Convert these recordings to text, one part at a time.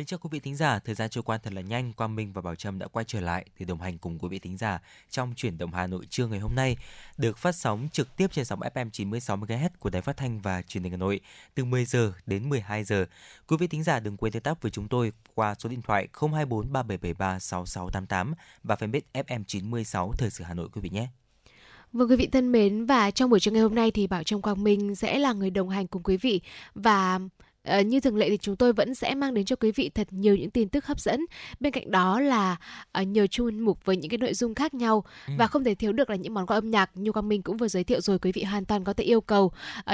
Mình chào quý vị thính giả, thời gian trôi qua thật là nhanh, Quang Minh và Bảo Trâm đã quay trở lại để đồng hành cùng quý vị thính giả trong chuyển động Hà Nội trưa ngày hôm nay, được phát sóng trực tiếp trên sóng FM 96 MHz của Đài Phát thanh và Truyền hình Hà Nội từ 10 giờ đến 12 giờ. Quý vị thính giả đừng quên tương tác với chúng tôi qua số điện thoại 024 3773 6688 và fanpage FM 96 Thời sự Hà Nội quý vị nhé. Vâng quý vị thân mến và trong buổi trưa ngày hôm nay thì Bảo Trâm Quang Minh sẽ là người đồng hành cùng quý vị và À, như thường lệ thì chúng tôi vẫn sẽ mang đến cho quý vị thật nhiều những tin tức hấp dẫn. Bên cạnh đó là uh, nhiều chuyên mục với những cái nội dung khác nhau ừ. và không thể thiếu được là những món quà âm nhạc như Quang Minh cũng vừa giới thiệu rồi quý vị hoàn toàn có thể yêu cầu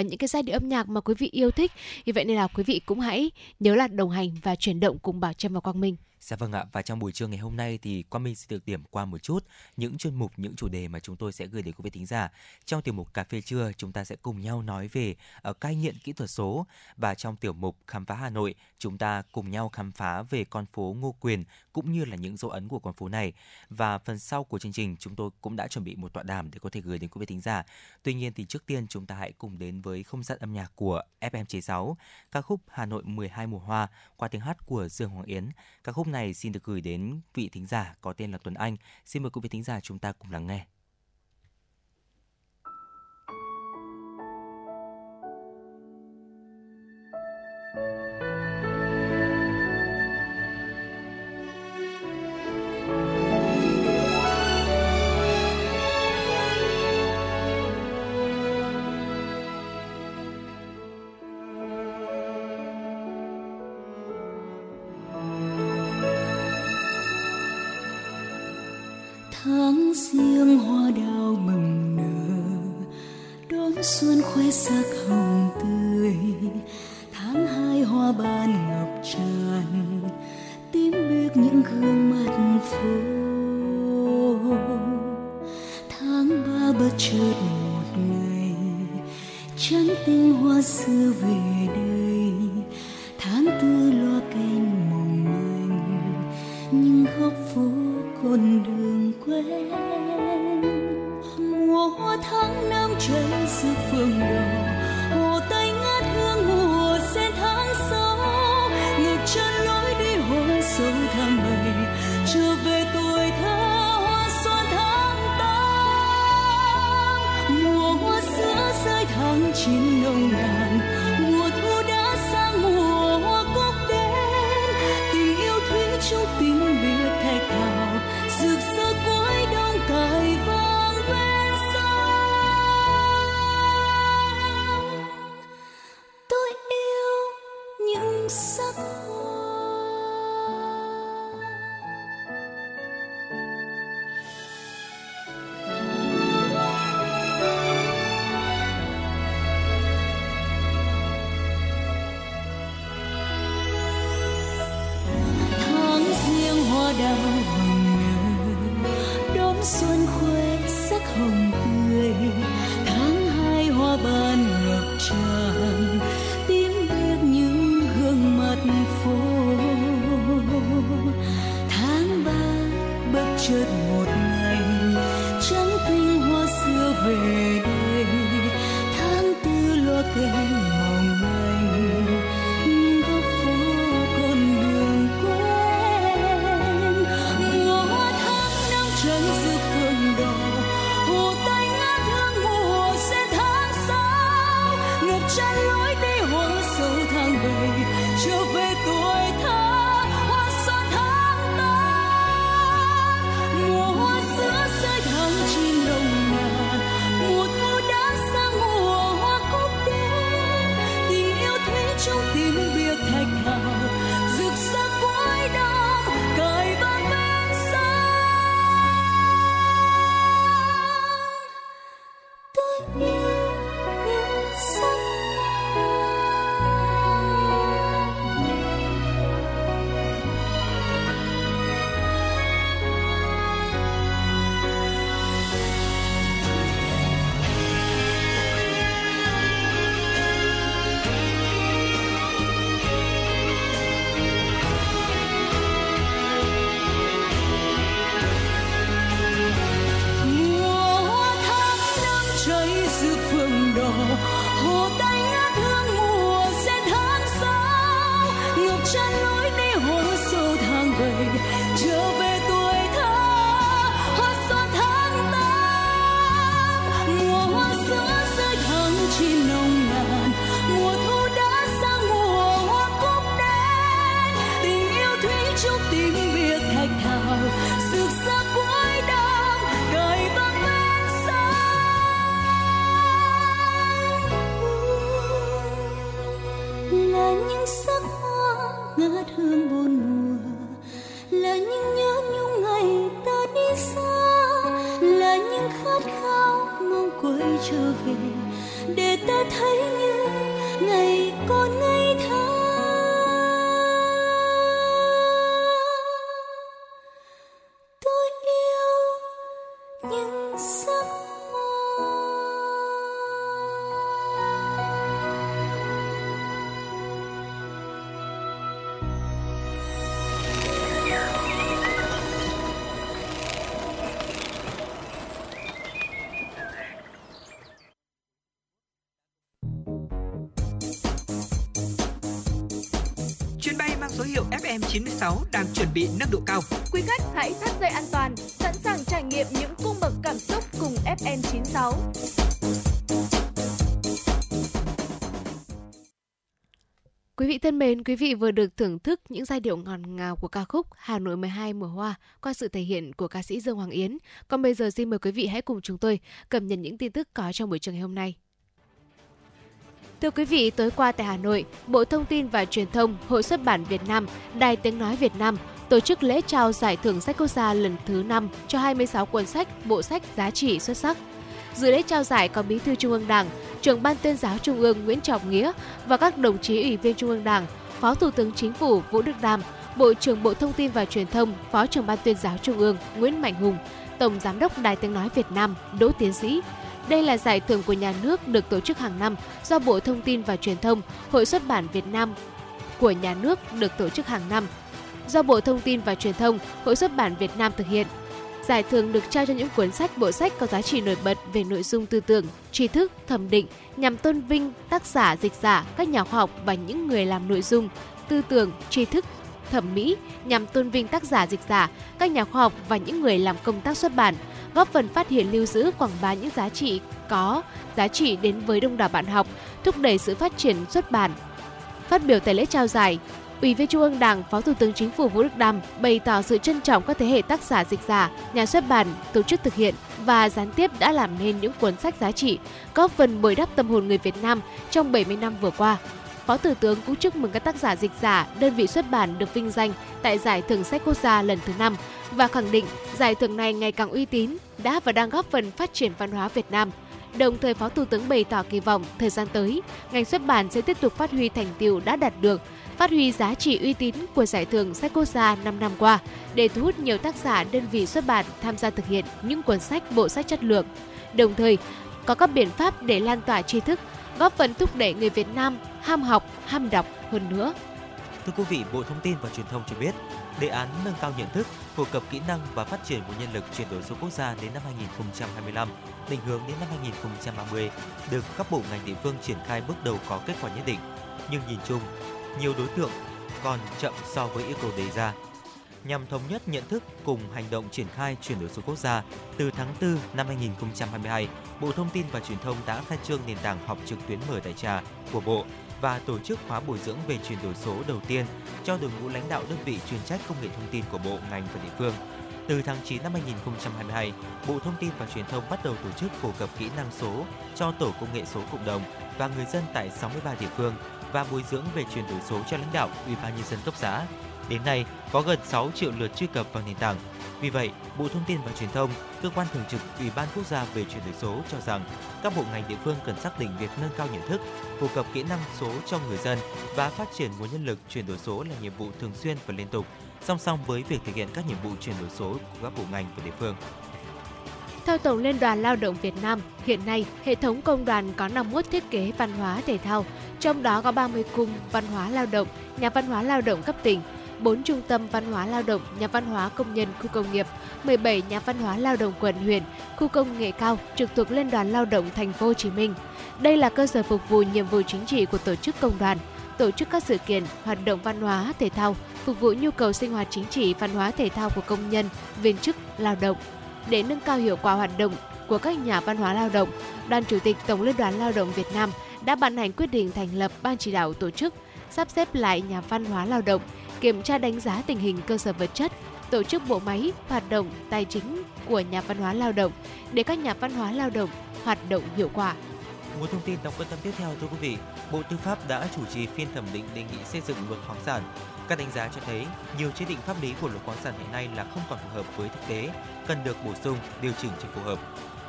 uh, những cái giai điệu âm nhạc mà quý vị yêu thích. Vì vậy nên là quý vị cũng hãy nhớ là đồng hành và chuyển động cùng Bảo Trâm và Quang Minh. Dạ vâng ạ, và trong buổi trưa ngày hôm nay thì Quang Minh sẽ được điểm qua một chút những chuyên mục, những chủ đề mà chúng tôi sẽ gửi đến quý vị thính giả. Trong tiểu mục Cà phê trưa, chúng ta sẽ cùng nhau nói về uh, cai nghiện kỹ thuật số và trong tiểu mục Khám phá Hà Nội, chúng ta cùng nhau khám phá về con phố Ngô Quyền cũng như là những dấu ấn của con phố này. Và phần sau của chương trình, chúng tôi cũng đã chuẩn bị một tọa đàm để có thể gửi đến quý vị thính giả. Tuy nhiên thì trước tiên chúng ta hãy cùng đến với không gian âm nhạc của FM96, ca khúc Hà Nội 12 mùa hoa qua tiếng hát của Dương Hoàng Yến. Ca khúc này xin được gửi đến vị thính giả có tên là Tuấn Anh. Xin mời quý vị thính giả chúng ta cùng lắng nghe. Xuân khoe sắc hồng tươi. Tháng hai hoa ban ngập tràn, tím biếc những gương mặt phố tháng ba bất chợt một ngày trắng tinh hoa xưa về đây. Tháng tư loa kèn mộng manh, nhưng góc phố con đường hoa tháng năm cháy giữa phương đỏ hồ tây ngát hương mùa sen tháng sáu ngược chân lối đi hồ sâu tháng bị nâng độ cao. Quý khách hãy thắt dây an toàn, sẵn sàng trải nghiệm những cung bậc cảm xúc cùng FN96. Quý vị thân mến, quý vị vừa được thưởng thức những giai điệu ngọt ngào của ca khúc Hà Nội 12 mùa hoa qua sự thể hiện của ca sĩ Dương Hoàng Yến. Còn bây giờ xin mời quý vị hãy cùng chúng tôi cập nhật những tin tức có trong buổi trường ngày hôm nay. Thưa quý vị, tối qua tại Hà Nội, Bộ Thông tin và Truyền thông, Hội xuất bản Việt Nam, Đài Tiếng Nói Việt Nam tổ chức lễ trao giải thưởng sách quốc gia lần thứ 5 cho 26 cuốn sách, bộ sách giá trị xuất sắc. Dự lễ trao giải có Bí thư Trung ương Đảng, Trưởng ban Tuyên giáo Trung ương Nguyễn Trọng Nghĩa và các đồng chí Ủy viên Trung ương Đảng, Phó Thủ tướng Chính phủ Vũ Đức Đam, Bộ trưởng Bộ Thông tin và Truyền thông, Phó trưởng ban Tuyên giáo Trung ương Nguyễn Mạnh Hùng, Tổng Giám đốc Đài Tiếng Nói Việt Nam Đỗ Tiến Sĩ. Đây là giải thưởng của nhà nước được tổ chức hàng năm do Bộ Thông tin và Truyền thông, Hội xuất bản Việt Nam của nhà nước được tổ chức hàng năm do Bộ Thông tin và Truyền thông, Hội xuất bản Việt Nam thực hiện. Giải thưởng được trao cho những cuốn sách, bộ sách có giá trị nổi bật về nội dung tư tưởng, tri thức, thẩm định nhằm tôn vinh tác giả, dịch giả, các nhà khoa học và những người làm nội dung, tư tưởng, tri thức, thẩm mỹ nhằm tôn vinh tác giả, dịch giả, các nhà khoa học và những người làm công tác xuất bản, góp phần phát hiện lưu giữ quảng bá những giá trị có giá trị đến với đông đảo bạn học, thúc đẩy sự phát triển xuất bản. Phát biểu tại lễ trao giải, Ủy viên Trung ương Đảng, Phó Thủ tướng Chính phủ Vũ Đức Đam bày tỏ sự trân trọng các thế hệ tác giả dịch giả, nhà xuất bản, tổ chức thực hiện và gián tiếp đã làm nên những cuốn sách giá trị, góp phần bồi đắp tâm hồn người Việt Nam trong 70 năm vừa qua. Phó Thủ tướng cũng chúc mừng các tác giả dịch giả, đơn vị xuất bản được vinh danh tại Giải thưởng sách quốc gia lần thứ 5 và khẳng định giải thưởng này ngày càng uy tín, đã và đang góp phần phát triển văn hóa Việt Nam. Đồng thời Phó Thủ tướng bày tỏ kỳ vọng thời gian tới, ngành xuất bản sẽ tiếp tục phát huy thành tiệu đã đạt được, phát huy giá trị uy tín của giải thưởng sách quốc gia 5 năm qua để thu hút nhiều tác giả đơn vị xuất bản tham gia thực hiện những cuốn sách bộ sách chất lượng. Đồng thời, có các biện pháp để lan tỏa tri thức, góp phần thúc đẩy người Việt Nam ham học, ham đọc hơn nữa. Thưa quý vị, Bộ Thông tin và Truyền thông cho biết, đề án nâng cao nhận thức, phổ cập kỹ năng và phát triển nguồn nhân lực chuyển đổi số quốc gia đến năm 2025, định hướng đến năm 2030 được các bộ ngành địa phương triển khai bước đầu có kết quả nhất định. Nhưng nhìn chung, nhiều đối tượng còn chậm so với yêu cầu đề ra. Nhằm thống nhất nhận thức cùng hành động triển khai chuyển đổi số quốc gia, từ tháng 4 năm 2022, Bộ Thông tin và Truyền thông đã khai trương nền tảng học trực tuyến mở tại trà của Bộ và tổ chức khóa bồi dưỡng về chuyển đổi số đầu tiên cho đội ngũ lãnh đạo đơn vị chuyên trách công nghệ thông tin của Bộ, ngành và địa phương. Từ tháng 9 năm 2022, Bộ Thông tin và Truyền thông bắt đầu tổ chức phổ cập kỹ năng số cho tổ công nghệ số cộng đồng và người dân tại 63 địa phương và bồi dưỡng về chuyển đổi số cho lãnh đạo Ủy ban nhân dân cấp xã. Đến nay, có gần 6 triệu lượt truy cập vào nền tảng. Vì vậy, Bộ Thông tin và Truyền thông, cơ quan thường trực Ủy ban quốc gia về chuyển đổi số cho rằng các bộ ngành địa phương cần xác định việc nâng cao nhận thức, phổ cập kỹ năng số cho người dân và phát triển nguồn nhân lực chuyển đổi số là nhiệm vụ thường xuyên và liên tục, song song với việc thực hiện các nhiệm vụ chuyển đổi số của các bộ ngành và địa phương. Theo Tổng Liên đoàn Lao động Việt Nam, hiện nay hệ thống công đoàn có 51 thiết kế văn hóa thể thao, trong đó có 30 cung văn hóa lao động, nhà văn hóa lao động cấp tỉnh, 4 trung tâm văn hóa lao động, nhà văn hóa công nhân khu công nghiệp, 17 nhà văn hóa lao động quận huyện, khu công nghệ cao trực thuộc Liên đoàn Lao động Thành phố Hồ Chí Minh. Đây là cơ sở phục vụ nhiệm vụ chính trị của tổ chức công đoàn, tổ chức các sự kiện, hoạt động văn hóa thể thao, phục vụ nhu cầu sinh hoạt chính trị văn hóa thể thao của công nhân, viên chức, lao động. Để nâng cao hiệu quả hoạt động của các nhà văn hóa lao động, Đoàn Chủ tịch Tổng Liên đoàn Lao động Việt Nam đã ban hành quyết định thành lập ban chỉ đạo tổ chức, sắp xếp lại nhà văn hóa lao động, kiểm tra đánh giá tình hình cơ sở vật chất, tổ chức bộ máy, hoạt động tài chính của nhà văn hóa lao động để các nhà văn hóa lao động hoạt động hiệu quả. Một thông tin đọc quan tâm tiếp theo thưa quý vị, Bộ Tư pháp đã chủ trì phiên thẩm định đề nghị xây dựng luật khoáng sản. Các đánh giá cho thấy nhiều chế định pháp lý của luật khoáng sản hiện nay là không còn phù hợp với thực tế, cần được bổ sung, điều chỉnh cho phù hợp.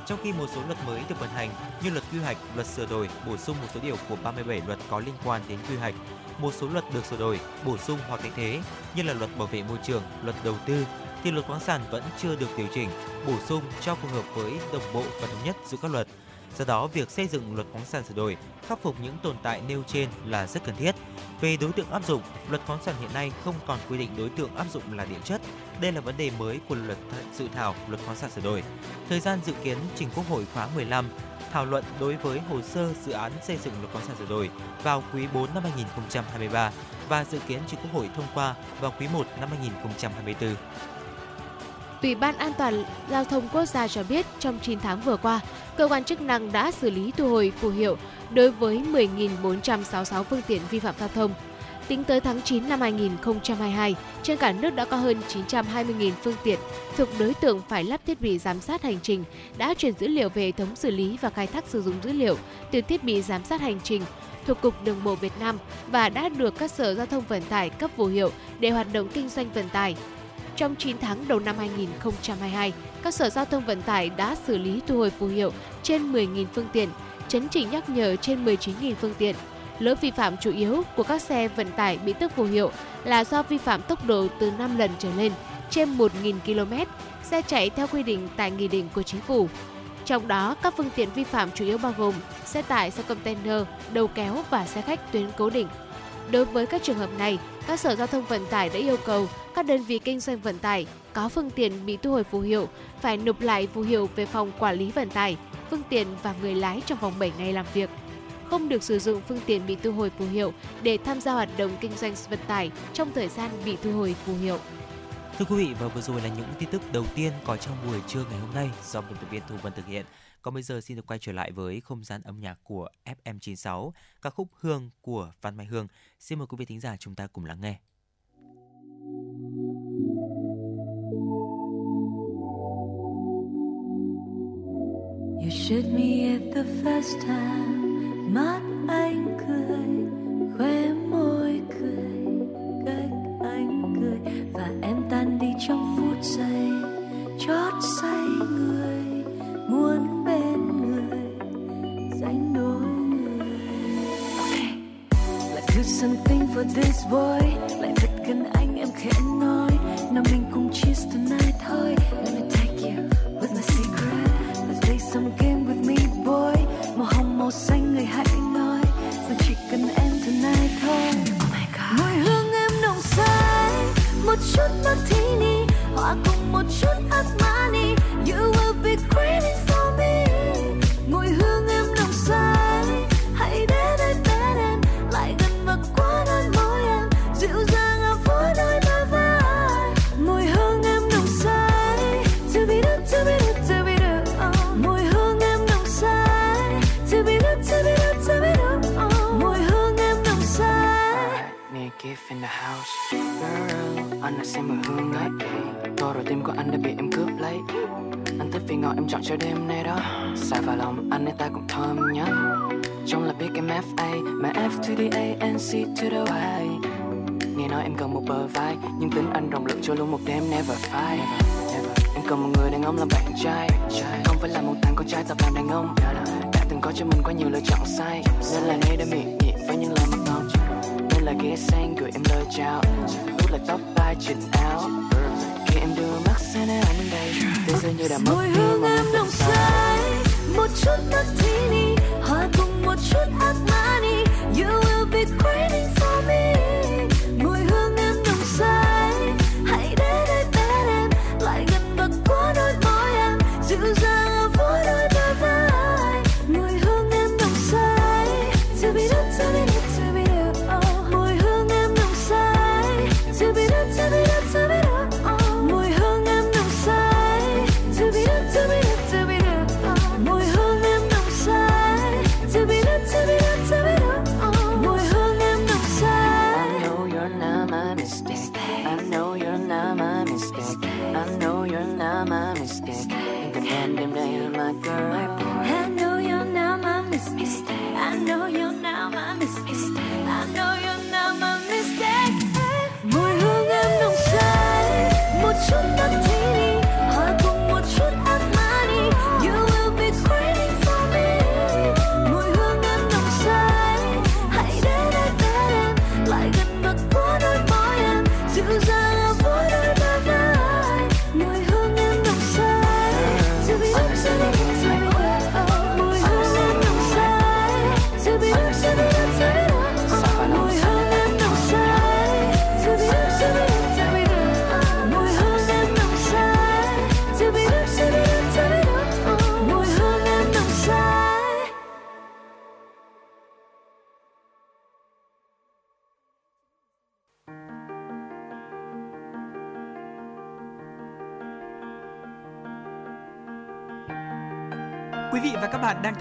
Trong khi một số luật mới được ban hành như luật quy hoạch, luật sửa đổi, bổ sung một số điều của 37 luật có liên quan đến quy hoạch, một số luật được sửa đổi, bổ sung hoặc thay thế như là luật bảo vệ môi trường, luật đầu tư, thì luật khoáng sản vẫn chưa được điều chỉnh, bổ sung cho phù hợp với đồng bộ và thống nhất giữa các luật. Do đó, việc xây dựng luật khoáng sản sửa đổi, khắc phục những tồn tại nêu trên là rất cần thiết. Về đối tượng áp dụng, luật khoáng sản hiện nay không còn quy định đối tượng áp dụng là địa chất. Đây là vấn đề mới của luật dự thảo luật khoáng sản sửa đổi. Thời gian dự kiến trình Quốc hội khóa 15 thảo luận đối với hồ sơ dự án xây dựng luật khoáng sản sửa đổi vào quý 4 năm 2023 và dự kiến trình Quốc hội thông qua vào quý 1 năm 2024. Ủy ban An toàn Giao thông Quốc gia cho biết trong 9 tháng vừa qua, cơ quan chức năng đã xử lý thu hồi phù hiệu đối với 10.466 phương tiện vi phạm giao thông. Tính tới tháng 9 năm 2022, trên cả nước đã có hơn 920.000 phương tiện thuộc đối tượng phải lắp thiết bị giám sát hành trình đã chuyển dữ liệu về hệ thống xử lý và khai thác sử dụng dữ liệu từ thiết bị giám sát hành trình thuộc Cục Đường bộ Việt Nam và đã được các sở giao thông vận tải cấp phù hiệu để hoạt động kinh doanh vận tải. Trong 9 tháng đầu năm 2022, các sở giao thông vận tải đã xử lý thu hồi phù hiệu trên 10.000 phương tiện, chấn chỉnh nhắc nhở trên 19.000 phương tiện. Lỗi vi phạm chủ yếu của các xe vận tải bị tước phù hiệu là do vi phạm tốc độ từ 5 lần trở lên trên 1.000 km, xe chạy theo quy định tại nghị định của chính phủ. Trong đó, các phương tiện vi phạm chủ yếu bao gồm xe tải, xe container, đầu kéo và xe khách tuyến cố định. Đối với các trường hợp này, các sở giao thông vận tải đã yêu cầu các đơn vị kinh doanh vận tải có phương tiện bị thu hồi phù hiệu phải nộp lại phù hiệu về phòng quản lý vận tải, phương tiện và người lái trong vòng 7 ngày làm việc. Không được sử dụng phương tiện bị thu hồi phù hiệu để tham gia hoạt động kinh doanh vận tải trong thời gian bị thu hồi phù hiệu. Thưa quý vị và vừa rồi là những tin tức đầu tiên có trong buổi trưa ngày hôm nay do biên tập viên Thu Vân thực hiện. Còn bây giờ xin được quay trở lại với không gian âm nhạc của FM96, ca khúc Hương của Văn Mai Hương. Xin mời quý vị thính giả chúng ta cùng lắng nghe. You should me at the first time Mắt anh cười Khóe môi cười Cách anh cười Và em tan đi trong phút giây Chót say người Muốn bên người Dành đôi người. Okay. Let's do something for this boy Lại thật gần anh em khẽ nói. Nào mình cùng cheers tonight thôi Let me take you with my secret. Let's play some game with me boy. Màu hồng màu xanh người hãy nói. Rằng chỉ cần em tonight thôi. Oh my god. Mùi hương em nồng say. Một chút martini Hòa cùng một chút Armani You in the house. Girl, Anh đã xem mùi hương ấy Tôi rồi tim của anh đã bị em cướp lấy. Anh thích vì ngọt em chọn cho đêm nay đó. Xài vào lòng, anh nên ta cũng thơm nhá Trong là biết em FA Mà F to the A and C to the Y. Nghe nói em cần một bờ vai, Nhưng tính anh rộng lượng cho luôn một đêm never fight Em cần một người đàn ông làm bạn trai. Không phải là một thằng con trai tập làm đàn ông. Đã từng có cho mình quá nhiều lựa chọn sai. Nên là nay đã miệng nhiệt với những lời mật ngon Nên là ghé sang gửi em lời chào. Út là tóc tai chỉnh áo. Khi em đưa mắt sang anh đây. Giờ như đã mất Mùi hương em nồng say Một chút martini Hòa cùng một chút Armani You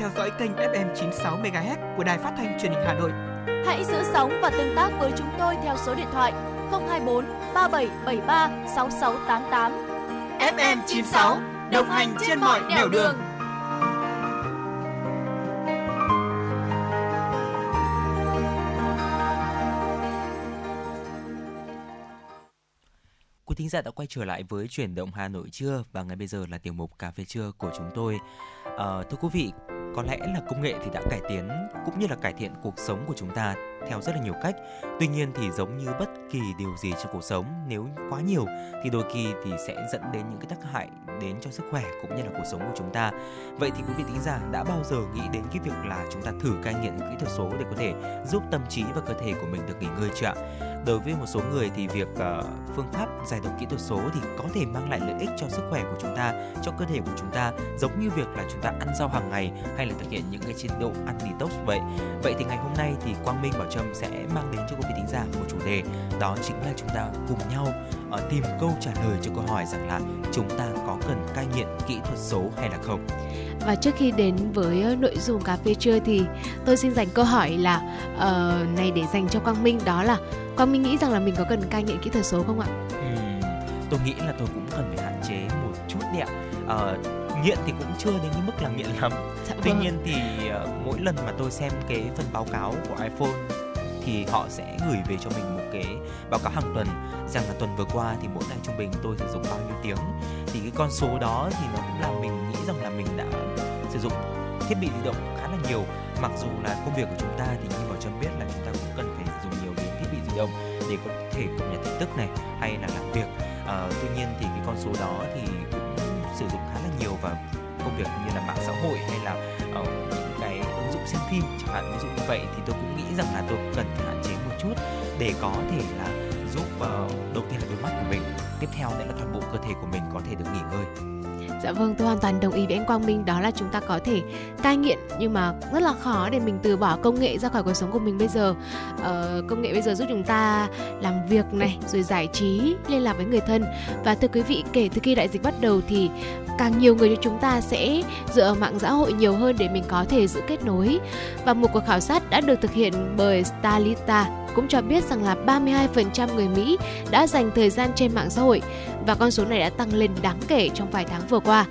theo dõi kênh FM 96 MHz của Đài Phát thanh Truyền hình Hà Nội. Hãy giữ sóng và tương tác với chúng tôi theo số điện thoại 024 3773 6688. FM 96 đồng hành trên mọi nẻo đường. Quý thính giả đã quay trở lại với chuyển động Hà Nội trưa và ngay bây giờ là tiểu mục cà phê trưa của chúng tôi. À, thưa quý vị, có lẽ là công nghệ thì đã cải tiến cũng như là cải thiện cuộc sống của chúng ta theo rất là nhiều cách. Tuy nhiên thì giống như bất kỳ điều gì trong cuộc sống, nếu quá nhiều thì đôi khi thì sẽ dẫn đến những cái tác hại đến cho sức khỏe cũng như là cuộc sống của chúng ta. Vậy thì quý vị thính giả đã bao giờ nghĩ đến cái việc là chúng ta thử cai nghiện kỹ thuật số để có thể giúp tâm trí và cơ thể của mình được nghỉ ngơi chưa ạ? Đối với một số người thì việc uh, phương pháp giải độc kỹ thuật số thì có thể mang lại lợi ích cho sức khỏe của chúng ta, cho cơ thể của chúng ta, giống như việc là chúng ta ăn rau hàng ngày hay là thực hiện những cái chế độ ăn detox vậy. Vậy thì ngày hôm nay thì Quang Minh Bảo Trâm sẽ mang đến cho quý vị thính giả một chủ đề đó chính là chúng ta cùng nhau uh, tìm câu trả lời cho câu hỏi rằng là chúng ta có cần cai nghiện kỹ thuật số hay là không. Và trước khi đến với ờ, nội dung cà phê trưa thì tôi xin dành câu hỏi là uh, này để dành cho Quang Minh đó là Quang Minh nghĩ rằng là mình có cần cai nghiện kỹ thuật số không ạ? Uhm, tôi nghĩ là tôi cũng cần phải hạn chế một chút đấy ạ. Uh, nghiện thì cũng chưa đến cái mức là nghiện lắm. Dạ Tuy vâng. nhiên thì uh, mỗi lần mà tôi xem cái phần báo cáo của iPhone thì họ sẽ gửi về cho mình một cái báo cáo hàng tuần rằng là tuần vừa qua thì mỗi ngày trung bình tôi sử dụng bao nhiêu tiếng thì cái con số đó thì nó cũng làm mình nghĩ rằng là mình đã sử dụng thiết bị di động khá là nhiều mặc dù là công việc của chúng ta thì như bảo trâm biết động để có thể cập nhật tin tức này hay là làm việc. À, tuy nhiên thì cái con số đó thì cũng sử dụng khá là nhiều vào công việc như là mạng xã hội hay là uh, những cái ứng dụng xem phim chẳng hạn. Ví dụ như vậy thì tôi cũng nghĩ rằng là tôi cần phải hạn chế một chút để có thể là giúp uh, đầu tiên là đôi mắt của mình tiếp theo nữa là toàn bộ cơ thể của mình có thể được nghỉ ngơi. Dạ vâng, tôi hoàn toàn đồng ý với anh Quang Minh đó là chúng ta có thể cai nghiện nhưng mà rất là khó để mình từ bỏ công nghệ ra khỏi cuộc sống của mình bây giờ. Ờ, công nghệ bây giờ giúp chúng ta làm việc này, rồi giải trí, liên lạc với người thân và thưa quý vị kể từ khi đại dịch bắt đầu thì càng nhiều người như chúng ta sẽ dựa vào mạng xã hội nhiều hơn để mình có thể giữ kết nối. Và một cuộc khảo sát đã được thực hiện bởi Stalita cũng cho biết rằng là 32% người Mỹ đã dành thời gian trên mạng xã hội và con số này đã tăng lên đáng kể trong vài tháng vừa qua.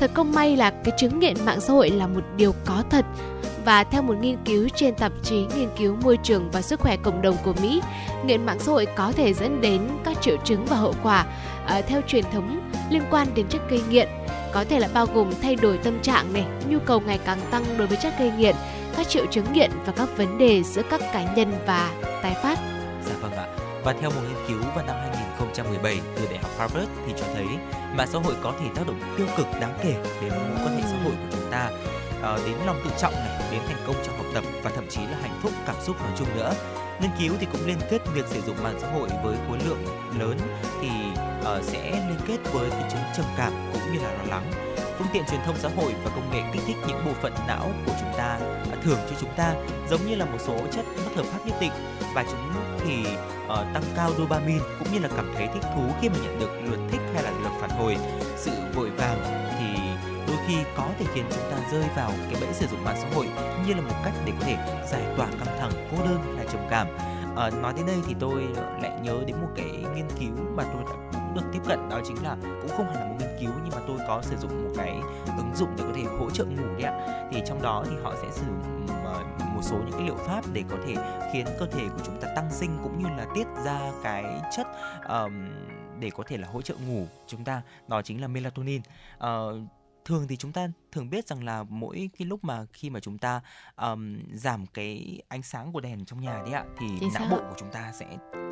Thật không may là cái chứng nghiện mạng xã hội là một điều có thật và theo một nghiên cứu trên tạp chí nghiên cứu môi trường và sức khỏe cộng đồng của Mỹ, nghiện mạng xã hội có thể dẫn đến các triệu chứng và hậu quả uh, theo truyền thống liên quan đến chất gây nghiện, có thể là bao gồm thay đổi tâm trạng này, nhu cầu ngày càng tăng đối với chất gây nghiện, các triệu chứng nghiện và các vấn đề giữa các cá nhân và tái phát. Dạ vâng ạ. Và theo một nghiên cứu vào năm 2017 từ Đại học Harvard thì cho thấy mạng xã hội có thể tác động tiêu cực đáng kể đến mối quan hệ xã hội của chúng ta, ờ, đến lòng tự trọng này, đến thành công trong học tập và thậm chí là hạnh phúc cảm xúc nói chung nữa. Nghiên cứu thì cũng liên kết việc sử dụng mạng xã hội với khối lượng lớn thì uh, sẽ liên kết với cái chứng trầm cảm cũng như là lo lắng phương tiện truyền thông xã hội và công nghệ kích thích những bộ phận não của chúng ta à, thưởng cho chúng ta giống như là một số chất bất hợp pháp nhất định. Và chúng thì uh, tăng cao dopamine cũng như là cảm thấy thích thú khi mà nhận được lượt thích hay là lượt phản hồi. Sự vội vàng thì đôi khi có thể khiến chúng ta rơi vào cái bẫy sử dụng mạng xã hội như là một cách để có thể giải tỏa căng thẳng cô đơn hay trầm cảm. À, nói đến đây thì tôi lại nhớ đến một cái nghiên cứu mà tôi đã cũng được tiếp cận đó chính là cũng không hẳn là một nghiên cứu nhưng mà tôi có sử dụng một cái ứng dụng để có thể hỗ trợ ngủ đấy ạ. Thì trong đó thì họ sẽ sử dụng một số những cái liệu pháp để có thể khiến cơ thể của chúng ta tăng sinh cũng như là tiết ra cái chất um, để có thể là hỗ trợ ngủ chúng ta đó chính là melatonin. Uh, thường thì chúng ta thường biết rằng là mỗi cái lúc mà khi mà chúng ta um, giảm cái ánh sáng của đèn trong nhà đấy ạ thì Chính não bộ của chúng ta sẽ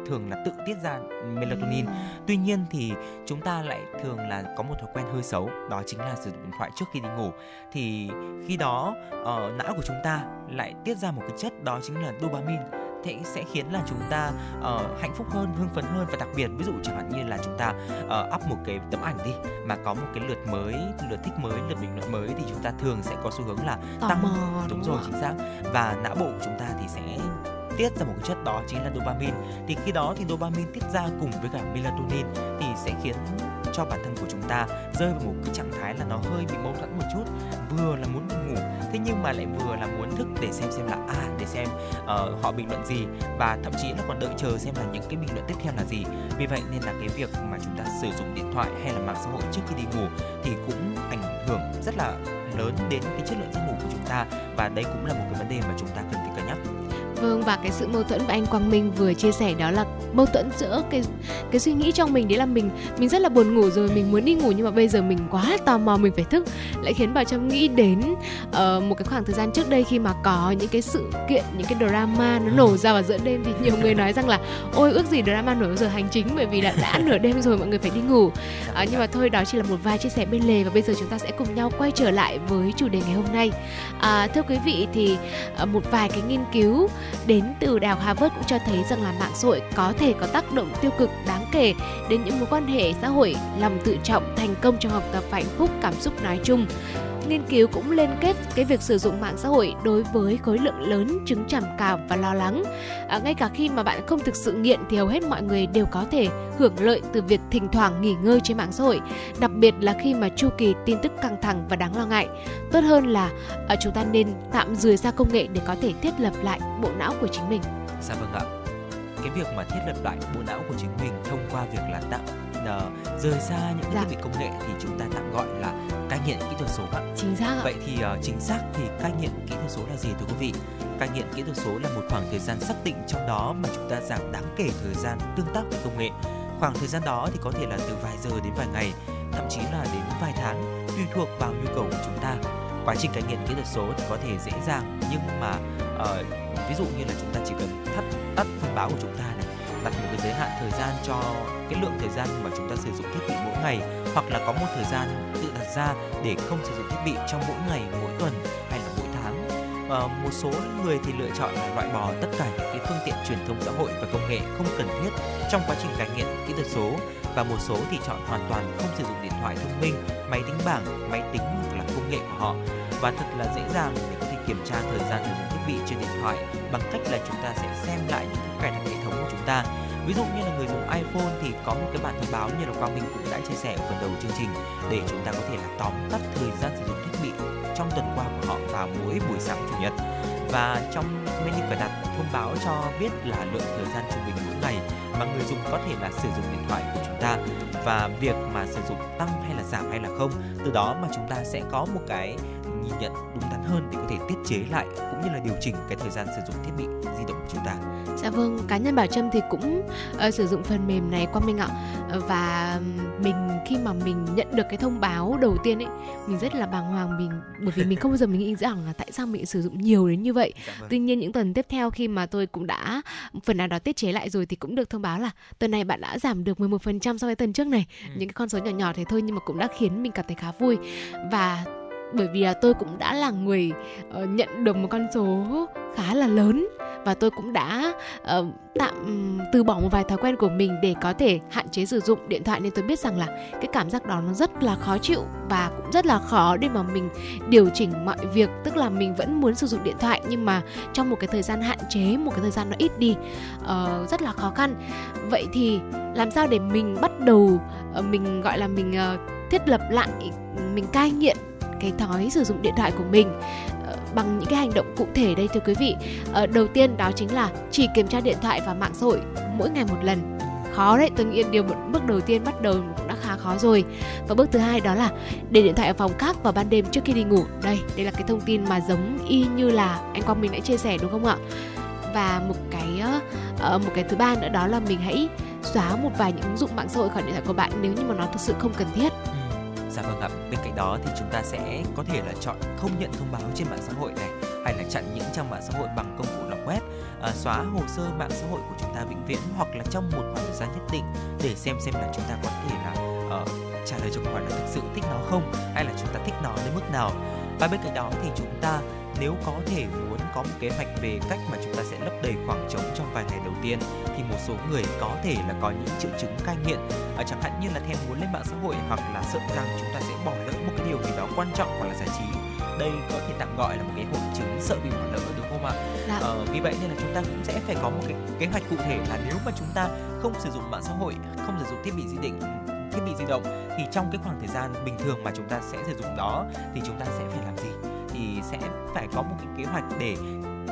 thường là tự tiết ra melatonin. Tuy nhiên thì chúng ta lại thường là có một thói quen hơi xấu đó chính là sử dụng điện thoại trước khi đi ngủ. Thì khi đó uh, não của chúng ta lại tiết ra một cái chất đó chính là dopamine thế sẽ khiến là chúng ta uh, hạnh phúc hơn hưng phấn hơn và đặc biệt ví dụ chẳng hạn như là chúng ta uh, up một cái tấm ảnh đi mà có một cái lượt mới lượt thích mới lượt bình luận mới thì chúng ta thường sẽ có xu hướng là Tò tăng mò, đúng, đúng rồi chính xác và não bộ của chúng ta thì sẽ tiết ra một cái chất đó chính là dopamine. Thì khi đó thì dopamine tiết ra cùng với cả melatonin thì sẽ khiến cho bản thân của chúng ta rơi vào một cái trạng thái là nó hơi bị mâu thuẫn một chút vừa là muốn ngủ thế nhưng mà lại vừa là muốn thức để xem xem là à để xem uh, họ bình luận gì và thậm chí là còn đợi chờ xem là những cái bình luận tiếp theo là gì. Vì vậy nên là cái việc mà chúng ta sử dụng điện thoại hay là mạng xã hội trước khi đi ngủ thì cũng ảnh hưởng rất là lớn đến cái chất lượng giấc ngủ của chúng ta và đây cũng là một cái vấn đề mà chúng ta cần phải cân nhắc. Vâng và cái sự mâu thuẫn mà anh Quang Minh vừa chia sẻ đó là mâu thuẫn giữa cái cái suy nghĩ trong mình đấy là mình mình rất là buồn ngủ rồi mình muốn đi ngủ nhưng mà bây giờ mình quá tò mò mình phải thức. Lại khiến bà trâm nghĩ đến uh, một cái khoảng thời gian trước đây khi mà có những cái sự kiện những cái drama nó nổ ra vào giữa đêm thì nhiều người nói rằng là ôi ước gì drama nổi giờ hành chính bởi vì đã đã nửa đêm rồi mọi người phải đi ngủ. Uh, nhưng mà thôi đó chỉ là một vài chia sẻ bên lề và bây giờ chúng ta sẽ cùng nhau quay trở lại với chủ đề ngày hôm nay. Uh, thưa quý vị thì uh, một vài cái nghiên cứu đến từ Đại học Harvard cũng cho thấy rằng là mạng xã hội có thể có tác động tiêu cực đáng kể đến những mối quan hệ xã hội, lòng tự trọng, thành công trong học tập và hạnh phúc, cảm xúc nói chung nghiên cứu cũng liên kết cái việc sử dụng mạng xã hội đối với khối lượng lớn chứng trầm cảm và lo lắng. À, ngay cả khi mà bạn không thực sự nghiện thì hầu hết mọi người đều có thể hưởng lợi từ việc thỉnh thoảng nghỉ ngơi trên mạng xã hội, đặc biệt là khi mà chu kỳ tin tức căng thẳng và đáng lo ngại. Tốt hơn là à, chúng ta nên tạm rời xa công nghệ để có thể thiết lập lại bộ não của chính mình. Dạ vâng ạ. Cái việc mà thiết lập lại bộ não của chính mình thông qua việc là tạm uh, rời xa những dạ. thiết bị công nghệ thì chúng ta tạm gọi là cai nghiện kỹ thuật số ạ. Chính xác ạ. Vậy thì uh, chính xác thì cai nghiện kỹ thuật số là gì thưa quý vị? Cai nghiện kỹ thuật số là một khoảng thời gian xác định trong đó mà chúng ta giảm đáng kể thời gian tương tác với công nghệ. Khoảng thời gian đó thì có thể là từ vài giờ đến vài ngày, thậm chí là đến vài tháng, tùy thuộc vào nhu cầu của chúng ta. Quá trình cai nghiện kỹ thuật số thì có thể dễ dàng nhưng mà uh, ví dụ như là chúng ta chỉ cần tắt tắt thông báo của chúng ta này đặt một cái giới hạn thời gian cho cái lượng thời gian mà chúng ta sử dụng thiết bị mỗi ngày hoặc là có một thời gian tự đặt ra để không sử dụng thiết bị trong mỗi ngày mỗi tuần hay là mỗi tháng. Và một số người thì lựa chọn là loại bỏ tất cả những cái phương tiện truyền thông xã hội và công nghệ không cần thiết trong quá trình cải nghiện kỹ thuật số và một số thì chọn hoàn toàn không sử dụng điện thoại thông minh, máy tính bảng, máy tính hoặc là công nghệ của họ. Và thật là dễ dàng để có thể kiểm tra thời gian sử dụng bị trên điện thoại bằng cách là chúng ta sẽ xem lại những cái cài đặt hệ thống của chúng ta. Ví dụ như là người dùng iPhone thì có một cái bản thông báo như là Quang Minh cũng đã chia sẻ ở phần đầu chương trình để chúng ta có thể là tóm tắt thời gian sử dụng thiết bị trong tuần qua của họ vào mỗi buổi sáng chủ nhật. Và trong menu cài đặt thông báo cho biết là lượng thời gian trung bình mỗi ngày mà người dùng có thể là sử dụng điện thoại của chúng ta. Và việc mà sử dụng tăng hay là giảm hay là không, từ đó mà chúng ta sẽ có một cái nhìn nhận đúng đắn hơn để có thể tiết chế lại cũng như là điều chỉnh cái thời gian sử dụng thiết bị di động của chúng ta. Dạ vâng, cá nhân Bảo Trâm thì cũng uh, sử dụng phần mềm này qua Minh ạ. Và mình khi mà mình nhận được cái thông báo đầu tiên ấy, mình rất là bàng hoàng mình bởi vì mình không bao giờ mình nghĩ rằng là tại sao mình sử dụng nhiều đến như vậy. Dạ vâng. Tuy nhiên những tuần tiếp theo khi mà tôi cũng đã phần nào đó tiết chế lại rồi thì cũng được thông báo là tuần này bạn đã giảm được 11% so với tuần trước này. Ừ. Những cái con số nhỏ nhỏ thế thôi nhưng mà cũng đã khiến mình cảm thấy khá vui. Và bởi vì là tôi cũng đã là người uh, nhận được một con số khá là lớn và tôi cũng đã uh, tạm từ bỏ một vài thói quen của mình để có thể hạn chế sử dụng điện thoại. Nên tôi biết rằng là cái cảm giác đó nó rất là khó chịu và cũng rất là khó để mà mình điều chỉnh mọi việc. Tức là mình vẫn muốn sử dụng điện thoại nhưng mà trong một cái thời gian hạn chế một cái thời gian nó ít đi uh, rất là khó khăn. Vậy thì làm sao để mình bắt đầu uh, mình gọi là mình uh, thiết lập lại mình cai nghiện cái thói sử dụng điện thoại của mình ờ, bằng những cái hành động cụ thể đây thưa quý vị. Ờ, đầu tiên đó chính là chỉ kiểm tra điện thoại và mạng xã hội mỗi ngày một lần. Khó đấy, tôi nghĩ điều một bước đầu tiên bắt đầu cũng đã khá khó rồi. Và bước thứ hai đó là để điện thoại ở phòng khác vào ban đêm trước khi đi ngủ. Đây đây là cái thông tin mà giống y như là anh quang minh đã chia sẻ đúng không ạ? Và một cái ờ, một cái thứ ba nữa đó là mình hãy xóa một vài những ứng dụng mạng xã hội khỏi điện thoại của bạn nếu như mà nó thực sự không cần thiết. Dạ vâng ạ, bên cạnh đó thì chúng ta sẽ có thể là chọn không nhận thông báo trên mạng xã hội này hay là chặn những trang mạng xã hội bằng công cụ lọc web, à, xóa hồ sơ mạng xã hội của chúng ta vĩnh viễn hoặc là trong một khoảng thời gian nhất định để xem xem là chúng ta có thể là uh, trả lời cho câu hỏi là thực sự thích nó không hay là chúng ta thích nó đến mức nào. Và bên cạnh đó thì chúng ta nếu có thể muốn có một kế hoạch về cách mà chúng ta sẽ lấp đầy khoảng trống trong vài ngày đầu tiên thì một số người có thể là có những triệu chứng cai nghiện. À, chẳng hạn như là thèm muốn lên mạng xã hội hoặc là sợ rằng chúng ta sẽ bỏ lỡ một cái điều gì đó quan trọng hoặc là giải trí. Đây có thể tạm gọi là một cái hội chứng sợ bị bỏ lỡ đúng không ạ? Dạ. ờ, vì vậy nên là chúng ta cũng sẽ phải có một cái kế hoạch cụ thể là nếu mà chúng ta không sử dụng mạng xã hội không sử dụng thiết bị di định thiết bị di động thì trong cái khoảng thời gian bình thường mà chúng ta sẽ sử dụng đó thì chúng ta sẽ phải làm gì thì sẽ phải có một cái kế hoạch để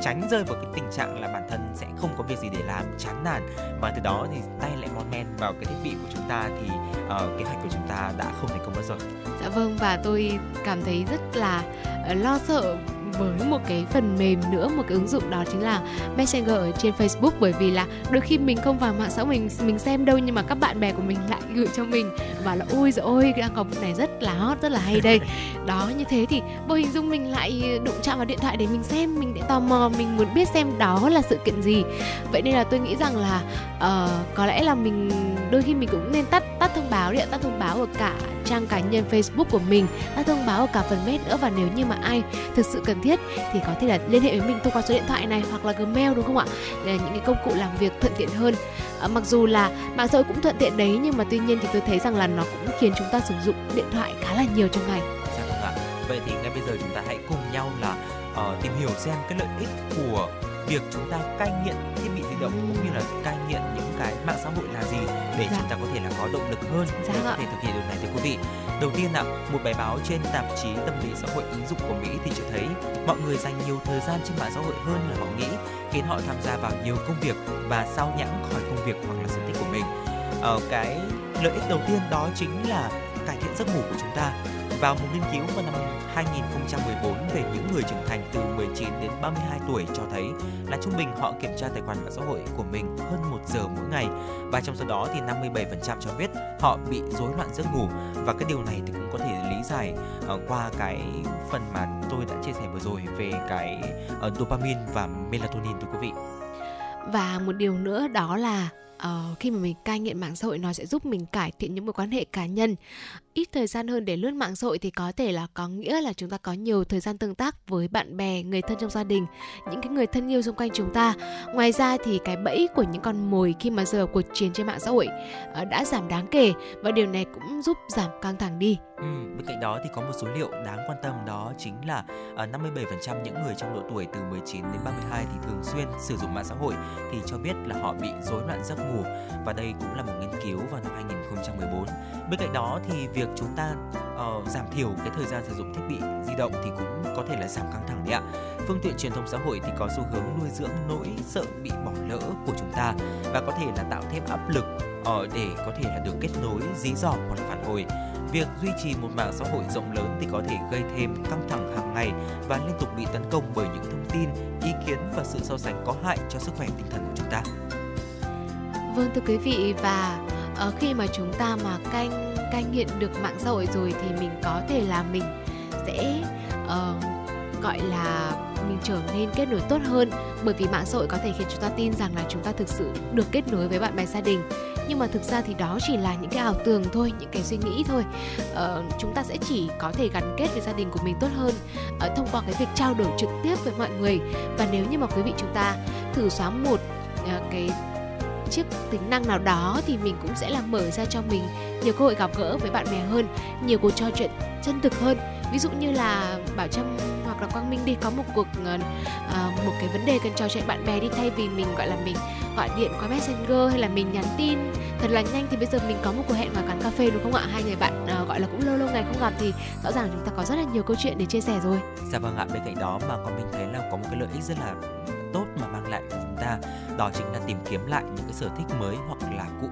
tránh rơi vào cái tình trạng là bản thân sẽ không có việc gì để làm chán nản. Và từ đó thì tay lại mon men vào cái thiết bị của chúng ta thì uh, kế hoạch của chúng ta đã không thành công bao giờ Dạ vâng và tôi cảm thấy rất là ờ, lo sợ với một cái phần mềm nữa một cái ứng dụng đó chính là Messenger ở trên Facebook. Bởi vì là đôi khi mình không vào mạng xã hội mình mình xem đâu nhưng mà các bạn bè của mình lại gửi cho mình và là ôi rồi ôi đang có vụ này rất là hot rất là hay đây. Đó như thế thì vô hình dung mình lại đụng chạm vào điện thoại để mình xem mình để tò mò mình muốn biết xem đó là sự kiện gì. Vậy nên là tôi nghĩ rằng là ờ, có lẽ là mình đôi khi mình cũng nên tắt tắt thông báo điện tắt thông báo ở cả trang cá nhân Facebook của mình đã thông báo ở cả phần mail nữa và nếu như mà ai thực sự cần thiết thì có thể là liên hệ với mình thông qua số điện thoại này hoặc là Gmail đúng không ạ? Là những cái công cụ làm việc thuận tiện hơn. À, mặc dù là mạng xã hội cũng thuận tiện đấy nhưng mà tuy nhiên thì tôi thấy rằng là nó cũng khiến chúng ta sử dụng điện thoại khá là nhiều trong ngày. Dạ vâng ạ. Vậy thì ngay bây giờ chúng ta hãy cùng nhau là uh, tìm hiểu xem cái lợi ích của việc chúng ta cai nghiện thiết bị di động cũng như là cai nghiện những cái mạng xã hội là gì để Dạ. chúng ta có thể là có động lực hơn Dạ để có ạ. thể thực hiện điều này thưa quý vị. Đầu tiên ạ, một bài báo trên tạp chí tâm lý xã hội ứng dụng của Mỹ thì cho thấy mọi người dành nhiều thời gian trên mạng xã hội hơn là họ nghĩ, khiến họ tham gia vào nhiều công việc và sao nhãng khỏi công việc hoặc là sở thích của mình. Ờ, cái lợi ích đầu tiên đó chính là cải thiện giấc ngủ của chúng ta vào một nghiên cứu vào năm 2014 về những người trưởng thành từ 19 đến 32 tuổi cho thấy là trung bình họ kiểm tra tài khoản mạng xã hội của mình hơn 1 giờ mỗi ngày. Và trong số đó thì 57% cho biết họ bị rối loạn giấc ngủ. Và cái điều này thì cũng có thể lý giải ờ, qua cái phần mà tôi đã chia sẻ vừa rồi về cái ờ, dopamine và melatonin thưa quý vị. và một điều nữa đó là uh, khi mà mình cai nghiện mạng xã hội nó sẽ giúp mình cải thiện những mối quan hệ cá nhân ít thời gian hơn để lướt mạng xã hội thì có thể là có nghĩa là chúng ta có nhiều thời gian tương tác với bạn bè người thân trong gia đình những cái người thân yêu xung quanh chúng ta ngoài ra thì cái bẫy của những con mồi khi mà giờ cuộc chiến trên mạng xã hội ờ, đã giảm đáng kể và điều này cũng giúp giảm căng thẳng đi Ừ, bên cạnh đó thì có một số liệu đáng quan tâm đó chính là ờ, 57% những người trong độ tuổi từ 19 đến 32 thì thường xuyên sử dụng mạng xã hội thì cho biết là họ bị rối loạn giấc ngủ và đây cũng là một nghiên cứu vào năm 2014. Bên cạnh đó thì việc chúng ta uh, giảm thiểu cái thời gian sử dụng thiết bị di động thì cũng có thể là giảm căng thẳng đấy ạ. Phương tiện truyền thông xã hội thì có xu hướng nuôi dưỡng nỗi sợ bị bỏ lỡ của chúng ta và có thể là tạo thêm áp lực uh, để có thể là được kết nối, dí dỏm hoặc là phản hồi. Việc duy trì một mạng xã hội rộng lớn thì có thể gây thêm căng thẳng hàng ngày và liên tục bị tấn công bởi những thông tin, ý kiến và sự so sánh có hại cho sức khỏe tinh thần của chúng ta. Vâng thưa quý vị và uh, khi mà chúng ta mà canh cai nghiện được mạng xã hội rồi thì mình có thể là mình sẽ uh, gọi là mình trở nên kết nối tốt hơn. Bởi vì mạng xã hội có thể khiến chúng ta tin rằng là chúng ta thực sự được kết nối với bạn bè gia đình. Nhưng mà thực ra thì đó chỉ là những cái ảo tưởng thôi những cái suy nghĩ thôi. Ờ, chúng ta sẽ chỉ có thể gắn kết với gia đình của mình tốt hơn ờ, thông qua cái việc trao đổi trực tiếp với mọi người. Và nếu như mà quý vị chúng ta thử xóa một ờ, cái chiếc tính năng nào đó thì mình cũng sẽ làm mở ra cho mình nhiều cơ hội gặp gỡ với bạn bè hơn nhiều cuộc trò chuyện chân thực hơn. Ví dụ như là bảo trâm hoặc là quang minh đi có một cuộc uh, một cái vấn đề cần trò chuyện bạn bè đi thay vì mình gọi là mình gọi điện qua messenger hay là mình nhắn tin thật là nhanh thì bây giờ mình có một cuộc hẹn vào quán cà phê đúng không ạ? Hai người bạn uh, gọi là cũng lâu lâu ngày không gặp thì rõ ràng chúng ta có rất là nhiều câu chuyện để chia sẻ rồi. Dạ vâng ạ, bên cạnh đó mà con mình thấy là có một cái lợi ích rất là tốt mà mang lại ta đó chính là tìm kiếm lại những cái sở thích mới hoặc là cũ.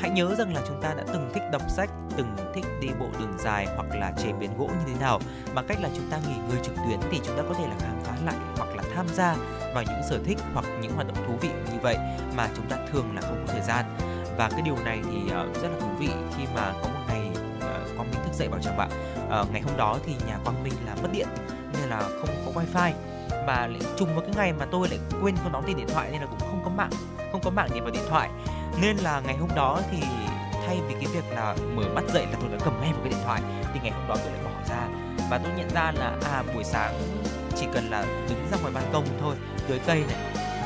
Hãy nhớ rằng là chúng ta đã từng thích đọc sách, từng thích đi bộ đường dài hoặc là chế biến gỗ như thế nào. Bằng cách là chúng ta nghỉ ngơi trực tuyến thì chúng ta có thể là khám phá lại hoặc là tham gia vào những sở thích hoặc những hoạt động thú vị như vậy mà chúng ta thường là không có thời gian. Và cái điều này thì ờ, rất là thú vị khi mà có một ngày ờ, quang minh thức dậy bảo chồng bạn. Ờ, ngày hôm đó thì nhà quang minh là mất điện, nên là không có wifi mà lại trùng vào cái ngày mà tôi lại quên không đóng tiền điện thoại nên là cũng không có mạng không có mạng để vào điện thoại. Nên là ngày hôm đó thì thay vì cái việc là mở mắt dậy là tôi đã cầm ngay một cái điện thoại thì ngày hôm đó tôi lại bỏ ra. Và tôi nhận ra là à buổi sáng chỉ cần là đứng ra ngoài ban công thôi dưới cây này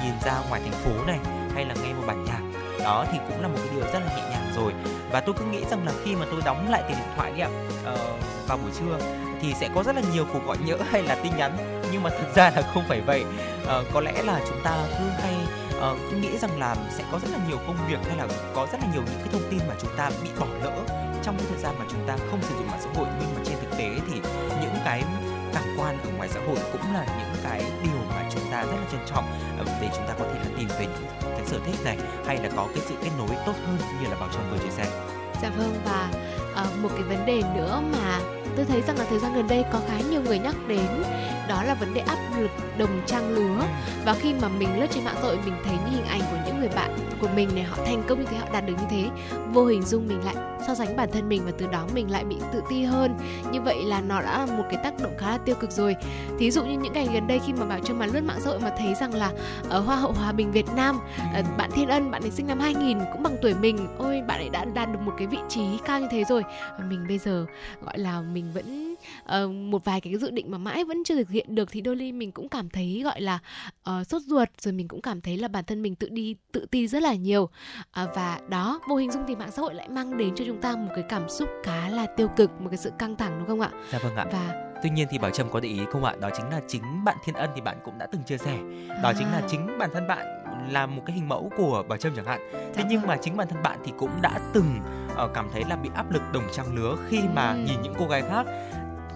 nhìn ra ngoài thành phố này hay là nghe một bản nhạc đó thì cũng là một cái điều rất là nhẹ nhàng rồi. Và tôi cứ nghĩ rằng là khi mà tôi đóng lại tiền điện thoại đi ạ uh, vào buổi trưa thì sẽ có rất là nhiều cuộc gọi nhỡ hay là tin nhắn nhưng mà thực ra là không phải vậy. À, có lẽ là chúng ta cứ hay uh, nghĩ rằng là sẽ có rất là nhiều công việc hay là có rất là nhiều những cái thông tin mà chúng ta bị bỏ lỡ trong cái thời gian mà chúng ta không sử dụng mạng xã hội. Nhưng mà trên thực tế thì những cái cảm quan ở ngoài xã hội cũng là những cái điều mà chúng ta rất là trân trọng ờ, để chúng ta có thể là tìm về những cái sở thích này hay là có cái sự kết nối tốt hơn như là bảo trâm vừa chia sẻ dạ vâng và uh, một cái vấn đề nữa mà tôi thấy rằng là thời gian gần đây có khá nhiều người nhắc đến đó là vấn đề áp lực đồng trang lứa. Và khi mà mình lướt trên mạng xã hội, mình thấy những hình ảnh của những người bạn của mình này, họ thành công như thế, họ đạt được như thế, vô hình dung mình lại so sánh bản thân mình và từ đó mình lại bị tự ti hơn. Như vậy là nó đã là một cái tác động khá là tiêu cực rồi. Thí dụ như những ngày gần đây khi mà bảo cho mà lướt mạng xã hội mà thấy rằng là ở hoa hậu hòa bình việt nam ờ, bạn thiên ân, bạn ấy sinh năm 2000 cũng bằng tuổi mình, ôi, bạn ấy đã đạt được một cái vị trí cao như thế rồi. Mình bây giờ gọi là mình vẫn uh, một vài cái dự định mà mãi vẫn chưa thực hiện được thì đôi khi mình cũng cảm thấy gọi là uh, sốt ruột rồi mình cũng cảm thấy là bản thân mình tự đi tự ti rất là nhiều. Uh, và đó vô hình dung thì mạng xã hội lại mang đến cho chúng ta một cái cảm xúc khá là tiêu cực một cái sự căng thẳng đúng không ạ? Dạ vâng ạ. Và tuy nhiên thì bảo trâm có để ý không ạ? Đó chính là chính bạn thiên ân thì bạn cũng đã từng chia sẻ. Đó à. chính là chính bản thân bạn là một cái hình mẫu của bảo trâm chẳng hạn. Thế nhưng mà chính bản thân bạn thì cũng đã từng uh, cảm thấy là bị áp lực đồng trang lứa khi mà ừ. nhìn những cô gái khác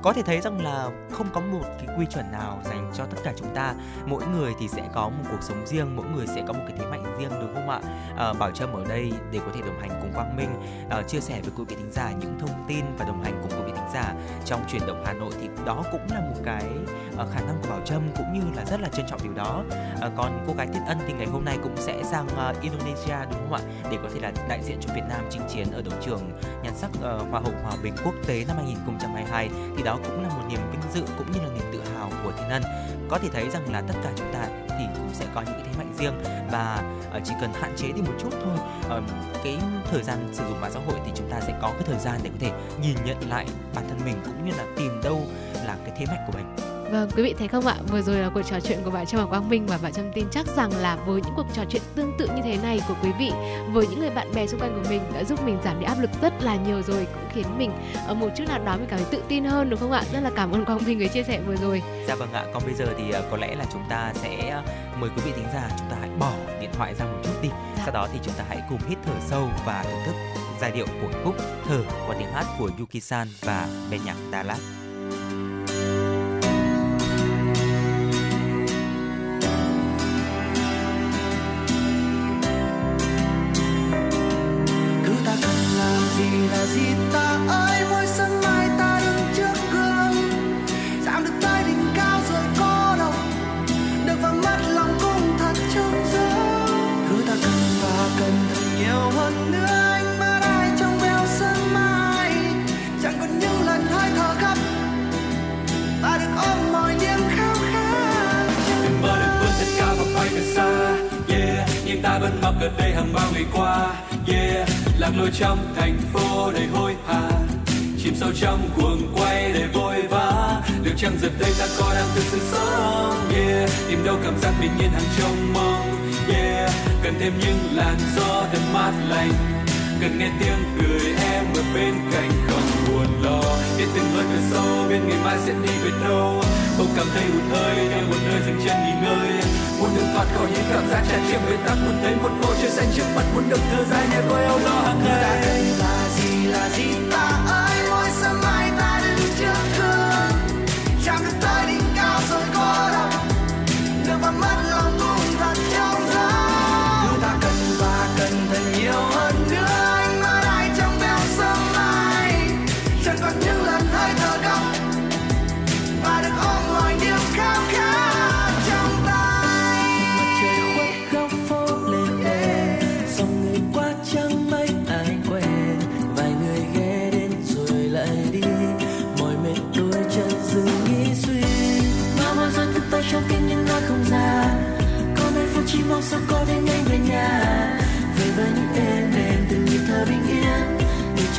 có thể thấy rằng là không có một cái quy chuẩn nào dành cho tất cả chúng ta. Mỗi người thì sẽ có một cuộc sống riêng mỗi người sẽ có một cái thế mạnh riêng đúng không ạ? À, bảo trâm ở đây để có thể đồng hành cùng quang minh à, chia sẻ với quý vị thính giả những thông tin và đồng hành cùng quý vị thính giả trong chuyển động hà nội thì đó cũng là một cái uh, khả năng của bảo trâm cũng như là rất là trân trọng điều đó. À, còn cô gái Tiết Ân thì ngày hôm nay cũng sẽ sang uh, Indonesia đúng không ạ? Để có thể là đại diện cho Việt Nam chinh chiến ở đấu trường nhan sắc uh, Hoa hậu Hòa bình quốc tế năm 2022 thì đó cũng là một niềm vinh dự cũng như là niềm tự hào của Thiên Ân. Có thể thấy rằng là tất cả chúng ta thì cũng sẽ có những cái thế mạnh riêng và ờ, chỉ cần hạn chế đi một chút thôi ờ, cái thời gian sử dụng mạng xã hội thì chúng ta sẽ có cái thời gian để có thể nhìn nhận lại bản thân mình cũng như là tìm đâu là cái thế mạnh của mình. Vâng, quý vị thấy không ạ? Vừa rồi là cuộc trò chuyện của bạn Trâm và Quang Minh và bạn Trâm tin chắc rằng là với những cuộc trò chuyện tương tự như thế này của quý vị với những người bạn bè xung quanh của mình đã giúp mình giảm đi áp lực rất là nhiều rồi cũng khiến mình ở một chút nào đó mình cảm thấy tự tin hơn đúng không ạ? Rất là cảm ơn Quang Minh người chia sẻ vừa rồi. Dạ vâng ạ. Còn bây giờ thì ờ, có lẽ là chúng ta sẽ ờ, mời quý vị thính giả chúng ta hãy bỏ điện thoại ra một chút đi. Dạ. Sau đó thì chúng ta hãy cùng hít thở sâu và thưởng thức giai điệu của khúc Thở qua tiếng hát của Yuki San và bên nhạc Đà gần đây hàng bao ngày qua. Yeah, lạc lối trong thành phố đầy hối hả. Chìm sâu trong cuồng quay đầy vội vã. Liệu chăng giờ đây ta có đang thực sự sống? Yeah, tìm đâu cảm giác bình yên hàng trong mong. Yeah, cần thêm những làn gió thật mát lành cần nghe tiếng cười em ở bên cạnh không buồn lo. Biết từng hơi thở sâu, biết ngày mai sẽ đi về đâu. Không cảm thấy hụt hơi như một nơi dừng chân nghỉ ngơi. Muốn được thoát khỏi những cảm giác tràn trề bế tắc, muốn thấy một bầu trời xanh trước mặt, muốn được thở dài nghe tôi âu lo hàng ngày. Là gì là gì?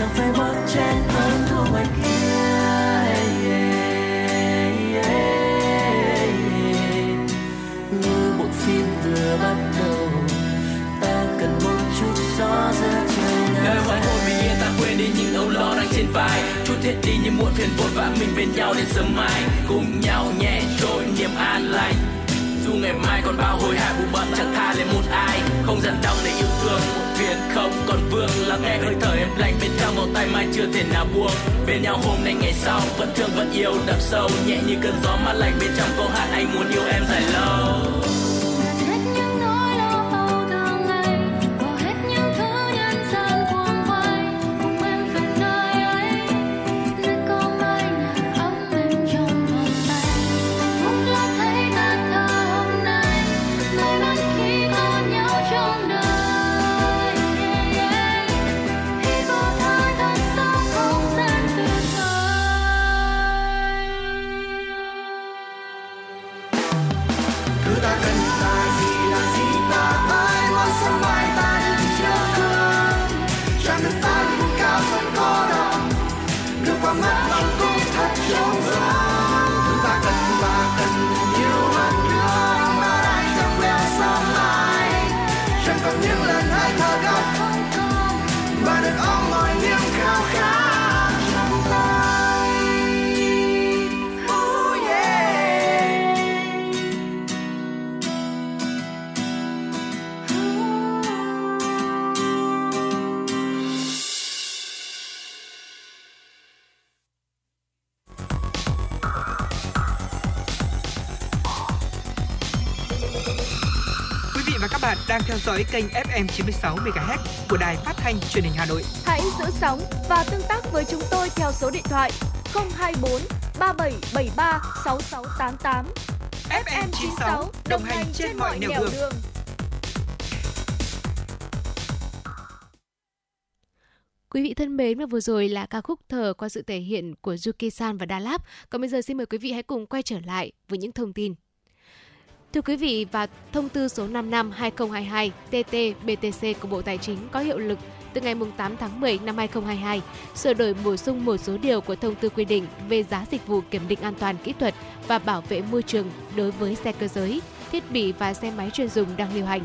Chẳng phải bước trên hơn thua ngoài kia. Như bộ phim vừa bắt đầu, ta cần một chút gió giữa trời ngày hoài hôn bình yên ta quên đi những âu lo đang trên vai. Chút thiết đi như muộn phiền vội vã mình bên nhau đến sớm mai. Cùng nhau nhẹ trôi, niềm an lành dù ngày mai còn bao hồi hả vụ bận chẳng tha lên một ai. Không dần đau để yêu thương, một việc không còn vương. Lắng nghe hơi thở em lạnh, bên trong vòng tay mai chưa thể nào buông. Bên nhau hôm nay, ngày sau, vẫn thương, vẫn yêu, đậm sâu. Nhẹ như cơn gió mát lạnh, bên trong câu hát anh muốn yêu em dài lâu. Dõi kênh FM 96 MHz của đài phát thanh truyền hình Hà Nội. Hãy giữ sóng và tương tác với chúng tôi theo số điện thoại 024 3773 6688. FM 96 đồng hành trên mọi nẻo đường. Quý vị thân mến và vừa rồi là ca khúc thở qua sự thể hiện của Yuki San và Đà Lạt. Còn bây giờ xin mời quý vị hãy cùng quay trở lại với những thông tin. Thưa quý vị, và thông tư số 55 2022 TT-BTC của Bộ Tài chính có hiệu lực từ ngày 8 tháng 10 năm 2022, sửa đổi bổ sung một số điều của thông tư quy định về giá dịch vụ kiểm định an toàn kỹ thuật và bảo vệ môi trường đối với xe cơ giới, thiết bị và xe máy chuyên dùng đang lưu hành.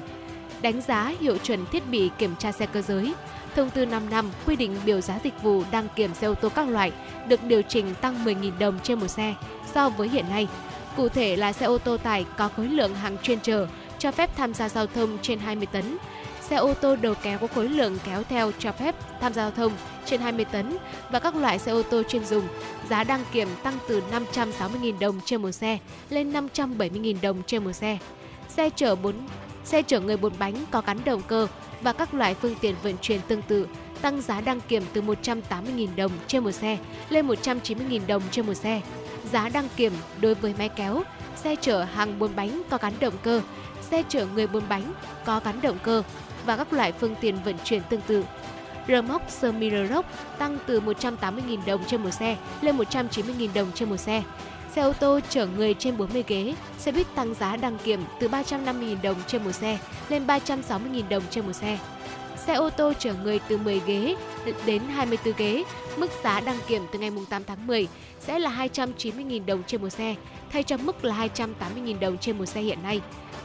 Đánh giá hiệu chuẩn thiết bị kiểm tra xe cơ giới, Thông tư 5 năm quy định biểu giá dịch vụ đăng kiểm xe ô tô các loại được điều chỉnh tăng 10.000 đồng trên một xe so với hiện nay. Cụ thể là xe ô tô tải có khối lượng hàng chuyên chở cho phép tham gia giao thông trên 20 tấn, xe ô tô đầu kéo có khối lượng kéo theo cho phép tham gia giao thông trên 20 tấn và các loại xe ô tô chuyên dùng. Giá đăng kiểm tăng từ 560.000 đồng trên một xe lên 570.000 đồng trên một xe. Xe chở 4 xe chở người bốn bánh có gắn động cơ và các loại phương tiện vận chuyển tương tự tăng giá đăng kiểm từ 180.000 đồng trên một xe lên 190.000 đồng trên một xe. Giá đăng kiểm đối với máy kéo, xe chở hàng bốn bánh có gắn động cơ, xe chở người bốn bánh có gắn động cơ và các loại phương tiện vận chuyển tương tự. Rơ móc semi rơ tăng từ 180.000 đồng trên một xe lên 190.000 đồng trên một xe. Xe ô tô chở người trên 40 ghế, xe buýt tăng giá đăng kiểm từ 350.000 đồng trên một xe lên 360.000 đồng trên một xe. Xe ô tô chở người từ 10 ghế đến 24 ghế, mức giá đăng kiểm từ ngày 8 tháng 10 sẽ là 290.000 đồng trên một xe, thay cho mức là 280.000 đồng trên một xe hiện nay.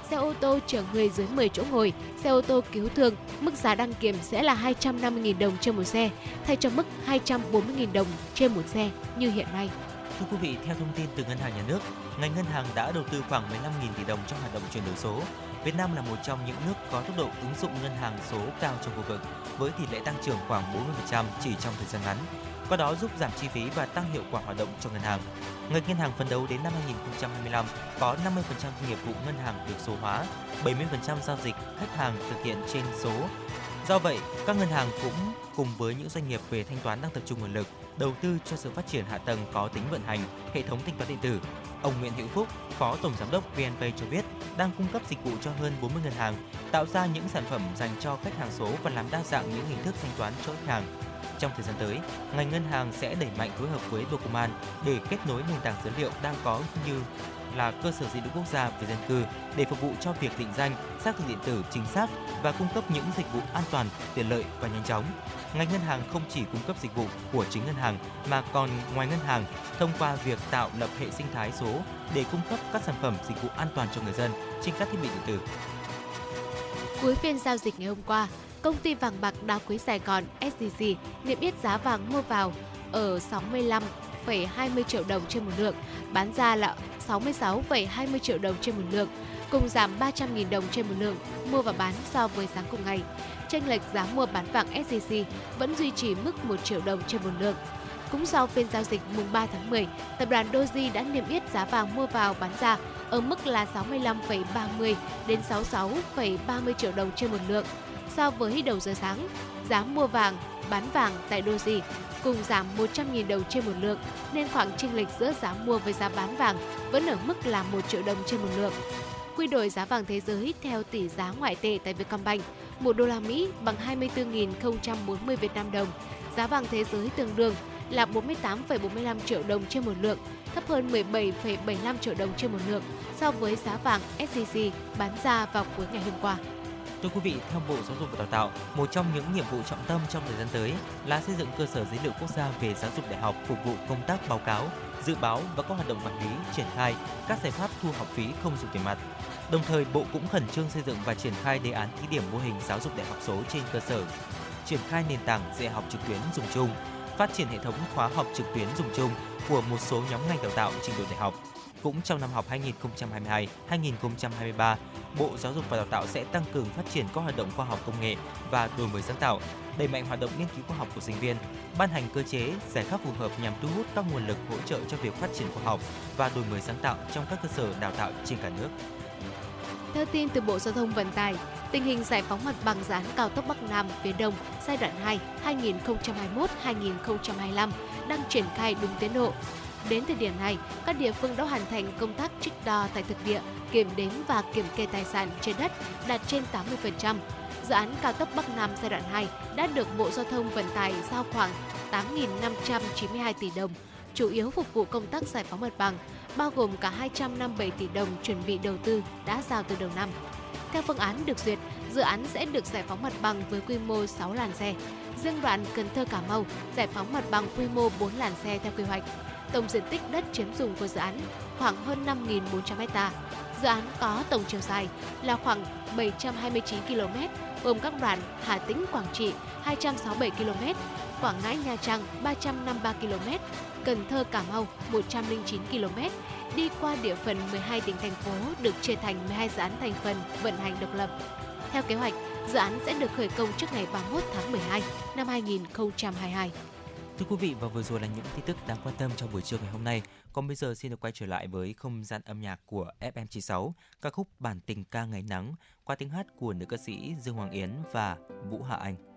Xe ô tô chở người dưới 10 chỗ ngồi, xe ô tô cứu thương, mức giá đăng kiểm sẽ là 250.000 đồng trên một xe, thay cho mức 240.000 đồng trên một xe như hiện nay. Thưa quý vị, theo thông tin từ Ngân hàng Nhà nước, ngành ngân hàng đã đầu tư khoảng 15.000 tỷ đồng trong hoạt động chuyển đổi số. Việt Nam là một trong những nước có tốc độ ứng dụng ngân hàng số cao trong khu vực, với tỷ lệ tăng trưởng khoảng 40% chỉ trong thời gian ngắn. Qua đó giúp giảm chi phí và tăng hiệu quả hoạt động cho ngân hàng. Ngành ngân hàng phấn đấu đến năm 2025 có 50% nghiệp vụ ngân hàng được số hóa, 70% giao dịch khách hàng thực hiện trên số. Do vậy, các ngân hàng cũng cùng với những doanh nghiệp về thanh toán đang tập trung nguồn lực đầu tư cho sự phát triển hạ tầng có tính vận hành, hệ thống thanh toán điện tử. Ông Nguyễn Hữu Phúc, Phó Tổng Giám đốc VNPay cho biết, đang cung cấp dịch vụ cho hơn 40 ngân hàng, tạo ra những sản phẩm dành cho khách hàng số và làm đa dạng những hình thức thanh toán cho khách hàng. Trong thời gian tới, ngành ngân hàng sẽ đẩy mạnh phối hợp với Bộ Công an để kết nối nền tảng dữ liệu đang có như là cơ sở dữ liệu quốc gia về dân cư để phục vụ cho việc định danh, xác thực điện tử chính xác và cung cấp những dịch vụ an toàn, tiện lợi và nhanh chóng. Ngành ngân hàng không chỉ cung cấp dịch vụ của chính ngân hàng mà còn ngoài ngân hàng thông qua việc tạo lập hệ sinh thái số để cung cấp các sản phẩm dịch vụ an toàn cho người dân trên các thiết bị điện tử. Cuối phiên giao dịch ngày hôm qua, công ty vàng bạc đá quý Sài Gòn SJC niêm yết giá vàng mua vào ở 65,20 triệu đồng trên một lượng, bán ra là 66,20 triệu đồng trên một lượng, cùng giảm 300.000 đồng trên một lượng mua và bán so với sáng cùng ngày. Chênh lệch giá mua bán vàng SJC vẫn duy trì mức 1 triệu đồng trên một lượng. Cũng sau phiên giao dịch mùng 3 tháng 10, tập đoàn Doji đã niêm yết giá vàng mua vào bán ra ở mức là 65,30 đến 66,30 triệu đồng trên một lượng. So với đầu giờ sáng, giá mua vàng, bán vàng tại Doji cùng giảm 100.000 đồng trên một lượng, nên khoảng chênh lệch giữa giá mua với giá bán vàng vẫn ở mức là 1 triệu đồng trên một lượng. Quy đổi giá vàng thế giới theo tỷ giá ngoại tệ tại Vietcombank, 1 đô la Mỹ bằng 24.040 Việt Nam đồng. Giá vàng thế giới tương đương là 48,45 triệu đồng trên một lượng, thấp hơn 17,75 triệu đồng trên một lượng so với giá vàng SJC bán ra vào cuối ngày hôm qua. Thưa quý vị, theo Bộ Giáo dục và Đào tạo, một trong những nhiệm vụ trọng tâm trong thời gian tới là xây dựng cơ sở dữ liệu quốc gia về giáo dục đại học phục vụ công tác báo cáo, dự báo và các hoạt động quản lý, triển khai các giải pháp thu học phí không dùng tiền mặt. Đồng thời, Bộ cũng khẩn trương xây dựng và triển khai đề án thí điểm mô hình giáo dục đại học số trên cơ sở, triển khai nền tảng dạy học trực tuyến dùng chung, phát triển hệ thống khóa học trực tuyến dùng chung của một số nhóm ngành đào tạo trình độ đại học. Cũng trong năm học 2022-2023, Bộ Giáo dục và Đào tạo sẽ tăng cường phát triển các hoạt động khoa học công nghệ và đổi mới sáng tạo, đẩy mạnh hoạt động nghiên cứu khoa học của sinh viên, ban hành cơ chế, giải pháp phù hợp nhằm thu hút các nguồn lực hỗ trợ cho việc phát triển khoa học và đổi mới sáng tạo trong các cơ sở đào tạo trên cả nước. Theo tin từ Bộ Giao thông Vận tải, tình hình giải phóng mặt bằng dự án cao tốc Bắc Nam phía Đông giai đoạn 2 2021-2025 đang triển khai đúng tiến độ. Đến thời điểm này, các địa phương đã hoàn thành công tác trích đo tại thực địa, kiểm đếm và kiểm kê tài sản trên đất đạt trên 80%. Dự án cao tốc Bắc Nam giai đoạn 2 đã được Bộ Giao thông Vận tải giao khoảng 8.592 tỷ đồng, chủ yếu phục vụ công tác giải phóng mặt bằng, bao gồm cả 257 tỷ đồng chuẩn bị đầu tư đã giao từ đầu năm. Theo phương án được duyệt, dự án sẽ được giải phóng mặt bằng với quy mô 6 làn xe. Riêng đoạn Cần Thơ Cà Mau giải phóng mặt bằng quy mô 4 làn xe theo quy hoạch. Tổng diện tích đất chiếm dùng của dự án khoảng hơn 5.400 ha. Dự án có tổng chiều dài là khoảng 729 km, gồm các đoạn Hà Tĩnh Quảng Trị 267 km, Quảng Ngãi Nha Trang 353 km, Cần Thơ Cà Mau 109 km, đi qua địa phận 12 tỉnh thành phố được chia thành 12 dự án thành phần vận hành độc lập. Theo kế hoạch, dự án sẽ được khởi công trước ngày 31 tháng 12 năm 2022. Thưa quý vị và vừa rồi là những tin tức đáng quan tâm trong buổi trưa ngày hôm nay. Còn bây giờ xin được quay trở lại với không gian âm nhạc của FM96, ca khúc Bản tình ca ngày nắng qua tiếng hát của nữ ca sĩ Dương Hoàng Yến và Vũ Hạ Anh.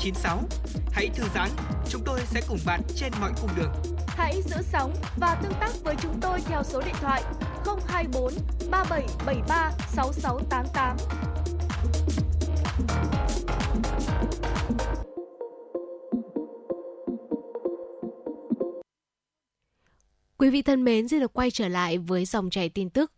FM96. Hãy thư giãn, chúng tôi sẽ cùng bạn trên mọi cung đường. Hãy giữ sóng và tương tác với chúng tôi theo số điện thoại 024 3773 6688. Quý vị thân mến, xin được quay trở lại với dòng chảy tin tức.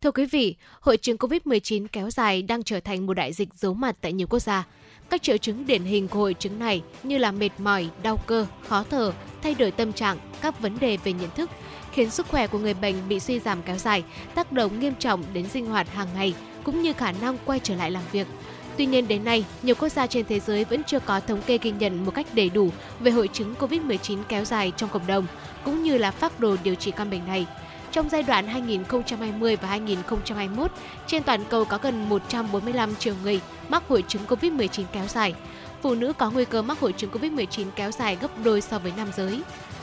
Thưa quý vị, hội chứng COVID-19 kéo dài đang trở thành một đại dịch giấu mặt tại nhiều quốc gia. Các triệu chứng điển hình của hội chứng này như là mệt mỏi, đau cơ, khó thở, thay đổi tâm trạng, các vấn đề về nhận thức, khiến sức khỏe của người bệnh bị suy giảm kéo dài, tác động nghiêm trọng đến sinh hoạt hàng ngày cũng như khả năng quay trở lại làm việc. Tuy nhiên đến nay, nhiều quốc gia trên thế giới vẫn chưa có thống kê ghi nhận một cách đầy đủ về hội chứng COVID-19 kéo dài trong cộng đồng, cũng như là phác đồ điều trị căn bệnh này. Trong giai đoạn 2020 và 2021, trên toàn cầu có gần 145 triệu người mắc hội chứng COVID-19 kéo dài. Phụ nữ có nguy cơ mắc hội chứng COVID-19 kéo dài gấp đôi so với nam giới.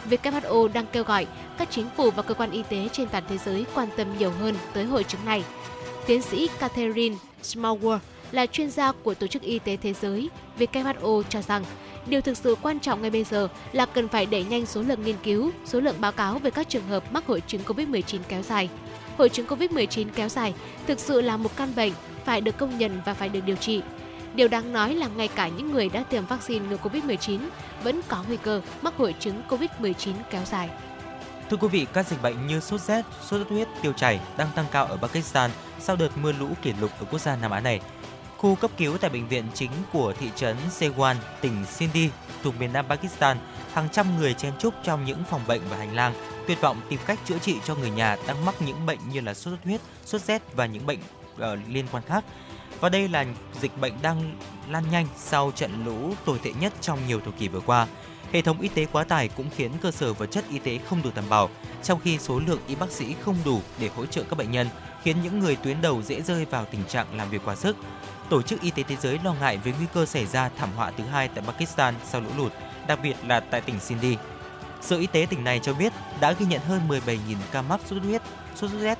WHO đang kêu gọi các chính phủ và cơ quan y tế trên toàn thế giới quan tâm nhiều hơn tới hội chứng này. Tiến sĩ Catherine Smallwood là chuyên gia của Tổ chức Y tế Thế giới WHO cho rằng điều thực sự quan trọng ngay bây giờ là cần phải đẩy nhanh số lượng nghiên cứu, số lượng báo cáo về các trường hợp mắc hội chứng COVID-19 kéo dài. Hội chứng COVID-19 kéo dài thực sự là một căn bệnh phải được công nhận và phải được điều trị. Điều đáng nói là ngay cả những người đã tiêm vaccine ngừa COVID-19 vẫn có nguy cơ mắc hội chứng COVID-19 kéo dài. Thưa quý vị, các dịch bệnh như sốt rét, sốt xuất huyết, tiêu chảy đang tăng cao ở Pakistan sau đợt mưa lũ kỷ lục ở quốc gia Nam Á này. Khu cấp cứu tại bệnh viện chính của thị trấn Sewan, tỉnh Sindhi, thuộc miền Nam Pakistan, hàng trăm người chen chúc trong những phòng bệnh và hành lang, tuyệt vọng tìm cách chữa trị cho người nhà đang mắc những bệnh như là sốt xuất huyết, sốt rét và những bệnh uh, liên quan khác. Và đây là dịch bệnh đang lan nhanh sau trận lũ tồi tệ nhất trong nhiều thập kỷ vừa qua. Hệ thống y tế quá tải cũng khiến cơ sở vật chất y tế không được đảm bảo, trong khi số lượng y bác sĩ không đủ để hỗ trợ các bệnh nhân, khiến những người tuyến đầu dễ rơi vào tình trạng làm việc quá sức. Tổ chức Y tế Thế giới lo ngại về nguy cơ xảy ra thảm họa thứ hai tại Pakistan sau lũ lụt, đặc biệt là tại tỉnh Sindhi. Sở Y tế tỉnh này cho biết đã ghi nhận hơn 17.000 ca mắc sốt xuất huyết, sốt xuất huyết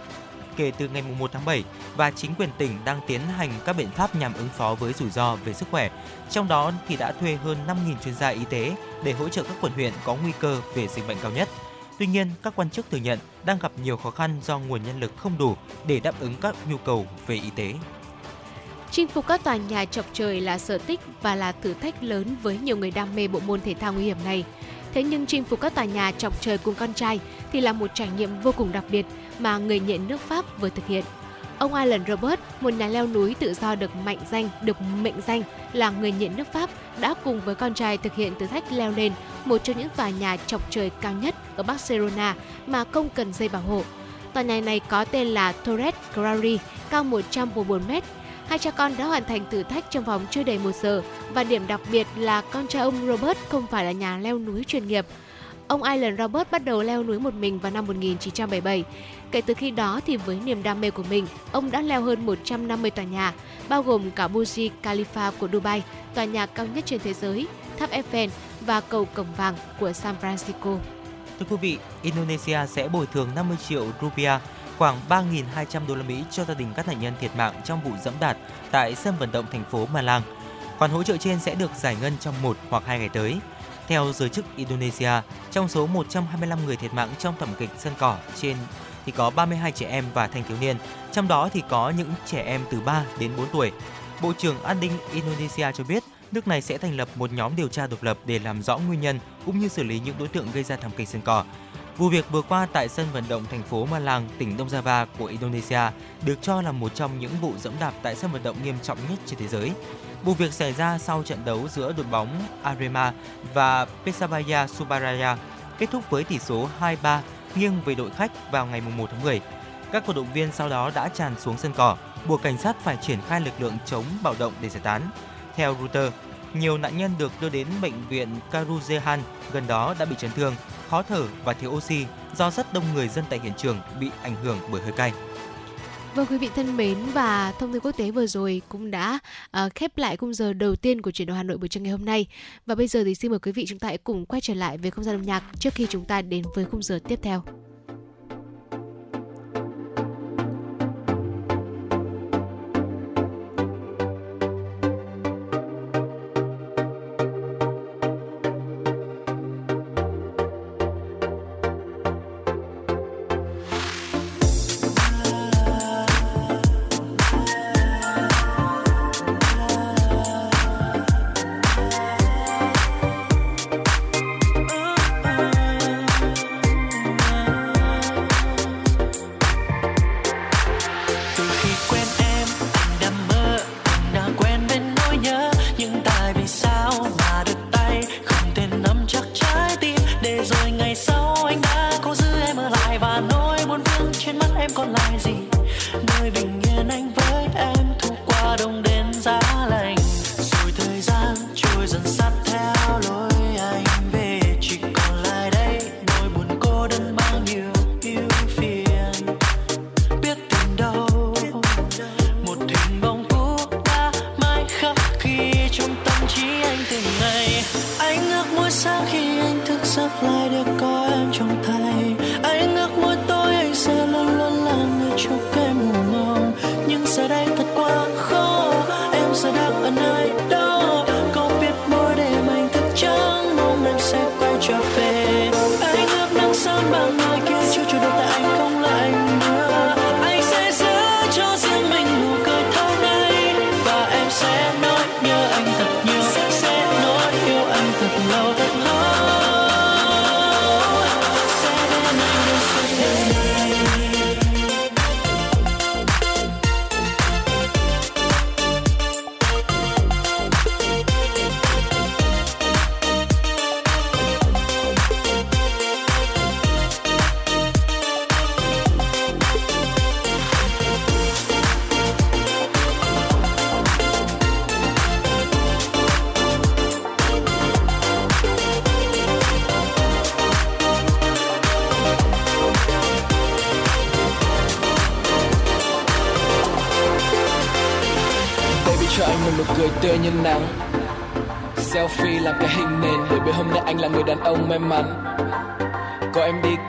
kể từ ngày 1 tháng 7 và chính quyền tỉnh đang tiến hành các biện pháp nhằm ứng phó với rủi ro về sức khỏe. Trong đó thì đã thuê hơn 5.000 chuyên gia y tế để hỗ trợ các quận huyện có nguy cơ về dịch bệnh cao nhất. Tuy nhiên, các quan chức thừa nhận đang gặp nhiều khó khăn do nguồn nhân lực không đủ để đáp ứng các nhu cầu về y tế. Chinh phục các tòa nhà chọc trời là sở thích và là thử thách lớn với nhiều người đam mê bộ môn thể thao nguy hiểm này. Thế nhưng chinh phục các tòa nhà chọc trời cùng con trai thì là một trải nghiệm vô cùng đặc biệt mà người nhện nước Pháp vừa thực hiện. Ông Alan Robert, một nhà leo núi tự do được mệnh danh được mệnh danh là người nhện nước Pháp, đã cùng với con trai thực hiện thử thách leo lên một trong những tòa nhà chọc trời cao nhất ở Barcelona mà không cần dây bảo hộ. Tòa nhà này có tên là Torres Glauri, cao 114 mét. Hai cha con đã hoàn thành thử thách trong vòng chưa đầy một giờ và điểm đặc biệt là con trai ông Robert không phải là nhà leo núi chuyên nghiệp. Ông Alan Robert bắt đầu leo núi một mình vào năm 1977. Kể từ khi đó thì với niềm đam mê của mình, ông đã leo hơn 150 tòa nhà, bao gồm cả Burj Khalifa của Dubai, tòa nhà cao nhất trên thế giới, tháp Eiffel và cầu Cổng Vàng của San Francisco. Thưa quý vị, Indonesia sẽ bồi thường 50 triệu rupiah khoảng 3.200 đô la Mỹ cho gia đình các nạn nhân thiệt mạng trong vụ dẫm đạp tại sân vận động thành phố Malang. Khoản hỗ trợ trên sẽ được giải ngân trong một hoặc hai ngày tới. Theo giới chức Indonesia, trong số 125 người thiệt mạng trong thảm kịch sân cỏ trên thì có 32 trẻ em và thanh thiếu niên, trong đó thì có những trẻ em từ 3 đến 4 tuổi. Bộ trưởng An ninh Indonesia cho biết nước này sẽ thành lập một nhóm điều tra độc lập để làm rõ nguyên nhân cũng như xử lý những đối tượng gây ra thảm kịch sân cỏ. Vụ việc vừa qua tại sân vận động thành phố Malang, tỉnh Đông Java của Indonesia được cho là một trong những vụ dẫm đạp tại sân vận động nghiêm trọng nhất trên thế giới. Vụ việc xảy ra sau trận đấu giữa đội bóng Arema và Persebaya Surabaya kết thúc với tỷ số 2-3 nghiêng về đội khách vào ngày 1 tháng 10. Các cổ động viên sau đó đã tràn xuống sân cỏ, buộc cảnh sát phải triển khai lực lượng chống bạo động để giải tán. Theo Reuters, nhiều nạn nhân được đưa đến bệnh viện Karuzehan gần đó đã bị chấn thương, khó thở và thiếu oxy do rất đông người dân tại hiện trường bị ảnh hưởng bởi hơi cay. Vâng quý vị thân mến và thông tin quốc tế vừa rồi cũng đã uh, khép lại khung giờ đầu tiên của chuyển động Hà Nội buổi trưa ngày hôm nay. Và bây giờ thì xin mời quý vị chúng ta hãy cùng quay trở lại với không gian âm nhạc trước khi chúng ta đến với khung giờ tiếp theo.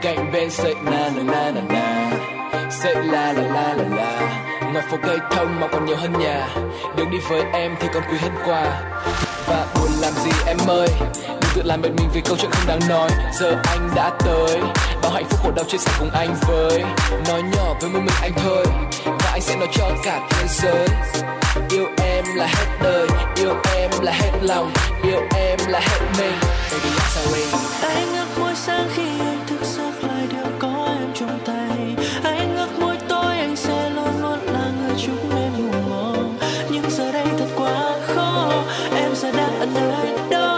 Gành bên sậy na na na na sậy la la la la ngoài phố cây thông mà còn nhiều hơn nhà. Đường đi với em thì còn quý hơn quà. Và buồn làm gì em ơi? Đừng tự làm bệnh mình vì câu chuyện không đáng nói. Giờ anh đã tới. Bao hạnh phúc khổ đau chia sẻ cùng anh với. Nói nhỏ với mỗi mình anh thôi. Và anh sẽ nói cho cả thế giới. Yêu em là hết đời. Yêu em là hết lòng. Yêu em là hết mình. Baby, I'm sorry. Anh ngước môi sáng khi em giờ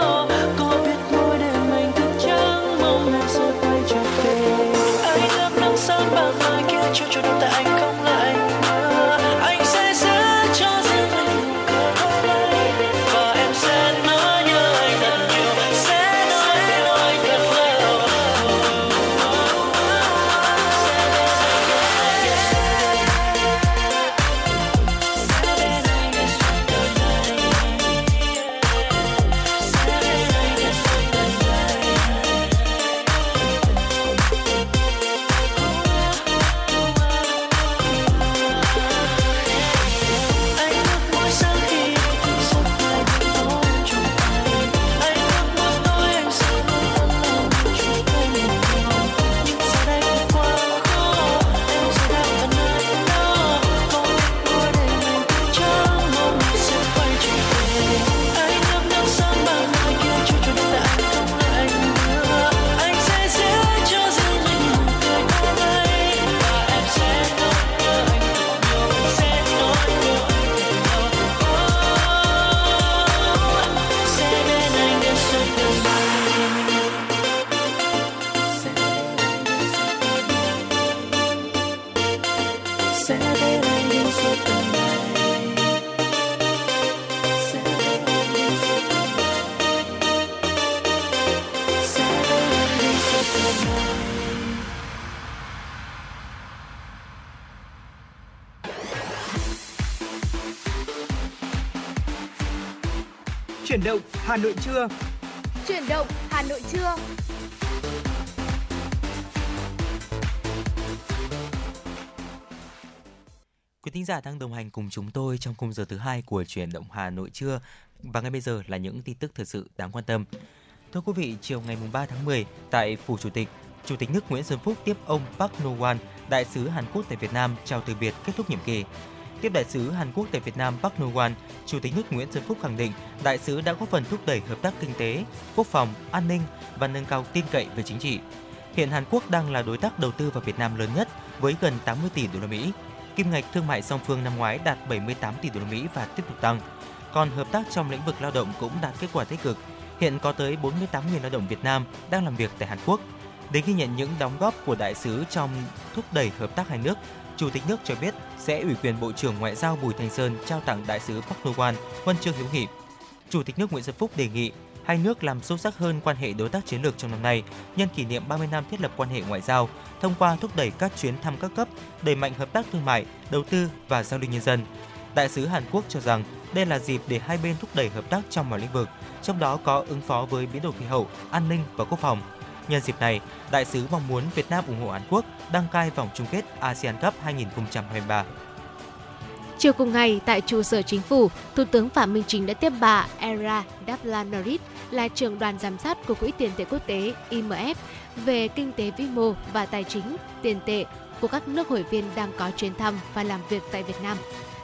Quý thính giả đang đồng hành cùng chúng tôi trong khung giờ thứ hai của chuyển động Hà Nội trưa và ngay bây giờ là những tin tức thật sự đáng quan tâm. Thưa quý vị, chiều ngày 3 tháng 10 tại phủ Chủ tịch, Chủ tịch nước Nguyễn Xuân Phúc tiếp ông Park No-wan, đại sứ Hàn Quốc tại Việt Nam chào từ biệt kết thúc nhiệm kỳ. Tiếp đại sứ Hàn Quốc tại Việt Nam Park No-wan, Chủ tịch nước Nguyễn Xuân Phúc khẳng định đại sứ đã góp phần thúc đẩy hợp tác kinh tế, quốc phòng, an ninh và nâng cao tin cậy về chính trị. Hiện Hàn Quốc đang là đối tác đầu tư vào Việt Nam lớn nhất với gần 80 tỷ đô la Mỹ. Kim ngạch thương mại song phương năm ngoái đạt 78 tỷ đô la Mỹ và tiếp tục tăng. Còn hợp tác trong lĩnh vực lao động cũng đạt kết quả tích cực. Hiện có tới 48.000 lao động Việt Nam đang làm việc tại Hàn Quốc. Để ghi nhận những đóng góp của đại sứ trong thúc đẩy hợp tác hai nước, Chủ tịch nước cho biết sẽ ủy quyền Bộ trưởng Ngoại giao Bùi thành Sơn trao tặng đại sứ Park No-wan huân chương hữu nghị. Chủ tịch nước Nguyễn Xuân Phúc đề nghị hai nước làm sâu sắc hơn quan hệ đối tác chiến lược trong năm nay, nhân kỷ niệm 30 năm thiết lập quan hệ ngoại giao, thông qua thúc đẩy các chuyến thăm các cấp, đẩy mạnh hợp tác thương mại, đầu tư và giao lưu nhân dân. Đại sứ Hàn Quốc cho rằng đây là dịp để hai bên thúc đẩy hợp tác trong mọi lĩnh vực, trong đó có ứng phó với biến đổi khí hậu, an ninh và quốc phòng. Nhân dịp này, đại sứ mong muốn Việt Nam ủng hộ Hàn Quốc đăng cai vòng chung kết ASEAN Cup 2023. Chiều cùng ngày, tại trụ sở chính phủ, Thủ tướng Phạm Minh Chính đã tiếp bà Era Daplanorit là trưởng đoàn giám sát của Quỹ tiền tệ quốc tế IMF về kinh tế vĩ mô và tài chính, tiền tệ của các nước hội viên đang có chuyến thăm và làm việc tại Việt Nam.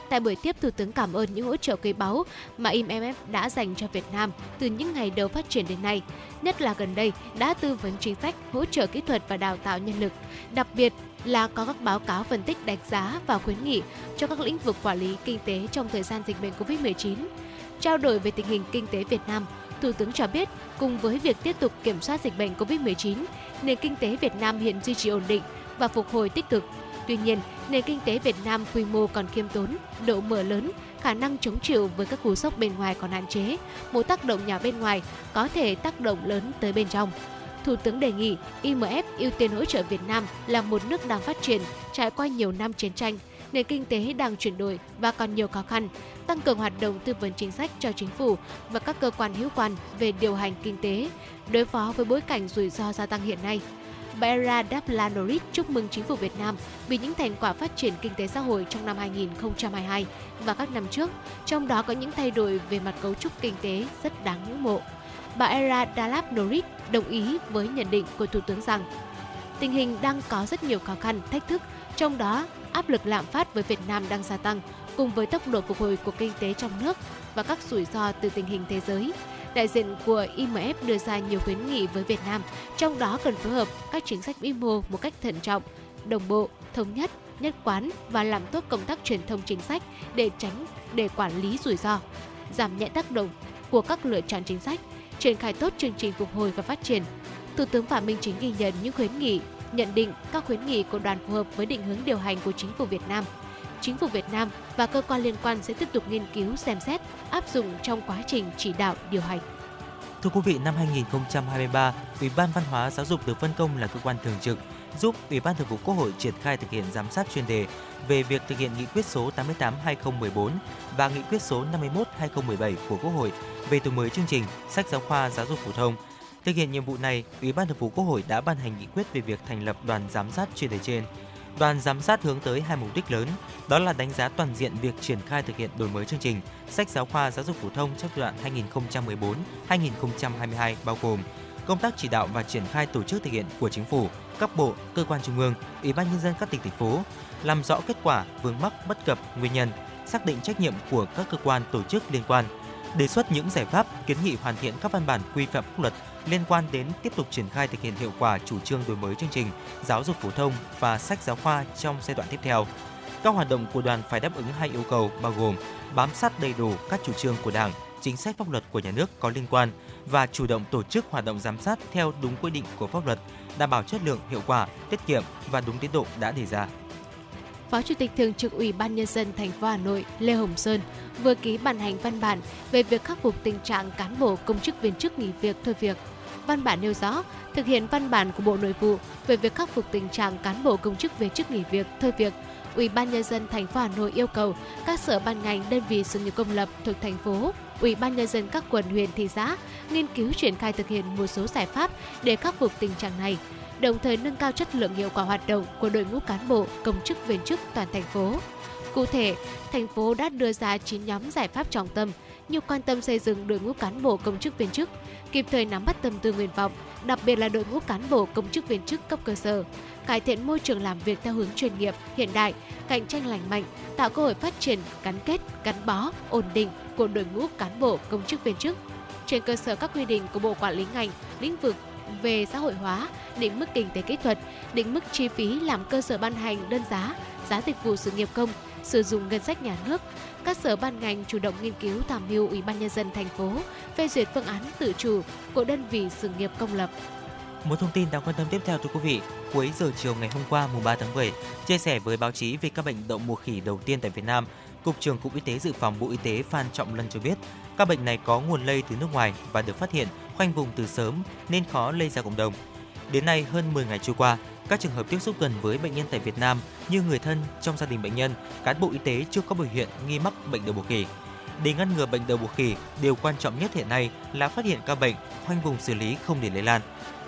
Tại buổi tiếp, Thủ tướng cảm ơn những hỗ trợ quý báu mà IMF đã dành cho Việt Nam từ những ngày đầu phát triển đến nay, nhất là gần đây đã tư vấn chính sách, hỗ trợ kỹ thuật và đào tạo nhân lực, đặc biệt là có các báo cáo phân tích đánh giá và khuyến nghị cho các lĩnh vực quản lý kinh tế trong thời gian dịch bệnh COVID-19. Trao đổi về tình hình kinh tế Việt Nam, Thủ tướng cho biết, cùng với việc tiếp tục kiểm soát dịch bệnh COVID-19, nền kinh tế Việt Nam hiện duy trì ổn định và phục hồi tích cực. Tuy nhiên, nền kinh tế Việt Nam quy mô còn khiêm tốn, độ mở lớn, khả năng chống chịu với các cú sốc bên ngoài còn hạn chế. Một tác động nhỏ bên ngoài có thể tác động lớn tới bên trong. Thủ tướng đề nghị IMF ưu tiên hỗ trợ Việt Nam là một nước đang phát triển, trải qua nhiều năm chiến tranh, nền kinh tế đang chuyển đổi và còn nhiều khó khăn, tăng cường hoạt động tư vấn chính sách cho chính phủ và các cơ quan hữu quan về điều hành kinh tế, đối phó với bối cảnh rủi ro gia tăng hiện nay. Bà Era Daplanorit chúc mừng chính phủ Việt Nam vì những thành quả phát triển kinh tế xã hội trong năm 2022 và các năm trước, trong đó có những thay đổi về mặt cấu trúc kinh tế rất đáng ngưỡng mộ. Bà Era Daplanorit đồng ý với nhận định của Thủ tướng rằng tình hình đang có rất nhiều khó khăn, thách thức, trong đó áp lực lạm phát với Việt Nam đang gia tăng cùng với tốc độ phục hồi của kinh tế trong nước và các rủi ro từ tình hình thế giới. Đại diện của IMF đưa ra nhiều khuyến nghị với Việt Nam, trong đó cần phối hợp các chính sách vĩ mô một cách thận trọng, đồng bộ, thống nhất, nhất quán và làm tốt công tác truyền thông chính sách để tránh để quản lý rủi ro, giảm nhẹ tác động của các lựa chọn chính sách, triển khai tốt chương trình phục hồi và phát triển. Thủ tướng Phạm Minh Chính ghi nhận những khuyến nghị, nhận định các khuyến nghị của đoàn phù hợp với định hướng điều hành của chính phủ Việt Nam. Chính phủ Việt Nam và cơ quan liên quan sẽ tiếp tục nghiên cứu xem xét, áp dụng trong quá trình chỉ đạo điều hành. Thưa quý vị, năm 2023, Ủy ban Văn hóa Giáo dục được phân công là cơ quan thường trực giúp Ủy ban Thường vụ Quốc hội triển khai thực hiện giám sát chuyên đề về việc thực hiện nghị quyết số 88/2014 và nghị quyết số 51/2017 của Quốc hội về đổi mới chương trình sách giáo khoa giáo dục phổ thông. Thực hiện nhiệm vụ này, Ủy ban Thường vụ Quốc hội đã ban hành nghị quyết về việc thành lập đoàn giám sát chuyên đề trên. Đoàn giám sát hướng tới hai mục đích lớn, đó là đánh giá toàn diện việc triển khai thực hiện đổi mới chương trình sách giáo khoa giáo dục phổ thông trong giai đoạn 2014-2022 bao gồm công tác chỉ đạo và triển khai tổ chức thực hiện của chính phủ, các bộ, cơ quan trung ương, ủy ban nhân dân các tỉnh thành phố, làm rõ kết quả, vướng mắc, bất cập, nguyên nhân, xác định trách nhiệm của các cơ quan tổ chức liên quan, đề xuất những giải pháp, kiến nghị hoàn thiện các văn bản quy phạm pháp luật liên quan đến tiếp tục triển khai thực hiện hiệu quả chủ trương đổi mới chương trình giáo dục phổ thông và sách giáo khoa trong giai đoạn tiếp theo. Các hoạt động của đoàn phải đáp ứng hai yêu cầu bao gồm bám sát đầy đủ các chủ trương của Đảng, chính sách pháp luật của nhà nước có liên quan và chủ động tổ chức hoạt động giám sát theo đúng quy định của pháp luật, đảm bảo chất lượng, hiệu quả, tiết kiệm và đúng tiến độ đã đề ra. Phó Chủ tịch Thường trực Ủy ban Nhân dân thành phố Hà Nội Lê Hồng Sơn vừa ký ban hành văn bản về việc khắc phục tình trạng cán bộ công chức viên chức nghỉ việc thôi việc. Văn bản nêu rõ, thực hiện văn bản của Bộ Nội vụ về việc khắc phục tình trạng cán bộ công chức viên chức nghỉ việc thôi việc, Ủy ban nhân dân thành phố Hà Nội yêu cầu các sở ban ngành, đơn vị sự nghiệp công lập thuộc thành phố, Ủy ban nhân dân các quận huyện thị xã nghiên cứu triển khai thực hiện một số giải pháp để khắc phục tình trạng này, đồng thời nâng cao chất lượng hiệu quả hoạt động của đội ngũ cán bộ, công chức viên chức toàn thành phố. Cụ thể, thành phố đã đưa ra 9 nhóm giải pháp trọng tâm như quan tâm xây dựng đội ngũ cán bộ công chức viên chức, kịp thời nắm bắt tâm tư nguyện vọng, đặc biệt là đội ngũ cán bộ công chức viên chức cấp cơ sở, cải thiện môi trường làm việc theo hướng chuyên nghiệp, hiện đại, cạnh tranh lành mạnh, tạo cơ hội phát triển, gắn kết, gắn bó, ổn định của đội ngũ cán bộ công chức viên chức. Trên cơ sở các quy định của Bộ Quản lý ngành, lĩnh vực về xã hội hóa, định mức kinh tế kỹ thuật, định mức chi phí làm cơ sở ban hành đơn giá, giá dịch vụ sự nghiệp công, sử dụng ngân sách nhà nước, các sở ban ngành chủ động nghiên cứu tham mưu Ủy ban nhân dân thành phố phê duyệt phương án tự chủ của đơn vị sự nghiệp công lập. Một thông tin đáng quan tâm tiếp theo thưa quý vị, cuối giờ chiều ngày hôm qua mùng 3 tháng 10, chia sẻ với báo chí về các bệnh đậu mùa khỉ đầu tiên tại Việt Nam, Cục trưởng Cục Y tế Dự phòng Bộ Y tế Phan Trọng Lân cho biết, các bệnh này có nguồn lây từ nước ngoài và được phát hiện khoanh vùng từ sớm nên khó lây ra cộng đồng. Đến nay, hơn 10 ngày trôi qua, các trường hợp tiếp xúc gần với bệnh nhân tại Việt Nam như người thân trong gia đình bệnh nhân, cán bộ y tế chưa có biểu hiện nghi mắc bệnh đậu mùa khỉ. Để ngăn ngừa bệnh đậu mùa khỉ, điều quan trọng nhất hiện nay là phát hiện ca bệnh, khoanh vùng xử lý không để lây lan.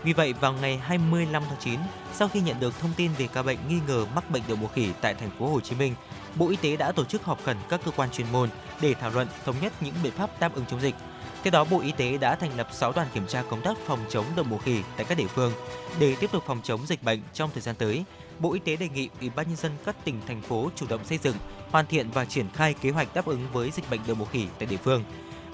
Vì vậy, vào ngày 25 tháng 9, sau khi nhận được thông tin về ca bệnh nghi ngờ mắc bệnh đậu mùa khỉ tại thành phố Hồ Chí Minh, Bộ Y tế đã tổ chức họp khẩn các cơ quan chuyên môn để thảo luận thống nhất những biện pháp đáp ứng chống dịch. Theo đó, Bộ Y tế đã thành lập 6 đoàn kiểm tra công tác phòng chống đậu mùa khỉ tại các địa phương. Để tiếp tục phòng chống dịch bệnh trong thời gian tới, Bộ Y tế đề nghị Ủy ban nhân dân các tỉnh thành phố chủ động xây dựng, hoàn thiện và triển khai kế hoạch đáp ứng với dịch bệnh đậu mùa khỉ tại địa phương.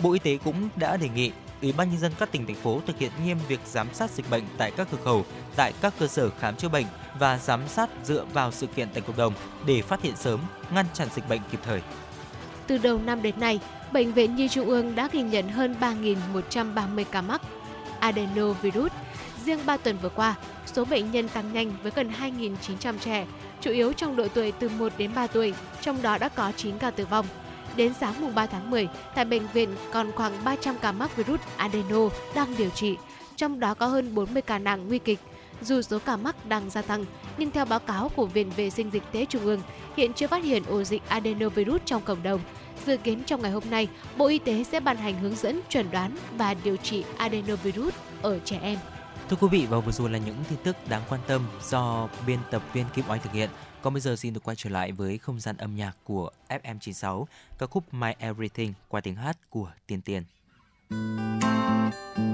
Bộ Y tế cũng đã đề nghị Ủy ban nhân dân các tỉnh thành phố thực hiện nghiêm việc giám sát dịch bệnh tại các cửa khẩu, tại các cơ sở khám chữa bệnh và giám sát dựa vào sự kiện tại cộng đồng để phát hiện sớm, ngăn chặn dịch bệnh kịp thời. Từ đầu năm đến nay, Bệnh viện Nhi Trung ương đã ghi nhận hơn 3.130 ca mắc adenovirus. Riêng 3 tuần vừa qua, số bệnh nhân tăng nhanh với gần 2.900 trẻ, chủ yếu trong độ tuổi từ 1 đến 3 tuổi, trong đó đã có 9 ca tử vong. Đến sáng mùng 3 tháng 10, tại bệnh viện còn khoảng 300 ca mắc virus adeno đang điều trị, trong đó có hơn 40 ca nặng nguy kịch. Dù số ca mắc đang gia tăng, nhưng theo báo cáo của Viện Vệ sinh Dịch tế Trung ương, hiện chưa phát hiện ổ dịch adenovirus trong cộng đồng. Dự kiến trong ngày hôm nay, Bộ Y tế sẽ ban hành hướng dẫn chuẩn đoán và điều trị adenovirus ở trẻ em. Thưa quý vị, và vừa rồi là những tin tức đáng quan tâm do biên tập viên Kim Oanh thực hiện. Còn bây giờ xin được quay trở lại với không gian âm nhạc của FM96, ca khúc My Everything qua tiếng hát của Tiên Tiên. em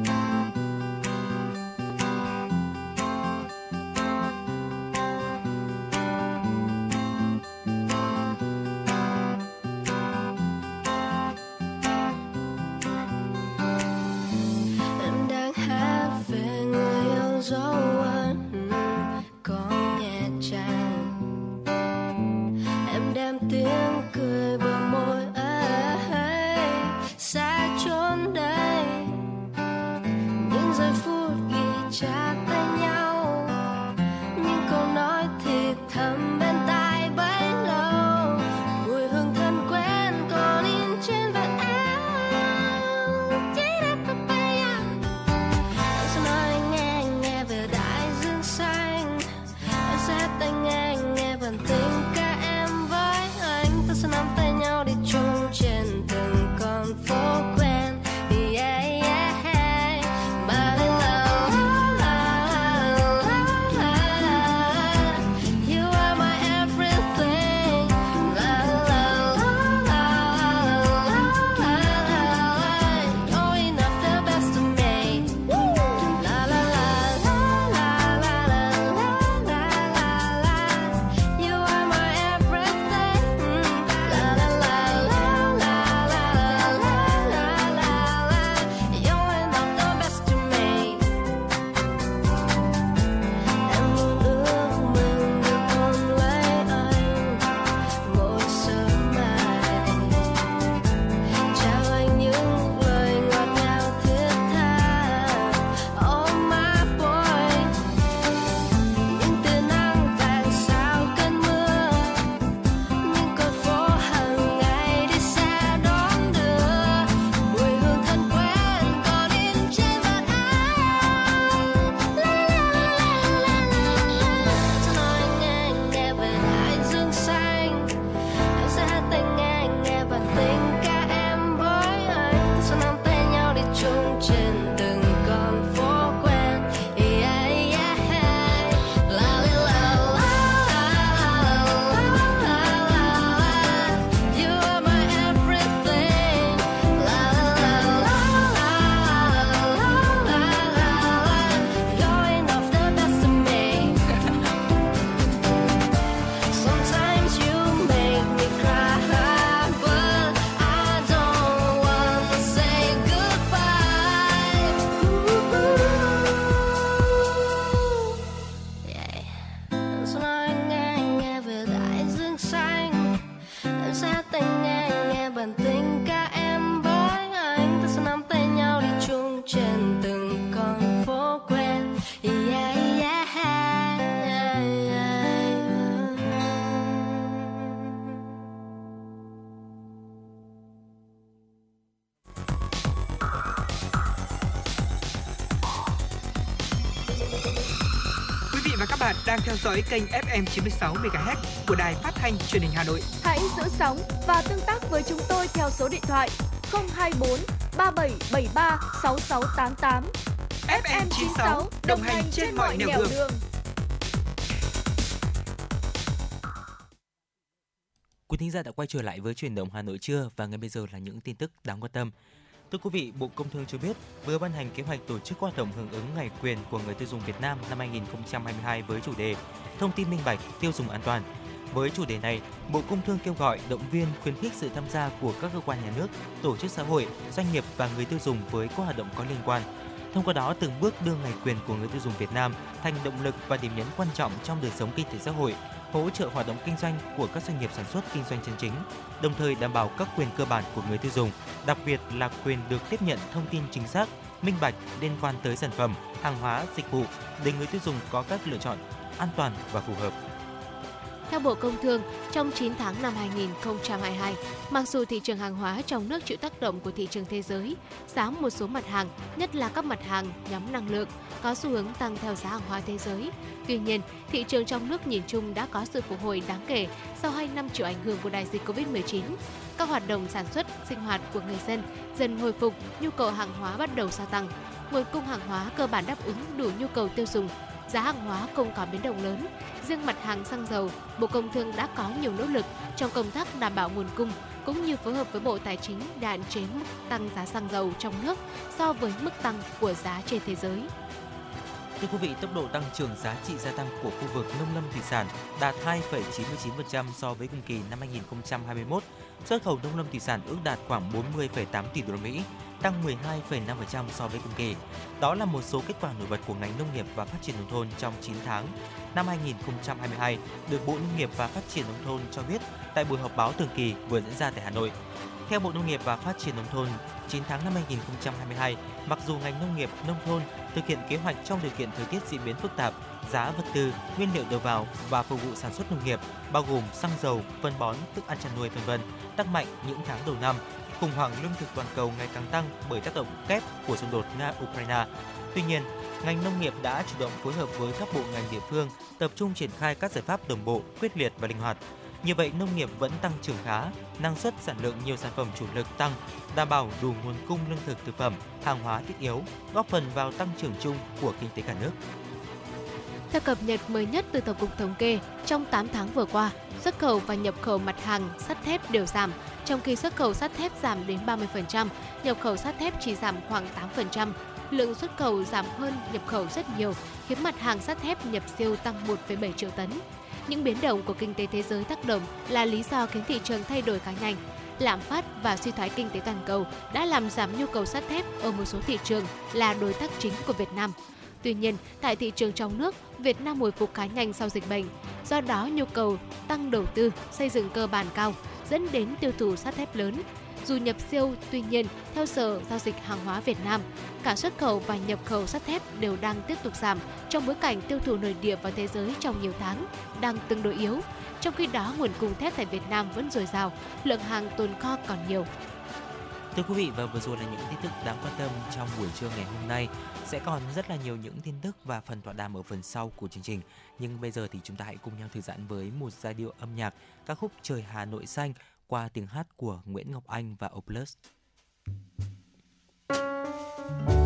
dõi kênh FM 96 MHz của đài phát thanh truyền hình Hà Nội. Hãy giữ sóng và tương tác với chúng tôi theo số điện thoại 024 3773 6688. FM 96 đồng hành trên mọi nẻo đường. đường. Quý thính giả đã quay trở lại với chuyển động Hà Nội trưa và ngay bây giờ là những tin tức đáng quan tâm. Thưa quý vị, Bộ Công Thương cho biết vừa ban hành kế hoạch tổ chức hoạt động hưởng ứng Ngày quyền của người tiêu dùng Việt Nam năm 2022 với chủ đề Thông tin minh bạch, tiêu dùng an toàn. Với chủ đề này, Bộ Công Thương kêu gọi động viên khuyến khích sự tham gia của các cơ quan nhà nước, tổ chức xã hội, doanh nghiệp và người tiêu dùng với các hoạt động có liên quan. Thông qua đó từng bước đưa ngày quyền của người tiêu dùng Việt Nam thành động lực và điểm nhấn quan trọng trong đời sống kinh tế xã hội, hỗ trợ hoạt động kinh doanh của các doanh nghiệp sản xuất kinh doanh chân chính, đồng thời đảm bảo các quyền cơ bản của người tiêu dùng, đặc biệt là quyền được tiếp nhận thông tin chính xác, minh bạch liên quan tới sản phẩm, hàng hóa, dịch vụ để người tiêu dùng có các lựa chọn an toàn và phù hợp. Theo Bộ Công Thương, trong 9 tháng năm 2022, mặc dù thị trường hàng hóa trong nước chịu tác động của thị trường thế giới, giá một số mặt hàng, nhất là các mặt hàng nhóm năng lượng, có xu hướng tăng theo giá hàng hóa thế giới. Tuy nhiên, thị trường trong nước nhìn chung đã có sự phục hồi đáng kể sau 2 năm chịu ảnh hưởng của đại dịch Covid-19. Các hoạt động sản xuất, sinh hoạt của người dân dần hồi phục, nhu cầu hàng hóa bắt đầu gia tăng. Nguồn cung hàng hóa cơ bản đáp ứng đủ nhu cầu tiêu dùng, giá hàng hóa không có biến động lớn. Riêng mặt hàng xăng dầu, Bộ Công Thương đã có nhiều nỗ lực trong công tác đảm bảo nguồn cung cũng như phối hợp với Bộ Tài chính để hạn chế mức tăng giá xăng dầu trong nước so với mức tăng của giá trên thế giới. Thưa quý vị, tốc độ tăng trưởng giá trị gia tăng của khu vực nông lâm thủy sản đạt 2,99% so với cùng kỳ năm 2021. Xuất khẩu nông lâm thủy sản ước đạt khoảng 40,8 tỷ đô la Mỹ, tăng 12,5% so với cùng kỳ. Đó là một số kết quả nổi bật của ngành nông nghiệp và phát triển nông thôn trong 9 tháng năm 2022 được Bộ Nông nghiệp và Phát triển nông thôn cho biết tại buổi họp báo thường kỳ vừa diễn ra tại Hà Nội. Theo Bộ Nông nghiệp và Phát triển nông thôn, 9 tháng năm 2022, mặc dù ngành nông nghiệp nông thôn thực hiện kế hoạch trong điều kiện thời tiết diễn biến phức tạp, giá vật tư, nguyên liệu đầu vào và phục vụ sản xuất nông nghiệp bao gồm xăng dầu, phân bón, thức ăn chăn nuôi v.v. tăng mạnh những tháng đầu năm. Khủng hoảng lương thực toàn cầu ngày càng tăng bởi tác động kép của xung đột Nga-Ukraine. Tuy nhiên, ngành nông nghiệp đã chủ động phối hợp với các bộ ngành địa phương tập trung triển khai các giải pháp đồng bộ, quyết liệt và linh hoạt. Như vậy, nông nghiệp vẫn tăng trưởng khá, năng suất sản lượng nhiều sản phẩm chủ lực tăng, đảm bảo đủ nguồn cung lương thực thực phẩm, hàng hóa thiết yếu, góp phần vào tăng trưởng chung của kinh tế cả nước. Theo cập nhật mới nhất từ Tổng cục Thống kê, trong 8 tháng vừa qua, xuất khẩu và nhập khẩu mặt hàng sắt thép đều giảm, trong khi xuất khẩu sắt thép giảm đến 30%, nhập khẩu sắt thép chỉ giảm khoảng 8%. Lượng xuất khẩu giảm hơn nhập khẩu rất nhiều, khiến mặt hàng sắt thép nhập siêu tăng 1,7 triệu tấn. Những biến động của kinh tế thế giới tác động là lý do khiến thị trường thay đổi khá nhanh. Lạm phát và suy thoái kinh tế toàn cầu đã làm giảm nhu cầu sắt thép ở một số thị trường là đối tác chính của Việt Nam. Tuy nhiên, tại thị trường trong nước, Việt Nam hồi phục khá nhanh sau dịch bệnh. Do đó, nhu cầu tăng đầu tư, xây dựng cơ bản cao, dẫn đến tiêu thụ sắt thép lớn. Dù nhập siêu, tuy nhiên, theo Sở Giao dịch Hàng hóa Việt Nam, cả xuất khẩu và nhập khẩu sắt thép đều đang tiếp tục giảm trong bối cảnh tiêu thụ nội địa và thế giới trong nhiều tháng đang tương đối yếu. Trong khi đó, nguồn cung thép tại Việt Nam vẫn dồi dào, lượng hàng tồn kho còn nhiều. Thưa quý vị và vừa rồi là những tin tức đáng quan tâm trong buổi trưa ngày hôm nay. Sẽ còn rất là nhiều những tin tức và phần tọa đàm ở phần sau của chương trình. Nhưng bây giờ thì chúng ta hãy cùng nhau thư giãn với một giai điệu âm nhạc, ca khúc Trời Hà Nội xanh qua tiếng hát của Nguyễn Ngọc Anh và Oplus. xanh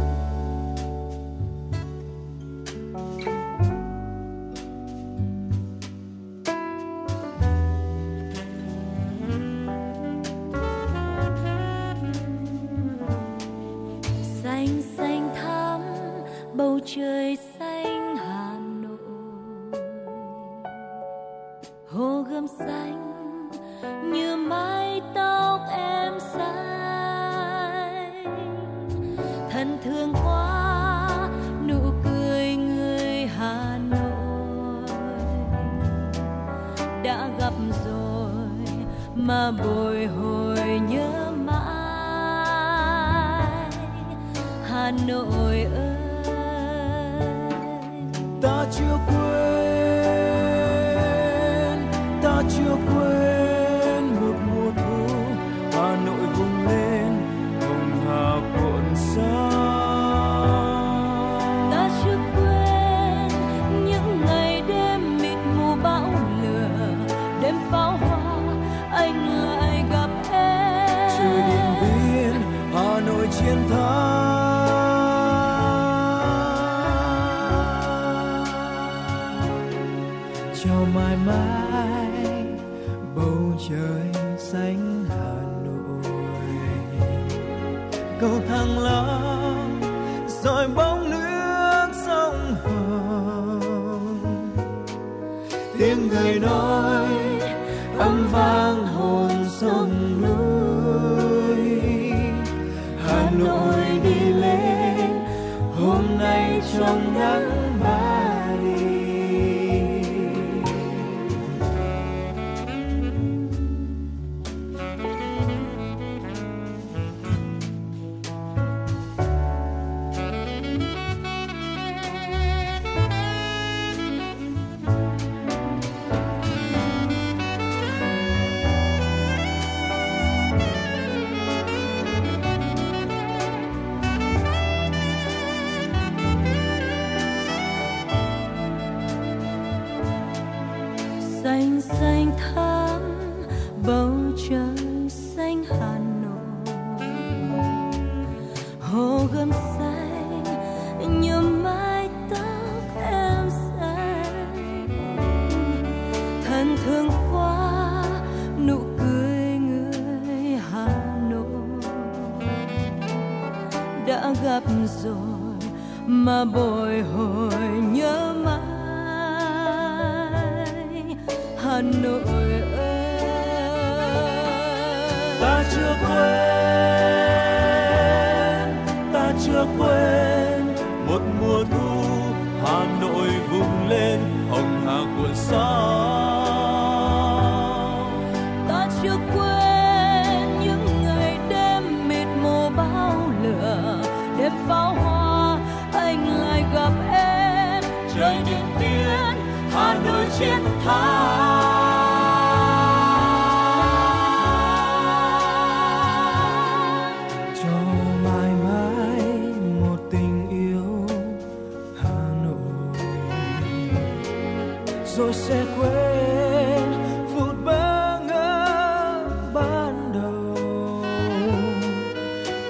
rồi sẽ quên phút bơ ngỡ ban đầu.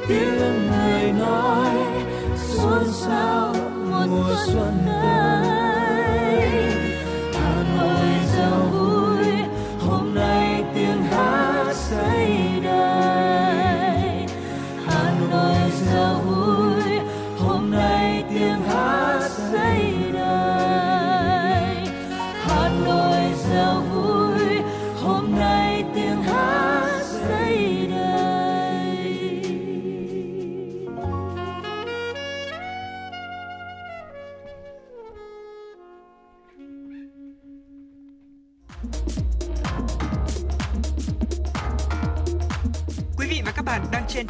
Tiếng người nói xôn xao mùa xuân tới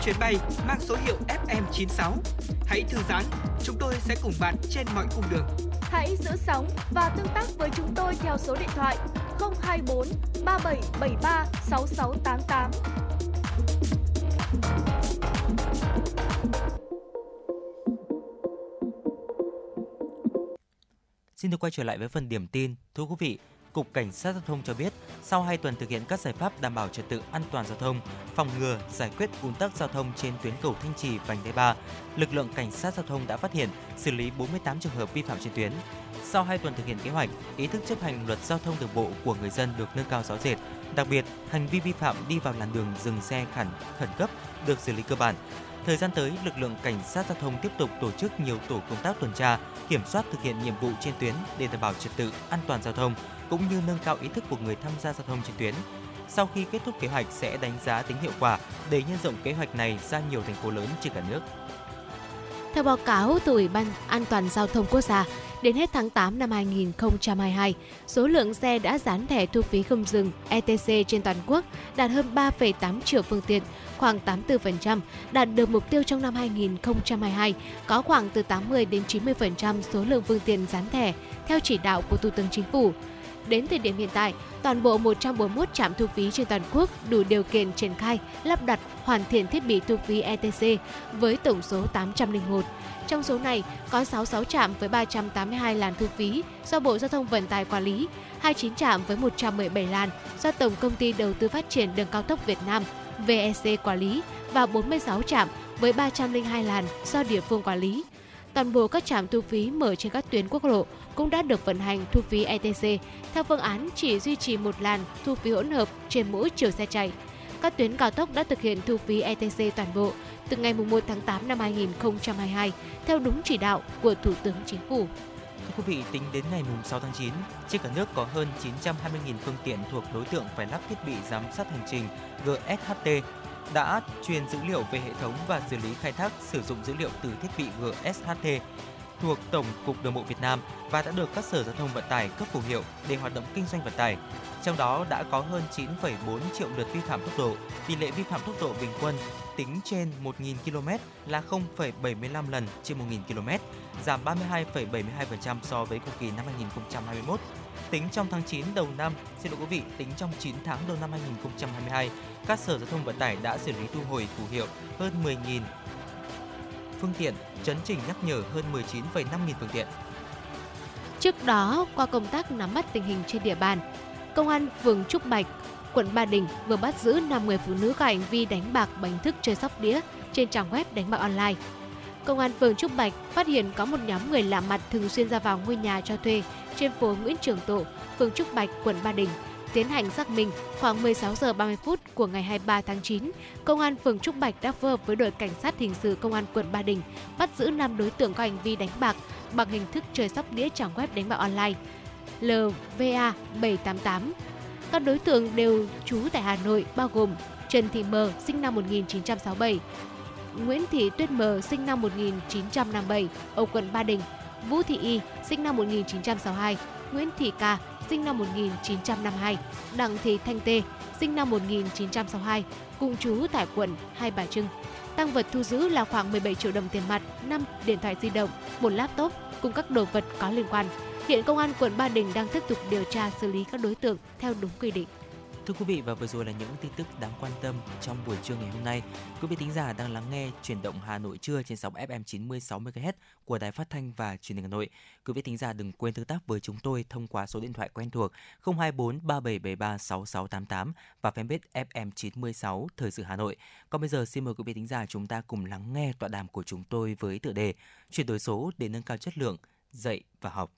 chuyến bay mang số hiệu FM96. Hãy thư giãn, chúng tôi sẽ cùng bạn trên mọi cung đường. Hãy giữ sóng và tương tác với chúng tôi theo số điện thoại 024 3773 6688. Xin được quay trở lại với phần điểm tin. Thưa quý vị, Cục Cảnh sát Giao thông cho biết, sau 2 tuần thực hiện các giải pháp đảm bảo trật tự an toàn giao thông, phòng ngừa, giải quyết ùn tắc giao thông trên tuyến cầu Thanh Trì vành đai 3, lực lượng cảnh sát giao thông đã phát hiện, xử lý 48 trường hợp vi phạm trên tuyến. Sau 2 tuần thực hiện kế hoạch, ý thức chấp hành luật giao thông đường bộ của người dân được nâng cao rõ rệt. Đặc biệt, hành vi vi phạm đi vào làn đường dừng xe khẩn khẩn cấp được xử lý cơ bản. Thời gian tới, lực lượng cảnh sát giao thông tiếp tục tổ chức nhiều tổ công tác tuần tra, kiểm soát thực hiện nhiệm vụ trên tuyến để đảm bảo trật tự, an toàn giao thông cũng như nâng cao ý thức của người tham gia giao thông trên tuyến. Sau khi kết thúc kế hoạch sẽ đánh giá tính hiệu quả để nhân rộng kế hoạch này ra nhiều thành phố lớn trên cả nước. Theo báo cáo từ Ủy ban An toàn Giao thông Quốc gia, đến hết tháng 8 năm 2022, số lượng xe đã dán thẻ thu phí không dừng ETC trên toàn quốc đạt hơn 3,8 triệu phương tiện, khoảng 84%, đạt được mục tiêu trong năm 2022, có khoảng từ 80 đến 90% số lượng phương tiện dán thẻ theo chỉ đạo của Thủ tướng Chính phủ. Đến thời điểm hiện tại, toàn bộ 141 trạm thu phí trên toàn quốc đủ điều kiện triển khai, lắp đặt, hoàn thiện thiết bị thu phí ETC với tổng số 801. Trong số này, có 66 trạm với 382 làn thu phí do Bộ Giao thông Vận tải quản lý, 29 trạm với 117 làn do Tổng Công ty Đầu tư Phát triển Đường Cao tốc Việt Nam VEC quản lý và 46 trạm với 302 làn do địa phương quản lý. Toàn bộ các trạm thu phí mở trên các tuyến quốc lộ cũng đã được vận hành thu phí ETC theo phương án chỉ duy trì một làn thu phí hỗn hợp trên mỗi chiều xe chạy. Các tuyến cao tốc đã thực hiện thu phí ETC toàn bộ, từ ngày 1 tháng 8 năm 2022 theo đúng chỉ đạo của Thủ tướng Chính phủ. Thưa quý vị, tính đến ngày 6 tháng 9, trên cả nước có hơn 920.000 phương tiện thuộc đối tượng phải lắp thiết bị giám sát hành trình GSHT đã truyền dữ liệu về hệ thống và xử lý khai thác sử dụng dữ liệu từ thiết bị GSHT thuộc Tổng cục Đường bộ Việt Nam và đã được các sở giao thông vận tải cấp phù hiệu để hoạt động kinh doanh vận tải. Trong đó đã có hơn 9,4 triệu lượt vi phạm tốc độ, tỷ lệ vi phạm tốc độ bình quân tính trên 1.000 km là 0,75 lần trên 1.000 km, giảm 32,72% so với cùng kỳ năm 2021. Tính trong tháng 9 đầu năm, xin lỗi quý vị, tính trong 9 tháng đầu năm 2022, các sở giao thông vận tải đã xử lý thu hồi phù hiệu hơn 10.000 phương tiện, chấn chỉnh nhắc nhở hơn 19,5 nghìn phương tiện. Trước đó, qua công tác nắm bắt tình hình trên địa bàn, Công an phường Trúc Bạch, quận Ba Đình vừa bắt giữ 5 người phụ nữ có hành vi đánh bạc bằng hình thức chơi sóc đĩa trên trang web đánh bạc online. Công an phường Trúc Bạch phát hiện có một nhóm người lạ mặt thường xuyên ra vào ngôi nhà cho thuê trên phố Nguyễn Trường Tộ, phường Trúc Bạch, quận Ba Đình. Tiến hành xác minh, khoảng 16 giờ 30 phút của ngày 23 tháng 9, Công an phường Trúc Bạch đã phối hợp với đội cảnh sát hình sự Công an quận Ba Đình bắt giữ 5 đối tượng có hành vi đánh bạc bằng hình thức chơi sóc đĩa trang web đánh bạc online LVA 788. Các đối tượng đều trú tại Hà Nội bao gồm Trần Thị Mờ sinh năm 1967, Nguyễn Thị Tuyết Mờ sinh năm 1957 ở quận Ba Đình, Vũ Thị Y sinh năm 1962, Nguyễn Thị Ca sinh năm 1952, Đặng Thị Thanh Tê sinh năm 1962 cùng chú tại quận Hai Bà Trưng. Tăng vật thu giữ là khoảng 17 triệu đồng tiền mặt, 5 điện thoại di động, một laptop cùng các đồ vật có liên quan. Hiện công an quận Ba Đình đang tiếp tục điều tra xử lý các đối tượng theo đúng quy định. Thưa quý vị, và vừa rồi là những tin tức đáng quan tâm trong buổi trưa ngày hôm nay. Quý vị thính giả đang lắng nghe chuyển động Hà Nội trưa trên sóng FM 96 MHz của Đài Phát thanh và Truyền hình Hà Nội. Quý vị thính giả đừng quên tương tác với chúng tôi thông qua số điện thoại quen thuộc 024 3773 6688 và fanpage FM 96 Thời sự Hà Nội. Còn bây giờ xin mời quý vị thính giả chúng ta cùng lắng nghe tọa đàm của chúng tôi với tựa đề Chuyển đổi số để nâng cao chất lượng dạy và học.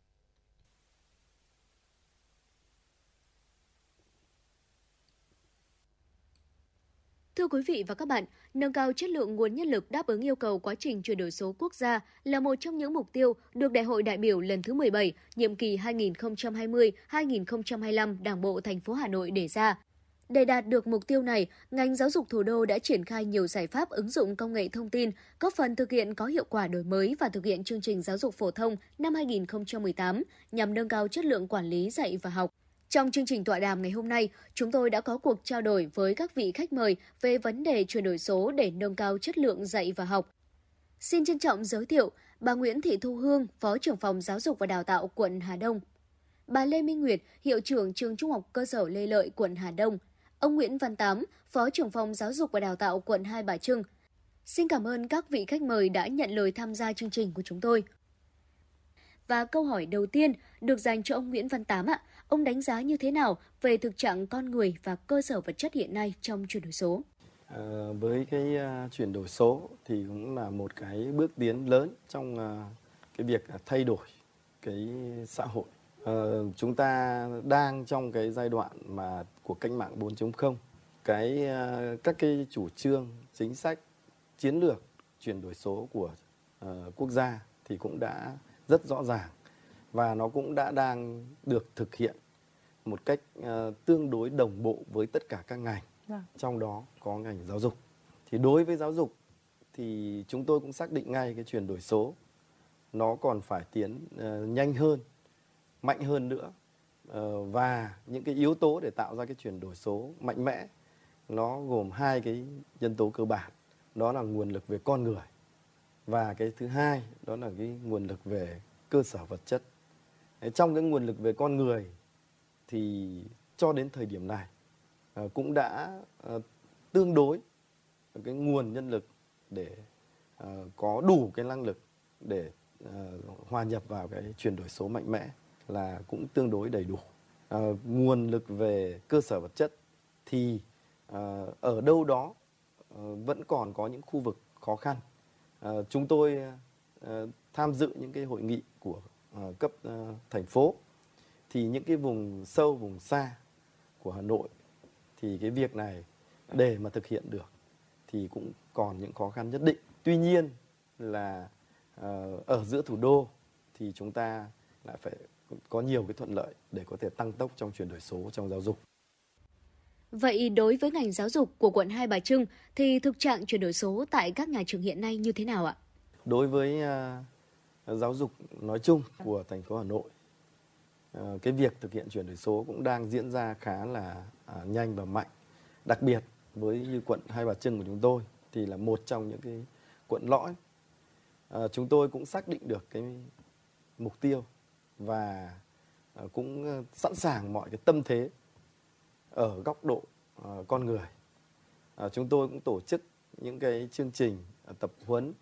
Thưa quý vị và các bạn, nâng cao chất lượng nguồn nhân lực đáp ứng yêu cầu quá trình chuyển đổi số quốc gia là một trong những mục tiêu được Đại hội đại biểu lần thứ 17, nhiệm kỳ 2020-2025 Đảng bộ thành phố Hà Nội đề ra. Để đạt được mục tiêu này, ngành giáo dục thủ đô đã triển khai nhiều giải pháp ứng dụng công nghệ thông tin, góp phần thực hiện có hiệu quả đổi mới và thực hiện chương trình giáo dục phổ thông năm 2018 nhằm nâng cao chất lượng quản lý dạy và học. Trong chương trình tọa đàm ngày hôm nay, chúng tôi đã có cuộc trao đổi với các vị khách mời về vấn đề chuyển đổi số để nâng cao chất lượng dạy và học. Xin trân trọng giới thiệu bà Nguyễn Thị Thu Hương, Phó trưởng phòng Giáo dục và Đào tạo quận Hà Đông. Bà Lê Minh Nguyệt, Hiệu trưởng Trường Trung học cơ sở Lê Lợi, quận Hà Đông. Ông Nguyễn Văn Tám, Phó trưởng phòng Giáo dục và Đào tạo quận Hai Bà Trưng. Xin cảm ơn các vị khách mời đã nhận lời tham gia chương trình của chúng tôi. Và câu hỏi đầu tiên được dành cho ông Nguyễn Văn Tám ạ. Ông đánh giá như thế nào về thực trạng con người và cơ sở vật chất hiện nay trong chuyển đổi số? À, với cái uh, chuyển đổi số thì cũng là một cái bước tiến lớn trong uh, cái việc uh, thay đổi cái xã hội. Uh, chúng ta đang trong cái giai đoạn mà của cách mạng 4.0 cái uh, các cái chủ trương chính sách chiến lược chuyển đổi số của uh, quốc gia thì cũng đã rất rõ ràng và nó cũng đã đang được thực hiện một cách uh, tương đối đồng bộ với tất cả các ngành. Vâng. trong đó có ngành giáo dục. Thì đối với giáo dục thì chúng tôi cũng xác định ngay cái chuyển đổi số. Nó còn phải tiến uh, nhanh hơn mạnh hơn nữa. Uh, và những cái yếu tố để tạo ra cái chuyển đổi số mạnh mẽ nó gồm hai cái nhân tố cơ bản. Đó là nguồn lực về con người và cái thứ hai đó là cái nguồn lực về cơ sở vật chất trong cái nguồn lực về con người thì cho đến thời điểm này ờ, cũng đã ờ, tương đối cái nguồn nhân lực để ờ, có đủ cái năng lực để hòa nhập vào cái chuyển đổi số mạnh mẽ là cũng tương đối đầy đủ. Nguồn lực về cơ sở vật chất thì ở đâu đó vẫn còn có những khu vực khó khăn. Chúng tôi tham dự những cái hội nghị của uh, cấp uh, thành phố thì những cái vùng sâu vùng xa của Hà Nội thì cái việc này để mà thực hiện được thì cũng còn những khó khăn nhất định. Tuy nhiên là ờ, ở giữa thủ đô thì chúng ta lại phải có nhiều cái thuận lợi để có thể tăng tốc trong chuyển đổi số trong giáo dục. Vậy đối với ngành giáo dục của quận Hai Bà Trưng thì thực trạng chuyển đổi số tại các nhà trường hiện nay như thế nào ạ? Đối với giáo dục nói chung của thành phố Hà Nội, ờ, cái việc thực hiện chuyển đổi số cũng đang diễn ra khá là à, nhanh và mạnh. Đặc biệt với như quận Hai Bà Trưng của chúng tôi thì là một trong những cái quận lõi. Ờ, chúng tôi cũng xác định được cái mục tiêu và ờ, cũng sẵn sàng mọi cái tâm thế ở góc độ con người. Chúng tôi cũng tổ chức những cái chương trình tập huấn,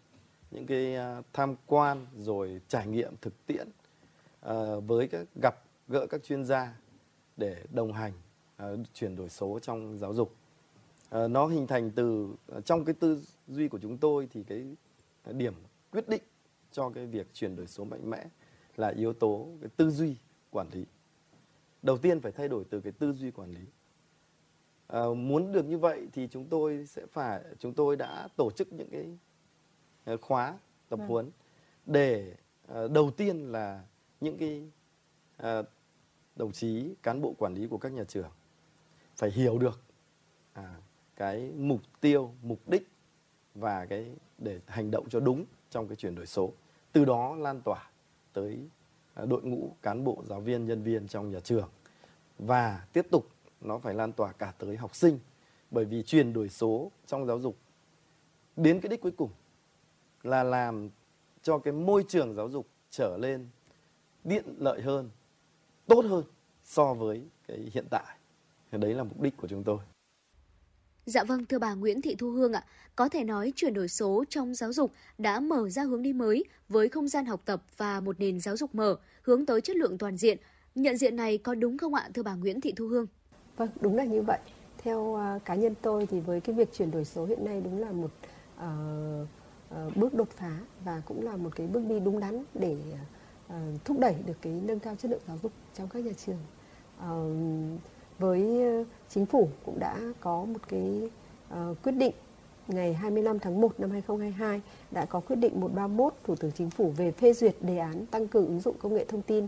những cái à, tham quan rồi trải nghiệm thực tiễn à, với các gặp gỡ các chuyên gia để đồng hành à, chuyển đổi số trong giáo dục. Nó hình thành từ trong cái tư duy của chúng tôi thì cái điểm quyết định cho cái việc chuyển đổi số mạnh mẽ là yếu tố cái tư duy quản lý. Đầu tiên phải thay đổi từ cái tư duy quản lý. À, muốn được như vậy thì chúng tôi sẽ phải chúng tôi đã tổ chức những cái khóa tập Vâng. huấn để ờ, đầu tiên là những cái ờ, đồng chí cán bộ quản lý của các nhà trường phải hiểu được à, cái mục tiêu mục đích và cái để hành động cho đúng trong cái chuyển đổi số. Từ đó lan tỏa tới đội ngũ cán bộ giáo viên nhân viên trong nhà trường. Và tiếp tục nó phải lan tỏa cả tới học sinh. Bởi vì chuyển đổi số trong giáo dục đến cái đích cuối cùng là làm cho cái môi trường giáo dục trở lên tiện lợi hơn tốt hơn so với cái hiện tại Thì đấy là mục đích của chúng tôi Dạ vâng, thưa bà Nguyễn Thị Thu Hương ạ, có thể nói chuyển đổi số trong giáo dục đã mở ra hướng đi mới với không gian học tập và một nền giáo dục mở, hướng tới chất lượng toàn diện. Nhận diện này có đúng không ạ, thưa bà Nguyễn Thị Thu Hương? Vâng, đúng là như vậy. Theo à, cá nhân tôi thì với cái việc chuyển đổi số hiện nay đúng là một ờ, Ờ, bước đột phá và cũng là một cái bước đi đúng đắn để ờ, thúc đẩy được cái nâng cao chất lượng giáo dục trong các nhà trường. Ờ, với chính phủ cũng đã có một cái quyết định ngày 25 tháng 1 năm 2022 đã có quyết định 131 Thủ tướng Chính phủ về phê duyệt đề án tăng cường ứng dụng công nghệ thông tin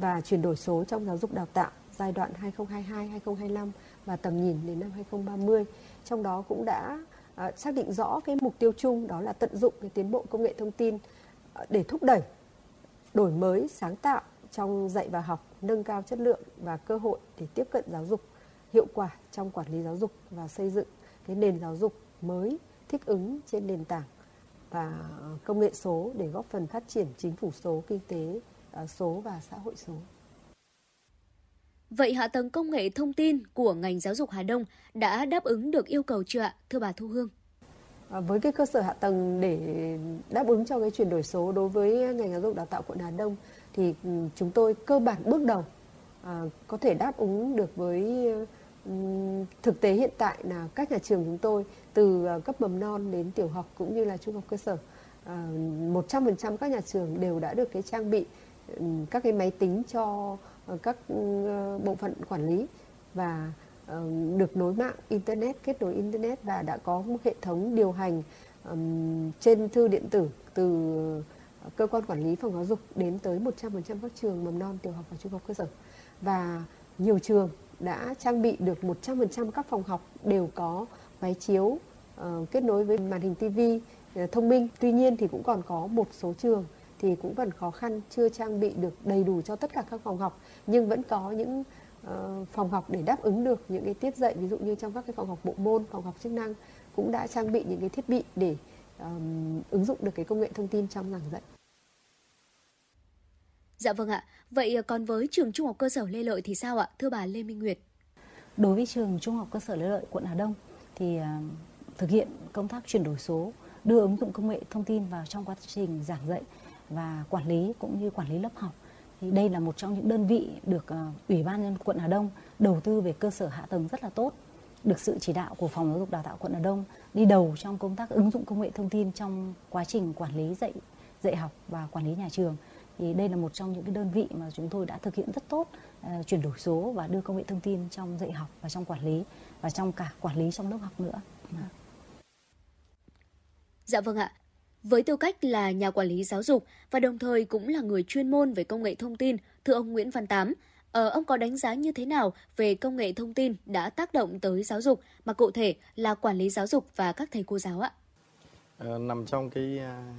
và chuyển đổi số trong giáo dục đào tạo giai đoạn 2022-2025 và tầm nhìn đến năm 2030. Trong đó cũng đã Ờ, xác định rõ cái mục tiêu chung đó là tận dụng cái tiến bộ công nghệ thông tin ờ, để thúc đẩy đổi mới sáng tạo trong dạy và học, nâng cao chất lượng và cơ hội để tiếp cận giáo dục hiệu quả trong quản lý giáo dục và xây dựng cái nền giáo dục mới thích ứng trên nền tảng và công nghệ số để góp phần phát triển chính phủ số, kinh tế ờ, số và xã hội số. Vậy hạ tầng công nghệ thông tin của ngành giáo dục Hà Đông đã đáp ứng được yêu cầu chưa ạ, thưa bà Thu Hương? À, với cái cơ sở hạ tầng để đáp ứng cho cái chuyển đổi số đối với ngành giáo dục đào tạo quận Hà Đông thì ừ, chúng tôi cơ bản bước đầu à, có thể đáp ứng được với ừ, thực tế hiện tại là các nhà trường chúng tôi từ à, cấp mầm non đến tiểu học cũng như là trung học cơ sở à, 100% các nhà trường đều đã được cái trang bị ừ, các cái máy tính cho các ừ, bộ phận quản lý và ờ, được nối mạng internet, kết nối internet và đã có một hệ thống điều hành trên thư điện tử từ cơ quan quản lý phòng giáo dục đến tới 100% các trường mầm non, tiểu học và trung học cơ sở. Và nhiều trường đã trang bị được 100% các phòng học đều có máy chiếu ờ, kết nối với màn hình tivi ờ, thông minh. Tuy nhiên thì cũng còn có một số trường thì cũng vẫn khó khăn chưa trang bị được đầy đủ cho tất cả các phòng học nhưng vẫn có những ờ, phòng học để đáp ứng được những cái tiết dạy ví dụ như trong các cái phòng học bộ môn phòng học chức năng cũng đã trang bị những cái thiết bị để ờm, ứng dụng được cái công nghệ thông tin trong giảng dạy. Dạ vâng ạ, vậy còn với trường trung học cơ sở Lê Lợi thì sao ạ, thưa bà Lê Minh Nguyệt? Đối với trường Trung học cơ sở Lê Lợi, quận Hà Đông thì à, thực hiện công tác chuyển đổi số, đưa ứng dụng công nghệ thông tin vào trong quá trình giảng dạy và quản lý cũng như quản lý lớp học. Thì đây là một trong những đơn vị được ờ, Ủy ban nhân quận Hà Đông đầu tư về cơ sở hạ tầng rất là tốt, được sự chỉ đạo của phòng giáo dục đào tạo quận Hà Đông đi đầu trong công tác ứng dụng công nghệ thông tin trong quá trình quản lý dạy dạy học và quản lý nhà trường thì đây là một trong những cái đơn vị mà chúng tôi đã thực hiện rất tốt uh, chuyển đổi số và đưa công nghệ thông tin trong dạy học và trong quản lý và trong cả quản lý trong lớp học nữa. Dạ, dạ vâng ạ. Với tư cách là nhà quản lý giáo dục và đồng thời cũng là người chuyên môn về công nghệ thông tin, thưa ông Nguyễn Văn Tám, ờ, ông có đánh giá như thế nào về công nghệ thông tin đã tác động tới giáo dục mà cụ thể là quản lý giáo dục và các thầy cô giáo ạ? Ờ, nằm trong cái à,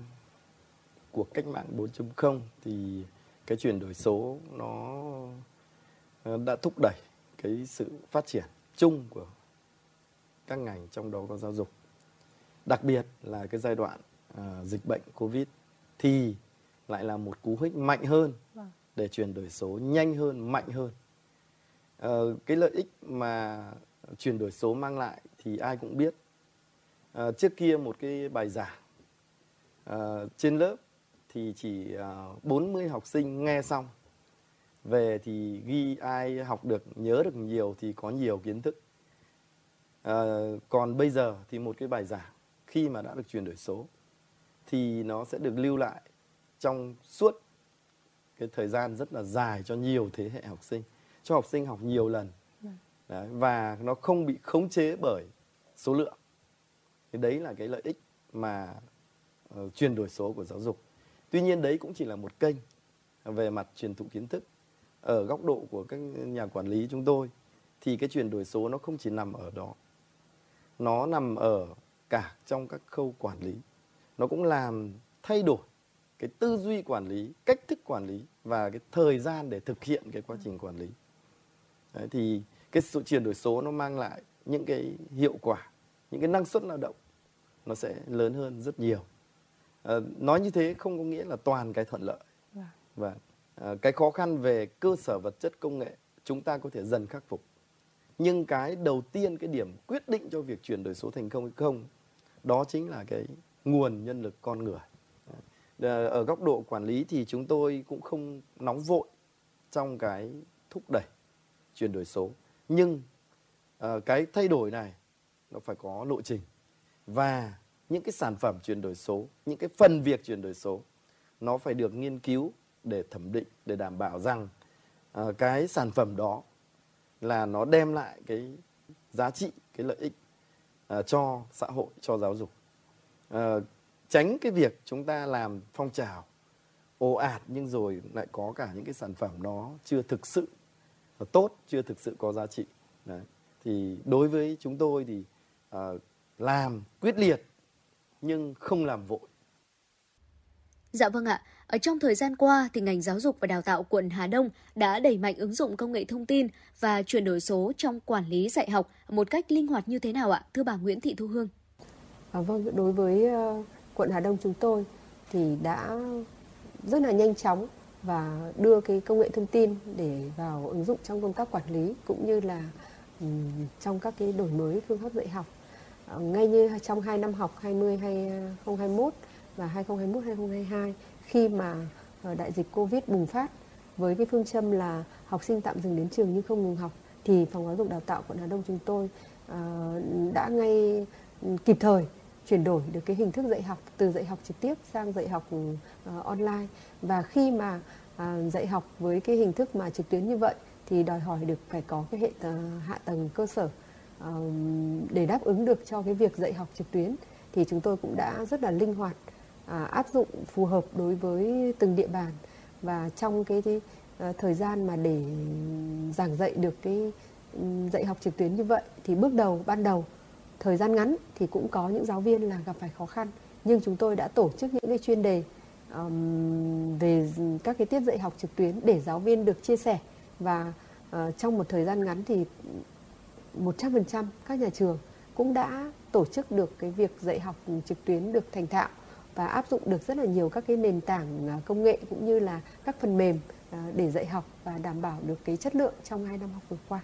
cuộc cách mạng 4.0 thì cái chuyển đổi số nó ờ, đã thúc đẩy cái sự phát triển chung của các ngành trong đó có giáo dục. Đặc biệt là cái giai đoạn dịch bệnh Covid thì lại là một cú hích mạnh hơn Vâng. để chuyển đổi số nhanh hơn, mạnh hơn. Ờ, cái lợi ích mà chuyển đổi số mang lại thì ai cũng biết. Ờ, trước kia một cái bài giảng ờ, trên lớp thì chỉ ờ, 40 học sinh nghe xong. Về thì ghi ai học được, nhớ được nhiều thì có nhiều kiến thức. Ờ, còn bây giờ thì một cái bài giảng khi mà đã được chuyển đổi số thì nó sẽ được lưu lại trong suốt cái thời gian rất là dài cho nhiều thế hệ học sinh cho học sinh học nhiều lần. Đấy, và nó không bị khống chế bởi số lượng. Thì đấy là cái lợi ích mà uh, chuyển đổi số của giáo dục. Tuy nhiên đấy cũng chỉ là một kênh về mặt truyền thụ kiến thức. Ở góc độ của các nhà quản lý chúng tôi thì cái chuyển đổi số nó không chỉ nằm ở đó. Nó nằm ở cả trong các khâu quản lý nó cũng làm thay đổi cái tư duy quản lý cách thức quản lý và cái thời gian để thực hiện cái quá trình quản lý. Đấy, thì cái sự chuyển đổi số nó mang lại những cái hiệu quả những cái năng suất lao động nó sẽ lớn hơn rất nhiều. Ờ, nói như thế không có nghĩa là toàn cái thuận lợi. Và ờ, cái khó khăn về cơ sở vật chất công nghệ chúng ta có thể dần khắc phục. Nhưng cái đầu tiên cái điểm quyết định cho việc chuyển đổi số thành công hay không đó chính là cái nguồn nhân lực con người. Ờ, ở góc độ quản lý thì chúng tôi cũng không nóng vội trong cái thúc đẩy chuyển đổi số. Nhưng ờ, cái thay đổi này nó phải có lộ trình. Và những cái sản phẩm chuyển đổi số, những cái phần việc chuyển đổi số nó phải được nghiên cứu để thẩm định, để đảm bảo rằng ờ, cái sản phẩm đó là nó đem lại cái giá trị, cái lợi ích cho xã hội, cho giáo dục. Ờ, tránh cái việc chúng ta làm phong trào ồ ạt nhưng rồi lại có cả những cái sản phẩm nó chưa thực sự tốt chưa thực sự có giá trị Đấy. thì đối với chúng tôi thì ờ, làm quyết liệt nhưng không làm vội Dạ vâng ạ. Ở trong thời gian qua thì ngành giáo dục và đào tạo quận Hà Đông đã đẩy mạnh ứng dụng công nghệ thông tin và chuyển đổi số trong quản lý dạy học một cách linh hoạt như thế nào ạ? Thưa bà Nguyễn Thị Thu Hương. À, vâng, đối với ờ, quận Hà Đông chúng tôi thì đã rất là nhanh chóng và đưa cái công nghệ thông tin để vào ứng dụng trong công tác quản lý cũng như là trong các cái đổi mới phương pháp dạy học. À, ngay như trong hai năm học 20 2021 ờ, và 2021 2022 khi mà đại dịch Covid bùng phát với cái phương châm là học sinh tạm dừng đến trường nhưng không ngừng học thì phòng giáo dục đào tạo quận Hà Đông chúng tôi ờ, đã ngay kịp thời chuyển đổi được cái hình thức dạy học từ dạy học trực tiếp sang dạy học uh, online. Và khi mà uh, dạy học với cái hình thức mà trực tuyến như vậy thì đòi hỏi được phải có cái hệ tờ- hạ tầng cơ sở uh, để đáp ứng được cho cái việc dạy học trực tuyến thì chúng tôi cũng đã rất là linh hoạt uh, áp dụng phù hợp đối với từng địa bàn. Và trong cái, cái uh, thời gian mà để giảng dạy được cái ừ, dạy học trực tuyến như vậy thì bước đầu ban đầu thời gian ngắn thì cũng có những giáo viên là gặp phải khó khăn nhưng chúng tôi đã tổ chức những cái chuyên đề um, về các cái tiết dạy học trực tuyến để giáo viên được chia sẻ và uh, trong một thời gian ngắn thì 100% các nhà trường cũng đã tổ chức được cái việc dạy học trực tuyến được thành thạo và áp dụng được rất là nhiều các cái nền tảng ờ, công nghệ cũng như là các phần mềm ờ, để dạy học và đảm bảo được cái chất lượng trong hai năm học vừa qua.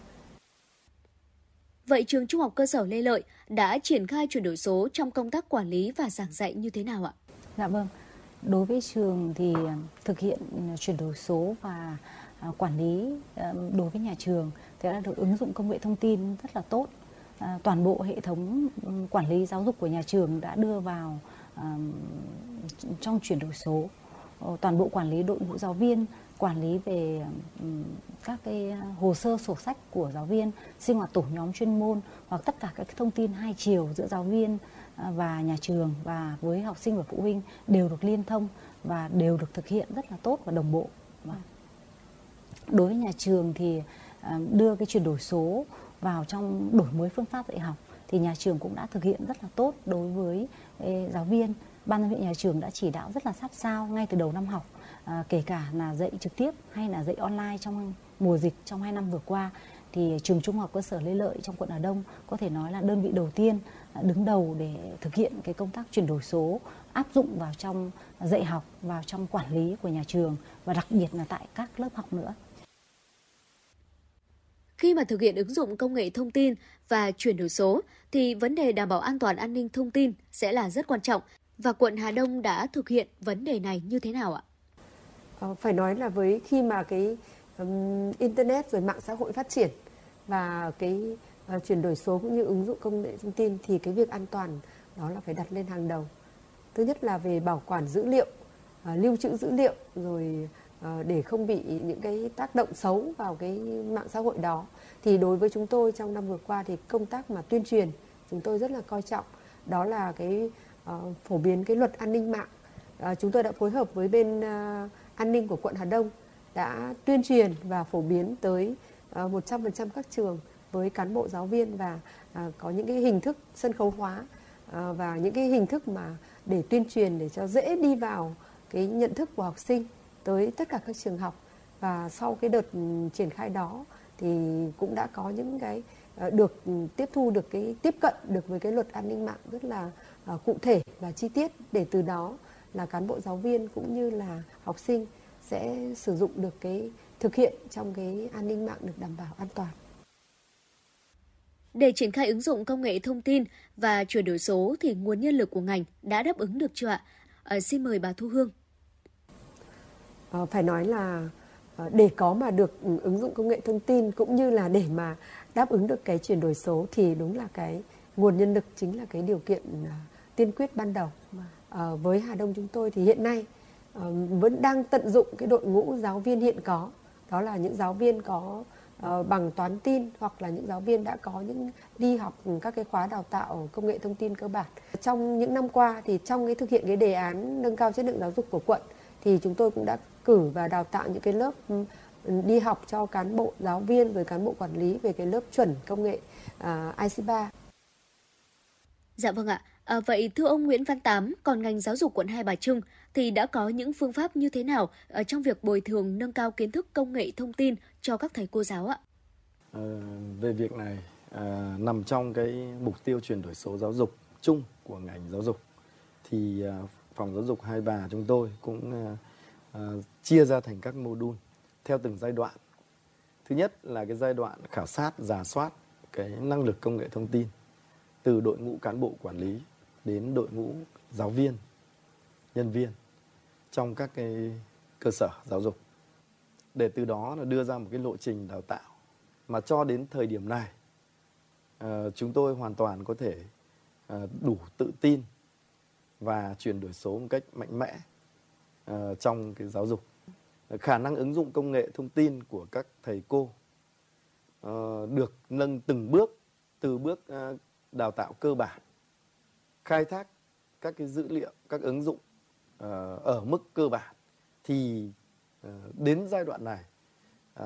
Vậy trường Trung học cơ sở Lê Lợi đã triển khai chuyển đổi số trong công tác quản lý và giảng dạy như thế nào ạ? Dạ vâng. Đối với trường thì ờ, thực hiện ờ, chuyển đổi số và ờ, quản lý đối với nhà trường thì đã được ứng dụng công nghệ thông tin rất là tốt. Toàn bộ hệ thống ừ, quản lý giáo dục của nhà trường đã đưa vào trong chuyển đổi số. Toàn bộ quản lý đội ngũ giáo viên, quản lý về các cái à, hồ sơ sổ sách của giáo viên, sinh hoạt tổ nhóm chuyên môn hoặc tất cả các thông tin hai chiều giữa giáo viên, à, và nhà trường và với học sinh và phụ huynh đều được liên thông và đều được thực hiện rất là tốt và đồng bộ. Vâng. Đối với nhà trường thì à, đưa cái chuyển đổi số vào trong đổi mới phương pháp dạy học thì nhà trường cũng đã thực hiện rất là tốt đối với giáo viên. Ban giám hiệu nhà trường đã chỉ đạo rất là sát sao ngay từ đầu năm học, à, kể cả là dạy trực tiếp hay là dạy online trong mùa dịch trong hai năm vừa qua thì trường trung học cơ sở Lê Lợi trong quận Hà Đông có thể nói là đơn vị đầu tiên à, đứng đầu để thực hiện cái công tác chuyển đổi số áp dụng vào trong dạy học vào trong quản lý của nhà trường và đặc biệt là tại các lớp học nữa. Khi mà thực hiện ứng dụng công nghệ thông tin và chuyển đổi số thì vấn đề đảm bảo an toàn an ninh thông tin sẽ là rất quan trọng và quận Hà Đông đã thực hiện vấn đề này như thế nào ạ? Ờ, phải nói là với khi mà cái um, internet rồi mạng xã hội phát triển và cái uh, chuyển đổi số cũng như ứng dụng công nghệ thông tin thì cái việc an toàn đó là phải đặt lên hàng đầu. Thứ nhất là về bảo quản dữ liệu, uh, lưu trữ dữ liệu rồi uh, để không bị những cái tác động xấu vào cái mạng xã hội đó. Thì đối với chúng tôi trong năm vừa qua thì công tác mà tuyên truyền chúng tôi rất là coi trọng. Đó là cái uh, phổ biến cái luật an ninh mạng. Uh, chúng tôi đã phối hợp với bên uh, an ninh của quận Hà Đông đã tuyên truyền và phổ biến tới ờ, 100% các trường với cán bộ, giáo viên và à, có những cái hình thức sân khấu hóa ờ, và những cái hình thức mà để tuyên truyền để cho dễ đi vào cái nhận thức của học sinh tới tất cả các trường học. Và sau cái đợt ừ, triển khai đó thì cũng đã có những cái ờ, được ừ, tiếp thu được cái, tiếp cận được với cái luật an ninh mạng rất là cụ thể và chi tiết để từ đó là cán bộ giáo viên cũng như là học sinh sẽ sử dụng được cái thực hiện trong cái an ninh mạng được đảm bảo an toàn. Để triển khai ứng dụng công nghệ thông tin và chuyển đổi số thì nguồn nhân lực của ngành đã đáp ứng được chưa ạ? À, xin mời bà Thu Hương. À, phải nói là ờ, để có mà được ứng dụng công nghệ thông tin cũng như là để mà đáp ứng được cái chuyển đổi số thì đúng là cái nguồn nhân lực chính là cái điều kiện tiên quyết ban đầu. Ờ, với Hà Đông chúng tôi thì hiện nay ờ, vẫn đang tận dụng cái đội ngũ giáo viên hiện có đó là những giáo viên có ờ, bằng toán tin hoặc là những giáo viên đã có những đi học các cái khóa đào tạo công nghệ thông tin cơ bản trong những năm qua thì trong cái thực hiện cái đề án nâng cao chất lượng giáo dục của quận thì chúng tôi cũng đã cử và đào tạo những cái lớp đi học cho cán bộ giáo viên rồi cán bộ quản lý về cái lớp chuẩn công nghệ à, uh, IC3. Dạ vâng ạ. À, vậy thưa ông Nguyễn Văn Tám, còn ngành giáo dục quận Hai Bà Trưng thì đã có những phương pháp như thế nào ở trong việc bồi thường nâng cao kiến thức công nghệ thông tin cho các thầy cô giáo ạ? À, về việc này à, nằm trong cái mục tiêu chuyển đổi số giáo dục chung của ngành giáo dục thì à, phòng giáo dục Hai Bà chúng tôi cũng à, à, chia ra thành các mô đun theo từng giai đoạn. Thứ nhất là cái giai đoạn khảo sát, giả soát cái năng lực công nghệ thông tin từ đội ngũ cán bộ quản lý đến đội ngũ giáo viên, nhân viên trong các cái cơ sở giáo dục. Để từ đó là đưa ra một cái lộ trình đào tạo. Mà cho đến thời điểm này ờ, chúng tôi hoàn toàn có thể ờ, đủ tự tin và chuyển đổi số một cách mạnh mẽ ờ, trong cái giáo dục. Khả năng ứng dụng công nghệ thông tin của các thầy cô được nâng từng bước từ bước đào tạo cơ bản khai thác các cái dữ liệu các ứng dụng uh, ở mức cơ bản thì uh, đến giai đoạn này uh,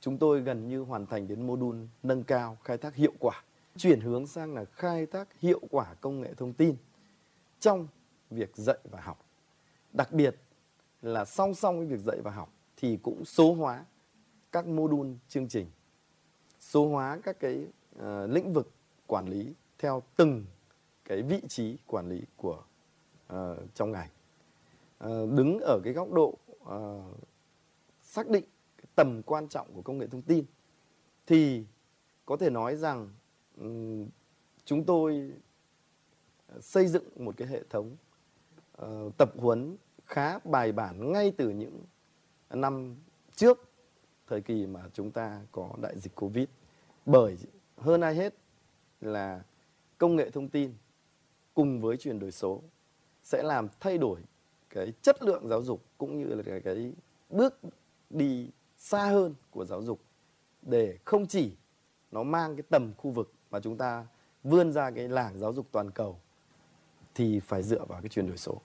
chúng tôi gần như hoàn thành đến mô đun nâng cao khai thác hiệu quả chuyển hướng sang là khai thác hiệu quả công nghệ thông tin trong việc dạy và học. Đặc biệt là song song với việc dạy và học thì cũng số hóa các mô đun chương trình số hóa các cái uh, lĩnh vực quản lý theo từng cái vị trí quản lý của uh, trong ngành. Uh, đứng ở cái góc độ uh, xác định cái tầm quan trọng của công nghệ thông tin thì có thể nói rằng um, chúng tôi xây dựng một cái hệ thống uh, tập huấn khá bài bản ngay từ những năm trước thời kỳ mà chúng ta có đại dịch covid. Bởi hơn ai hết là công nghệ thông tin cùng với chuyển đổi số sẽ làm thay đổi cái chất lượng giáo dục cũng như là cái, cái bước đi xa hơn của giáo dục để không chỉ nó mang cái tầm khu vực mà chúng ta vươn ra cái làng giáo dục toàn cầu thì phải dựa vào cái chuyển đổi số.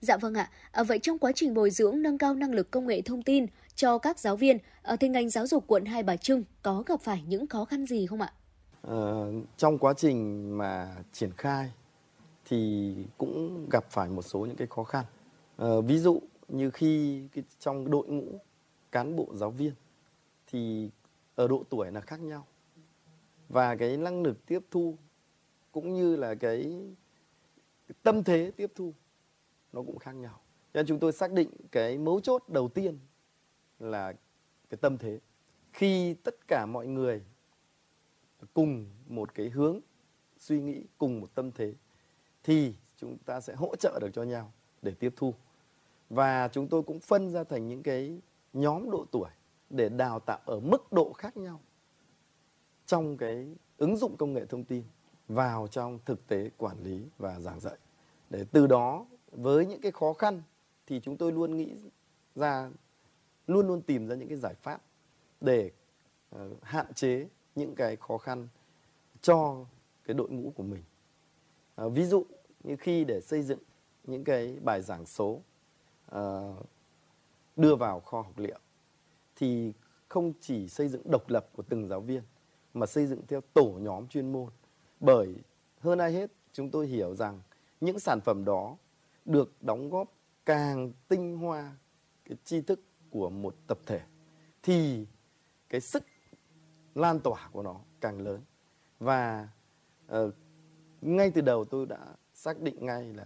Dạ vâng ạ. À, vậy trong quá trình bồi dưỡng nâng cao năng lực công nghệ thông tin cho các giáo viên, ở thì ngành giáo dục quận Hai Bà Trưng có gặp phải những khó khăn gì không ạ? Ờ, trong quá trình mà triển khai thì cũng gặp phải một số những cái khó khăn. Ờ, ví dụ như khi cái, trong đội ngũ cán bộ giáo viên thì ở độ tuổi là khác nhau và cái năng lực tiếp thu cũng như là cái, cái tâm thế tiếp thu nó cũng khác nhau. Cho nên chúng tôi xác định cái mấu chốt đầu tiên là cái tâm thế. Khi tất cả mọi người cùng một cái hướng suy nghĩ, cùng một tâm thế thì chúng ta sẽ hỗ trợ được cho nhau để tiếp thu. Và chúng tôi cũng phân ra thành những cái nhóm độ tuổi để đào tạo ở mức độ khác nhau trong cái ứng dụng công nghệ thông tin vào trong thực tế quản lý và giảng dạy. Để từ đó với những cái khó khăn thì chúng tôi luôn nghĩ ra luôn luôn tìm ra những cái giải pháp để uh, hạn chế những cái khó khăn cho cái đội ngũ của mình. à, ví dụ như khi để xây dựng những cái bài giảng số à, đưa vào kho học liệu thì không chỉ xây dựng độc lập của từng giáo viên mà xây dựng theo tổ nhóm chuyên môn bởi hơn ai hết chúng tôi hiểu rằng những sản phẩm đó được đóng góp càng tinh hoa cái tri thức của một tập thể thì cái sức lan tỏa của nó càng lớn. Và uh, ngay từ đầu tôi đã xác định ngay là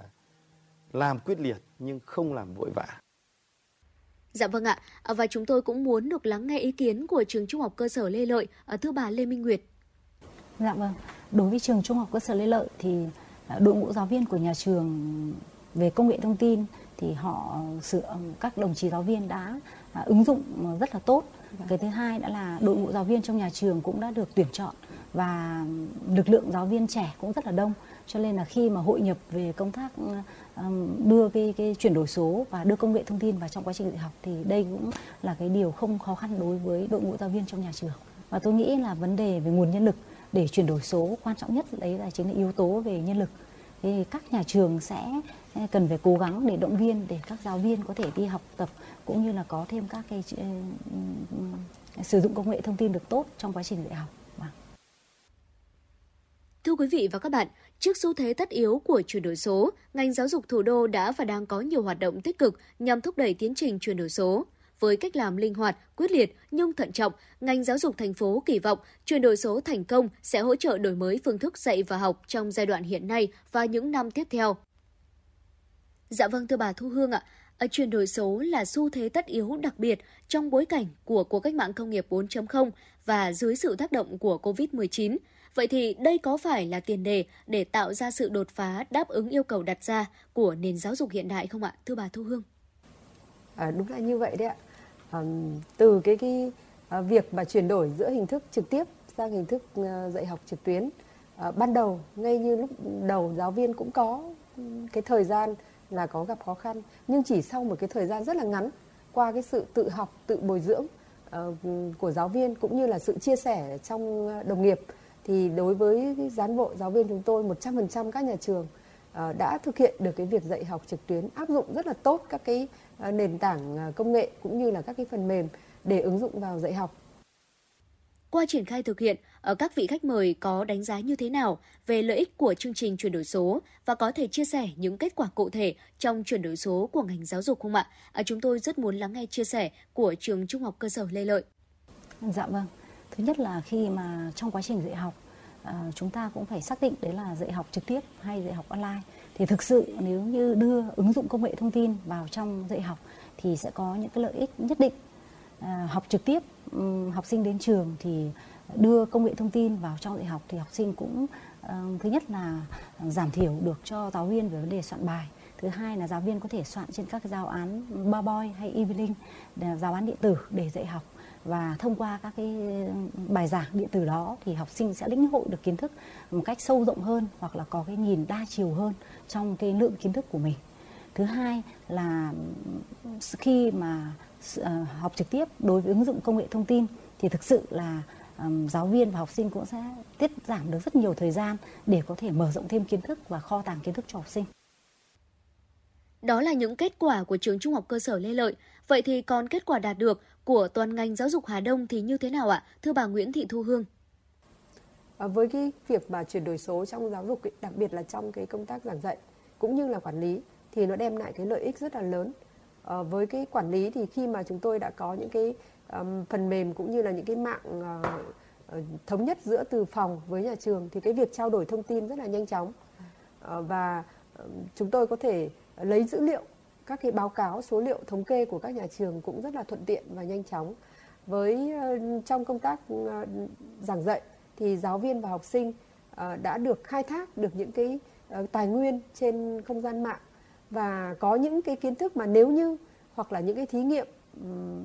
làm quyết liệt nhưng không làm vội vã. Dạ vâng ạ, à, và chúng tôi cũng muốn được lắng nghe ý kiến của trường Trung học cơ sở Lê Lợi, ở thưa bà Lê Minh Nguyệt. Dạ vâng, đối với trường Trung học cơ sở Lê Lợi thì đội ngũ giáo viên của nhà trường về công nghệ thông tin thì họ sự các đồng chí giáo viên đã ứng dụng rất là tốt. Cái thứ hai đã là đội ngũ giáo viên trong nhà trường cũng đã được tuyển chọn và lực lượng giáo viên trẻ cũng rất là đông. Cho nên là khi mà hội nhập về công tác đưa cái cái chuyển đổi số và đưa công nghệ thông tin vào trong quá trình dạy học thì đây cũng là cái điều không khó khăn đối với đội ngũ giáo viên trong nhà trường. Và tôi nghĩ là vấn đề về nguồn nhân lực để chuyển đổi số quan trọng nhất đấy là chính là yếu tố về nhân lực. Thì các nhà trường sẽ cần phải cố gắng để động viên để các giáo viên có thể đi học tập cũng như là có thêm các cái sử dụng công nghệ thông tin được tốt trong quá trình dạy học. Vâng. Thưa quý vị và các bạn, trước xu thế tất yếu của chuyển đổi số, ngành giáo dục thủ đô đã và đang có nhiều hoạt động tích cực nhằm thúc đẩy tiến trình chuyển đổi số. Với cách làm linh hoạt, quyết liệt nhưng thận trọng, ngành giáo dục thành phố kỳ vọng chuyển đổi số thành công sẽ hỗ trợ đổi mới phương thức dạy và học trong giai đoạn hiện nay và những năm tiếp theo. Dạ vâng thưa bà Thu Hương ạ, ở chuyển đổi số là xu thế tất yếu đặc biệt trong bối cảnh của cuộc cách mạng công nghiệp 4.0 và dưới sự tác động của COVID-19. Vậy thì đây có phải là tiền đề để tạo ra sự đột phá đáp ứng yêu cầu đặt ra của nền giáo dục hiện đại không ạ, thưa bà Thu Hương? À, đúng là như vậy đấy ạ. À, từ cái cái à, việc mà chuyển đổi giữa hình thức trực tiếp sang hình thức à, dạy học trực tuyến, à, ban đầu ngay như lúc đầu giáo viên cũng có cái thời gian là có gặp khó khăn, nhưng chỉ sau một cái thời gian rất là ngắn qua cái sự tự học, tự bồi dưỡng uh, của giáo viên cũng như là sự chia sẻ trong đồng nghiệp thì đối với gián bộ giáo viên chúng tôi 100% các nhà trường uh, đã thực hiện được cái việc dạy học trực tuyến áp dụng rất là tốt các cái uh, nền tảng công nghệ cũng như là các cái phần mềm để ứng dụng vào dạy học. Qua triển khai thực hiện, Ờ, các vị khách mời có đánh giá như thế nào về lợi ích của chương trình chuyển đổi số và có thể chia sẻ những kết quả cụ thể trong chuyển đổi số của ngành giáo dục không ạ? À, chúng tôi rất muốn lắng nghe chia sẻ của trường Trung học cơ sở Lê Lợi. Dạ vâng. Thứ nhất là khi mà trong quá trình dạy học à, chúng ta cũng phải xác định đấy là dạy học trực tiếp hay dạy học online thì thực sự nếu như đưa ứng dụng công nghệ thông tin vào trong dạy học thì sẽ có những cái lợi ích nhất định à, học trực tiếp um, học sinh đến trường thì đưa công nghệ thông tin vào trong dạy học thì học sinh cũng uh, thứ nhất là giảm thiểu được cho giáo viên về vấn đề soạn bài. Thứ hai là giáo viên có thể soạn trên các giáo án Boy hay e-learning giáo án điện tử để dạy học. Và thông qua các cái ừ, bài giảng điện tử đó thì học sinh sẽ lĩnh hội được kiến thức một cách sâu rộng hơn hoặc là có cái nhìn đa chiều hơn trong cái lượng kiến thức của mình. Thứ hai là ừ, khi mà ờ, học trực tiếp đối với ứng dụng công nghệ thông tin thì thực sự là giáo viên và học sinh cũng sẽ tiết giảm được rất nhiều thời gian để có thể mở rộng thêm kiến thức và kho tàng kiến thức cho học sinh. Đó là những kết quả của trường Trung học cơ sở Lê Lợi. Vậy thì còn kết quả đạt được của toàn ngành giáo dục Hà Đông thì như thế nào ạ? Thưa bà Nguyễn Thị Thu Hương. À, với cái việc mà chuyển đổi số trong giáo dục đặc biệt là trong cái công tác giảng dạy cũng như là quản lý thì nó đem lại cái lợi ích rất là lớn. À, với cái quản lý thì khi mà chúng tôi đã có những cái um, phần mềm cũng như là những cái mạng uh, thống nhất giữa từ phòng với nhà trường thì cái việc trao đổi thông tin rất là nhanh chóng. Uh, và chúng tôi có thể lấy dữ liệu các cái báo cáo số liệu thống kê của các nhà trường cũng rất là thuận tiện và nhanh chóng. Với trong công tác giảng dạy thì giáo viên và học sinh đã được khai thác được những cái tài nguyên trên không gian mạng và có những cái kiến thức mà nếu như hoặc là những cái thí nghiệm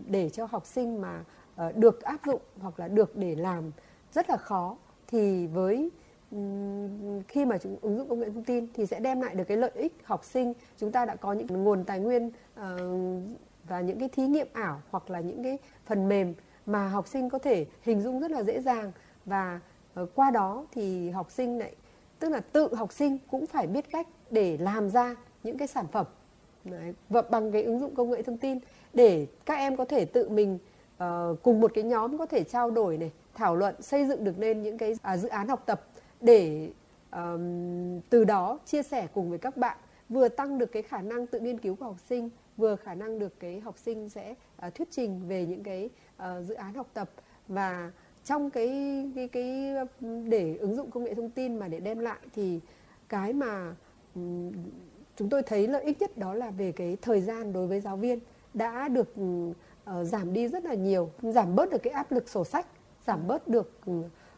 để cho học sinh mà ờ, được áp dụng hoặc là được để làm rất là khó, thì với khi mà chúng, ứng dụng công nghệ thông tin thì sẽ đem lại được cái lợi ích học sinh. Chúng ta đã có những nguồn tài nguyên ờ, và những cái thí nghiệm ảo hoặc là những cái phần mềm mà học sinh có thể hình dung rất là dễ dàng. Và ờ, qua đó thì học sinh lại, tức là tự học sinh cũng phải biết cách để làm ra những cái sản phẩm Đấy, và bằng cái ứng dụng công nghệ thông tin để các em có thể tự mình uh, cùng một cái nhóm có thể trao đổi này thảo luận xây dựng được nên những cái uh, dự án học tập để um, từ đó chia sẻ cùng với các bạn vừa tăng được cái khả năng tự nghiên cứu của học sinh vừa khả năng được cái học sinh sẽ uh, thuyết trình về những cái uh, dự án học tập. Và trong cái cái cái để ứng dụng công nghệ thông tin mà để đem lại thì cái mà um, chúng tôi thấy lợi ích nhất đó là về cái thời gian đối với giáo viên đã được uh, giảm đi rất là nhiều giảm bớt được cái áp lực sổ sách giảm bớt được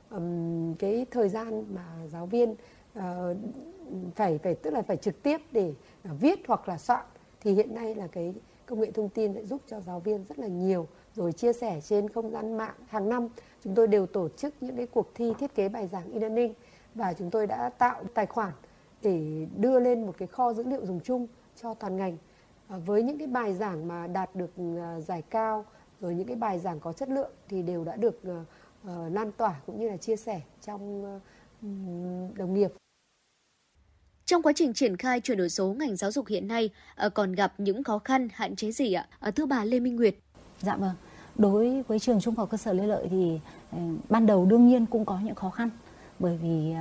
um, cái thời gian mà giáo viên uh, phải phải tức là phải trực tiếp để uh, viết hoặc là soạn. Thì hiện nay là cái công nghệ thông tin sẽ giúp cho giáo viên rất là nhiều. Rồi chia sẻ trên không gian mạng hàng năm chúng tôi đều tổ chức những cái cuộc thi thiết kế bài giảng e-learning và chúng tôi đã tạo tài khoản để đưa lên một cái kho dữ liệu dùng chung cho toàn ngành à, với những cái bài giảng mà đạt được à, giải cao rồi những cái bài giảng có chất lượng thì đều đã được uh, lan tỏa cũng như là chia sẻ trong đồng nghiệp. Trong quá trình triển khai chuyển đổi số ngành giáo dục hiện nay còn gặp những khó khăn, hạn chế gì ạ? Thưa bà Lê Minh Nguyệt. Dạ vâng. Đối với trường Trung học cơ sở Lê Lợi thì ban đầu đương nhiên cũng có những khó khăn bởi vì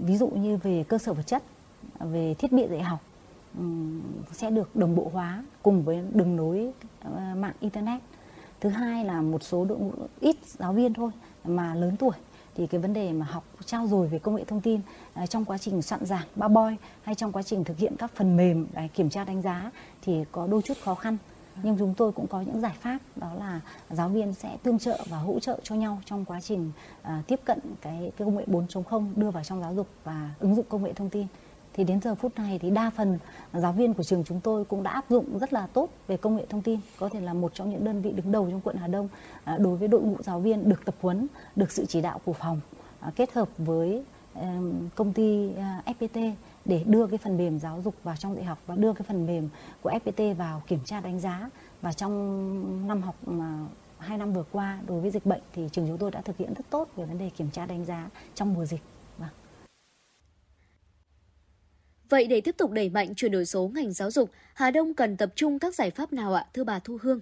ví dụ như về cơ sở vật chất, về thiết bị dạy học sẽ được đồng bộ hóa cùng với đường nối ờ, mạng internet. Thứ hai là một số đội ngũ, ít giáo viên thôi mà lớn tuổi, thì cái vấn đề mà học, trao dồi về công nghệ thông tin ờ, trong quá trình soạn giảng, ba boy hay trong quá trình thực hiện các phần mềm à, kiểm tra đánh giá thì có đôi chút khó khăn nhưng chúng tôi cũng có những giải pháp đó là giáo viên sẽ tương trợ và hỗ trợ cho nhau trong quá trình à, tiếp cận cái, cái công nghệ 4.0 đưa vào trong giáo dục và ứng dụng công nghệ thông tin. Thì đến giờ phút này thì đa phần giáo viên của trường chúng tôi cũng đã áp dụng rất là tốt về công nghệ thông tin có thể là một trong những đơn vị đứng đầu trong quận Hà Đông à, đối với đội ngũ giáo viên được tập huấn được sự chỉ đạo của phòng à, kết hợp với công ty à, FPT để đưa cái phần mềm giáo dục vào trong dạy học và đưa cái phần mềm của FPT vào kiểm tra đánh giá và trong năm học mà hai năm vừa qua đối với dịch bệnh thì trường chúng tôi đã thực hiện rất tốt về vấn đề kiểm tra đánh giá trong mùa dịch. Vâng. Vậy để tiếp tục đẩy mạnh chuyển đổi số ngành giáo dục, Hà Đông cần tập trung các giải pháp nào ạ, thưa bà Thu Hương?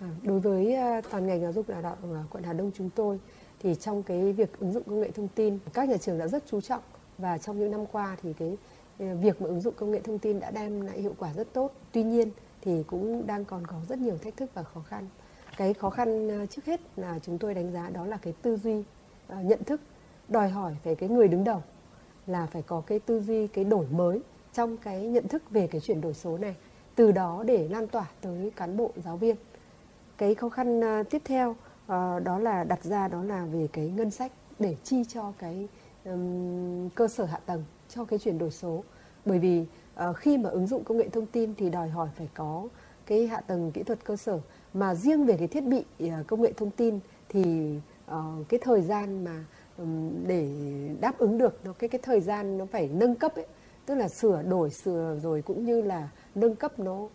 À, đối với à, toàn ngành giáo dục đào tạo của quận Hà Đông chúng tôi thì trong cái việc ứng dụng công nghệ thông tin, các nhà trường đã rất chú trọng và trong những năm qua thì cái ờ, việc mà ứng dụng công nghệ thông tin đã đem lại hiệu quả rất tốt. Tuy nhiên thì cũng đang còn có rất nhiều thách thức và khó khăn. Cái khó khăn ờ, trước hết là chúng tôi đánh giá đó là cái tư duy ờ, nhận thức, đòi hỏi về cái người đứng đầu là phải có cái tư duy, cái đổi mới trong cái nhận thức về cái chuyển đổi số này, từ đó để lan tỏa tới cán bộ, giáo viên. Cái khó khăn tiếp theo đó là đặt ra đó là về cái ngân sách để chi cho cái um, cơ sở hạ tầng cho cái chuyển đổi số. Bởi vì uh, khi mà ứng dụng công nghệ thông tin thì đòi hỏi phải có cái hạ tầng kỹ thuật cơ sở. Mà riêng về cái thiết bị uh, công nghệ thông tin thì uh, cái thời gian mà um, để đáp ứng được nó cái cái thời gian nó phải nâng cấp ấy tức là sửa đổi sửa rồi cũng như là nâng cấp nó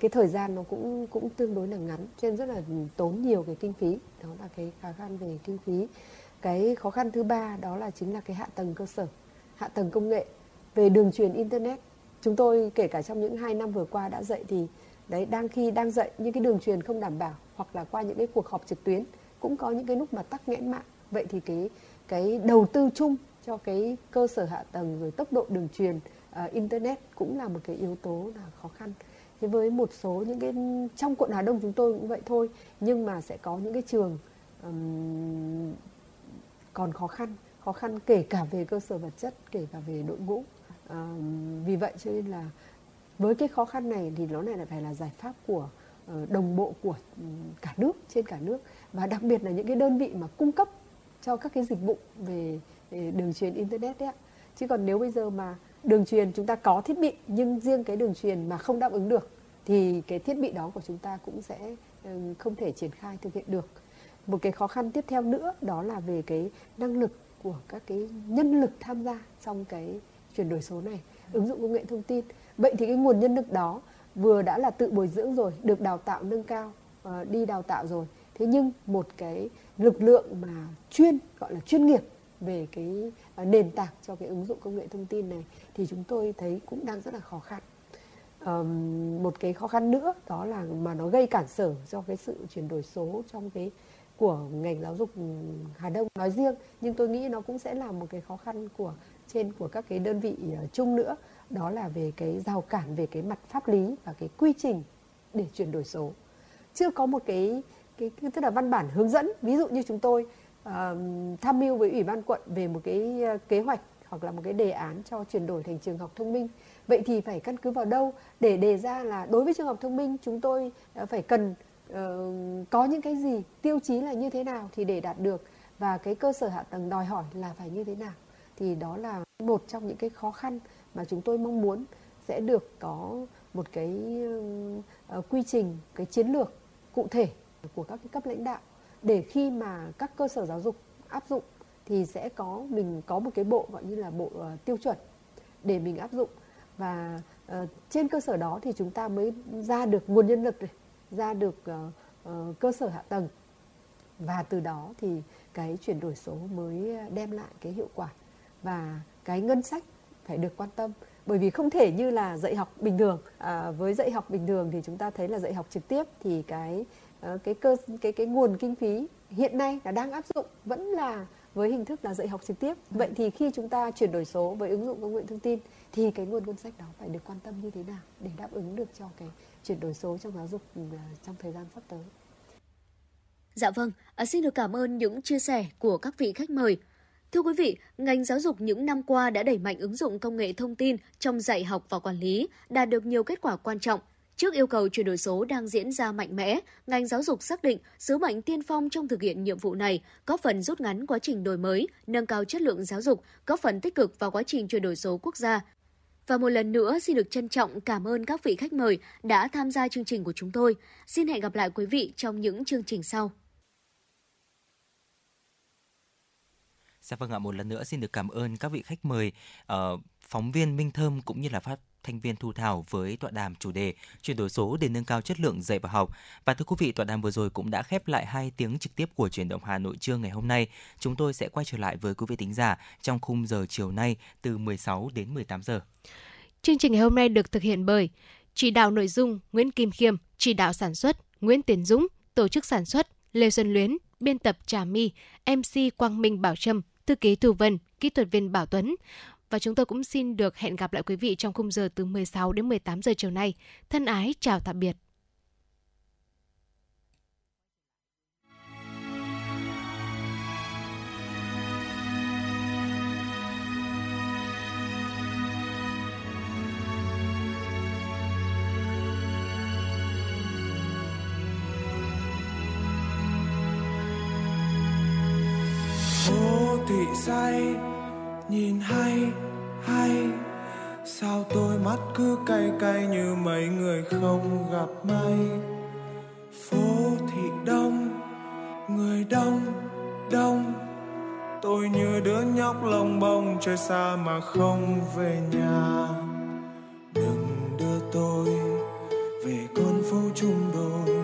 cái thời gian nó cũng cũng tương đối là ngắn cho nên rất là tốn nhiều cái kinh phí. Đó là cái khó khăn về kinh phí cái khó khăn thứ ba đó là chính là cái hạ tầng cơ sở hạ tầng công nghệ. Về đường truyền internet chúng tôi kể cả trong những hai năm vừa qua đã dạy thì đấy đang khi đang dạy những cái đường truyền không đảm bảo hoặc là qua những cái cuộc họp trực tuyến cũng có những cái lúc mà tắc nghẽn mạng. Vậy thì cái cái đầu tư chung cho cái cơ sở hạ tầng rồi tốc độ đường truyền uh, internet cũng là một cái yếu tố là khó khăn. Thế với một số những cái trong quận Hà Đông chúng tôi cũng vậy thôi nhưng mà sẽ có những cái trường um, còn khó khăn khó khăn kể cả về cơ sở vật chất kể cả về đội ngũ. À, vì vậy cho nên là với cái khó khăn này thì nó này là phải là giải pháp của ờ, đồng bộ của ừ, cả nước trên cả nước. Và đặc biệt là những cái đơn vị mà cung cấp cho các cái dịch vụ về, về đường truyền internet đấy ạ. Chứ còn nếu bây giờ mà đường truyền chúng ta có thiết bị nhưng riêng cái đường truyền mà không đáp ứng được thì cái thiết bị đó của chúng ta cũng sẽ ừ, không thể triển khai thực hiện được một cái khó khăn tiếp theo nữa đó là về cái năng lực của các cái nhân lực tham gia trong cái chuyển đổi số này. Ứng dụng công nghệ thông tin. Vậy thì cái nguồn nhân lực đó vừa đã là tự bồi dưỡng rồi được đào tạo nâng cao ờ, đi đào tạo rồi. Thế nhưng một cái lực lượng mà chuyên gọi là chuyên nghiệp về cái ờ, nền tảng cho cái ứng dụng công nghệ thông tin này thì chúng tôi thấy cũng đang rất là khó khăn. Um, một cái khó khăn nữa đó là mà nó gây cản trở cho cái sự chuyển đổi số trong cái của ngành giáo dục Hà Đông nói riêng nhưng tôi nghĩ nó cũng sẽ là một cái khó khăn của trên của các cái đơn vị ờ, chung nữa. Đó là về cái rào cản về cái mặt pháp lý và cái quy trình để chuyển đổi số. Chưa có một cái cái tức là văn bản hướng dẫn ví dụ như chúng tôi uh, tham mưu với ủy ban quận về một cái ờ, kế hoạch hoặc là một cái đề án cho chuyển đổi thành trường học thông minh. Vậy thì phải căn cứ vào đâu? Để đề ra là đối với trường học thông minh chúng tôi phải cần uh, có những cái gì tiêu chí là như thế nào thì để đạt được và cái cơ sở hạ tầng đòi hỏi là phải như thế nào thì đó là một trong những cái khó khăn mà chúng tôi mong muốn sẽ được có một cái uh, quy trình cái chiến lược cụ thể của các cái cấp lãnh đạo để khi mà các cơ sở giáo dục áp dụng thì sẽ có mình có một cái bộ gọi như là bộ uh, tiêu chuẩn để mình áp dụng và uh, trên cơ sở đó thì chúng ta mới ra được nguồn nhân lực này, ra được uh, cơ sở hạ tầng. Và từ đó thì cái chuyển đổi số mới đem lại cái hiệu quả và cái ngân sách phải được quan tâm. Bởi vì không thể như là dạy học bình thường. À, với dạy học bình thường thì chúng ta thấy là dạy học trực tiếp thì cái cái cơ cái cái nguồn kinh phí hiện nay là đang áp dụng vẫn là với hình thức là dạy học trực tiếp. Vậy thì khi chúng ta chuyển đổi số với ứng dụng công nghệ thông tin thì cái nguồn ngân sách đó phải được quan tâm như thế nào để đáp ứng được cho cái chuyển đổi số trong giáo dục ừ, trong thời gian sắp tới Dạ vâng, à, xin được cảm ơn những chia sẻ của các vị khách mời. Thưa quý vị, ngành giáo dục những năm qua đã đẩy mạnh ứng dụng công nghệ thông tin trong dạy học và quản lý, đạt được nhiều kết quả quan trọng. Trước yêu cầu chuyển đổi số đang diễn ra mạnh mẽ, ngành giáo dục xác định sứ mệnh tiên phong trong thực hiện nhiệm vụ này, có phần rút ngắn quá trình đổi mới, nâng cao chất lượng giáo dục, có phần tích cực vào quá trình chuyển đổi số quốc gia. Và một lần nữa xin được trân trọng cảm ơn các vị khách mời đã tham gia chương trình của chúng tôi. Xin hẹn gặp lại quý vị trong những chương trình sau. Dạ vâng ạ, một lần nữa xin được cảm ơn các vị khách mời, uh, phóng viên Minh Thơm cũng như là phát thanh viên Thu Thảo với tọa đàm chủ đề chuyển đổi số để nâng cao chất lượng dạy và học. Và thưa quý vị, tọa đàm vừa rồi cũng đã khép lại hai tiếng trực tiếp của chuyển động Hà Nội trưa ngày hôm nay. Chúng tôi sẽ quay trở lại với quý vị tính giả trong khung giờ chiều nay từ 16 đến 18 giờ. Chương trình ngày hôm nay được thực hiện bởi chỉ đạo nội dung Nguyễn Kim Khiêm, chỉ đạo sản xuất Nguyễn Tiến Dũng, tổ chức sản xuất Lê Xuân Luyến, biên tập Trà My, MC Quang Minh Bảo Trâm, thư ký Thu Vân, kỹ thuật viên Bảo Tuấn. Và chúng tôi cũng xin được hẹn gặp lại quý vị trong khung giờ từ 16 đến 18 giờ chiều nay. Thân ái, chào tạm biệt. thị say nhìn hay hay. Sao tôi mắt cứ cay cay như mấy người không gặp may? Phố thị đông, người đông đông. Tôi như đứa nhóc lông bông chơi xa mà không về nhà. Đừng đưa tôi về con phố chung đôi.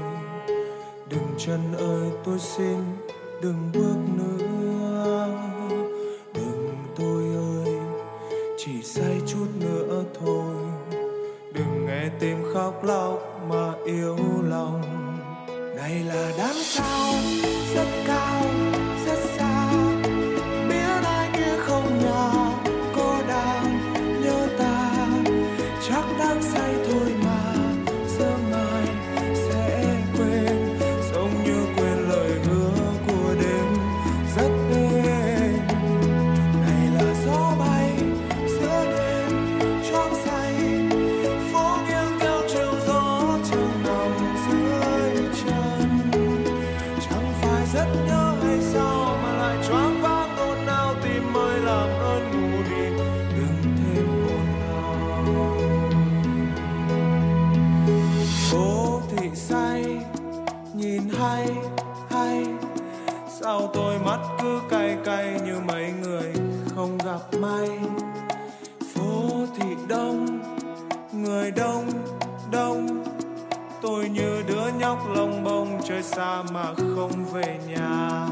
Đừng chân ơi, tôi xin đừng bước nữa. chỉ say chút nữa thôi. Đừng nghe tim khóc lóc mà yêu lòng. Này là đám sao rất cao. đông đông. Tôi như đứa nhóc lông bông chơi xa mà không về nhà.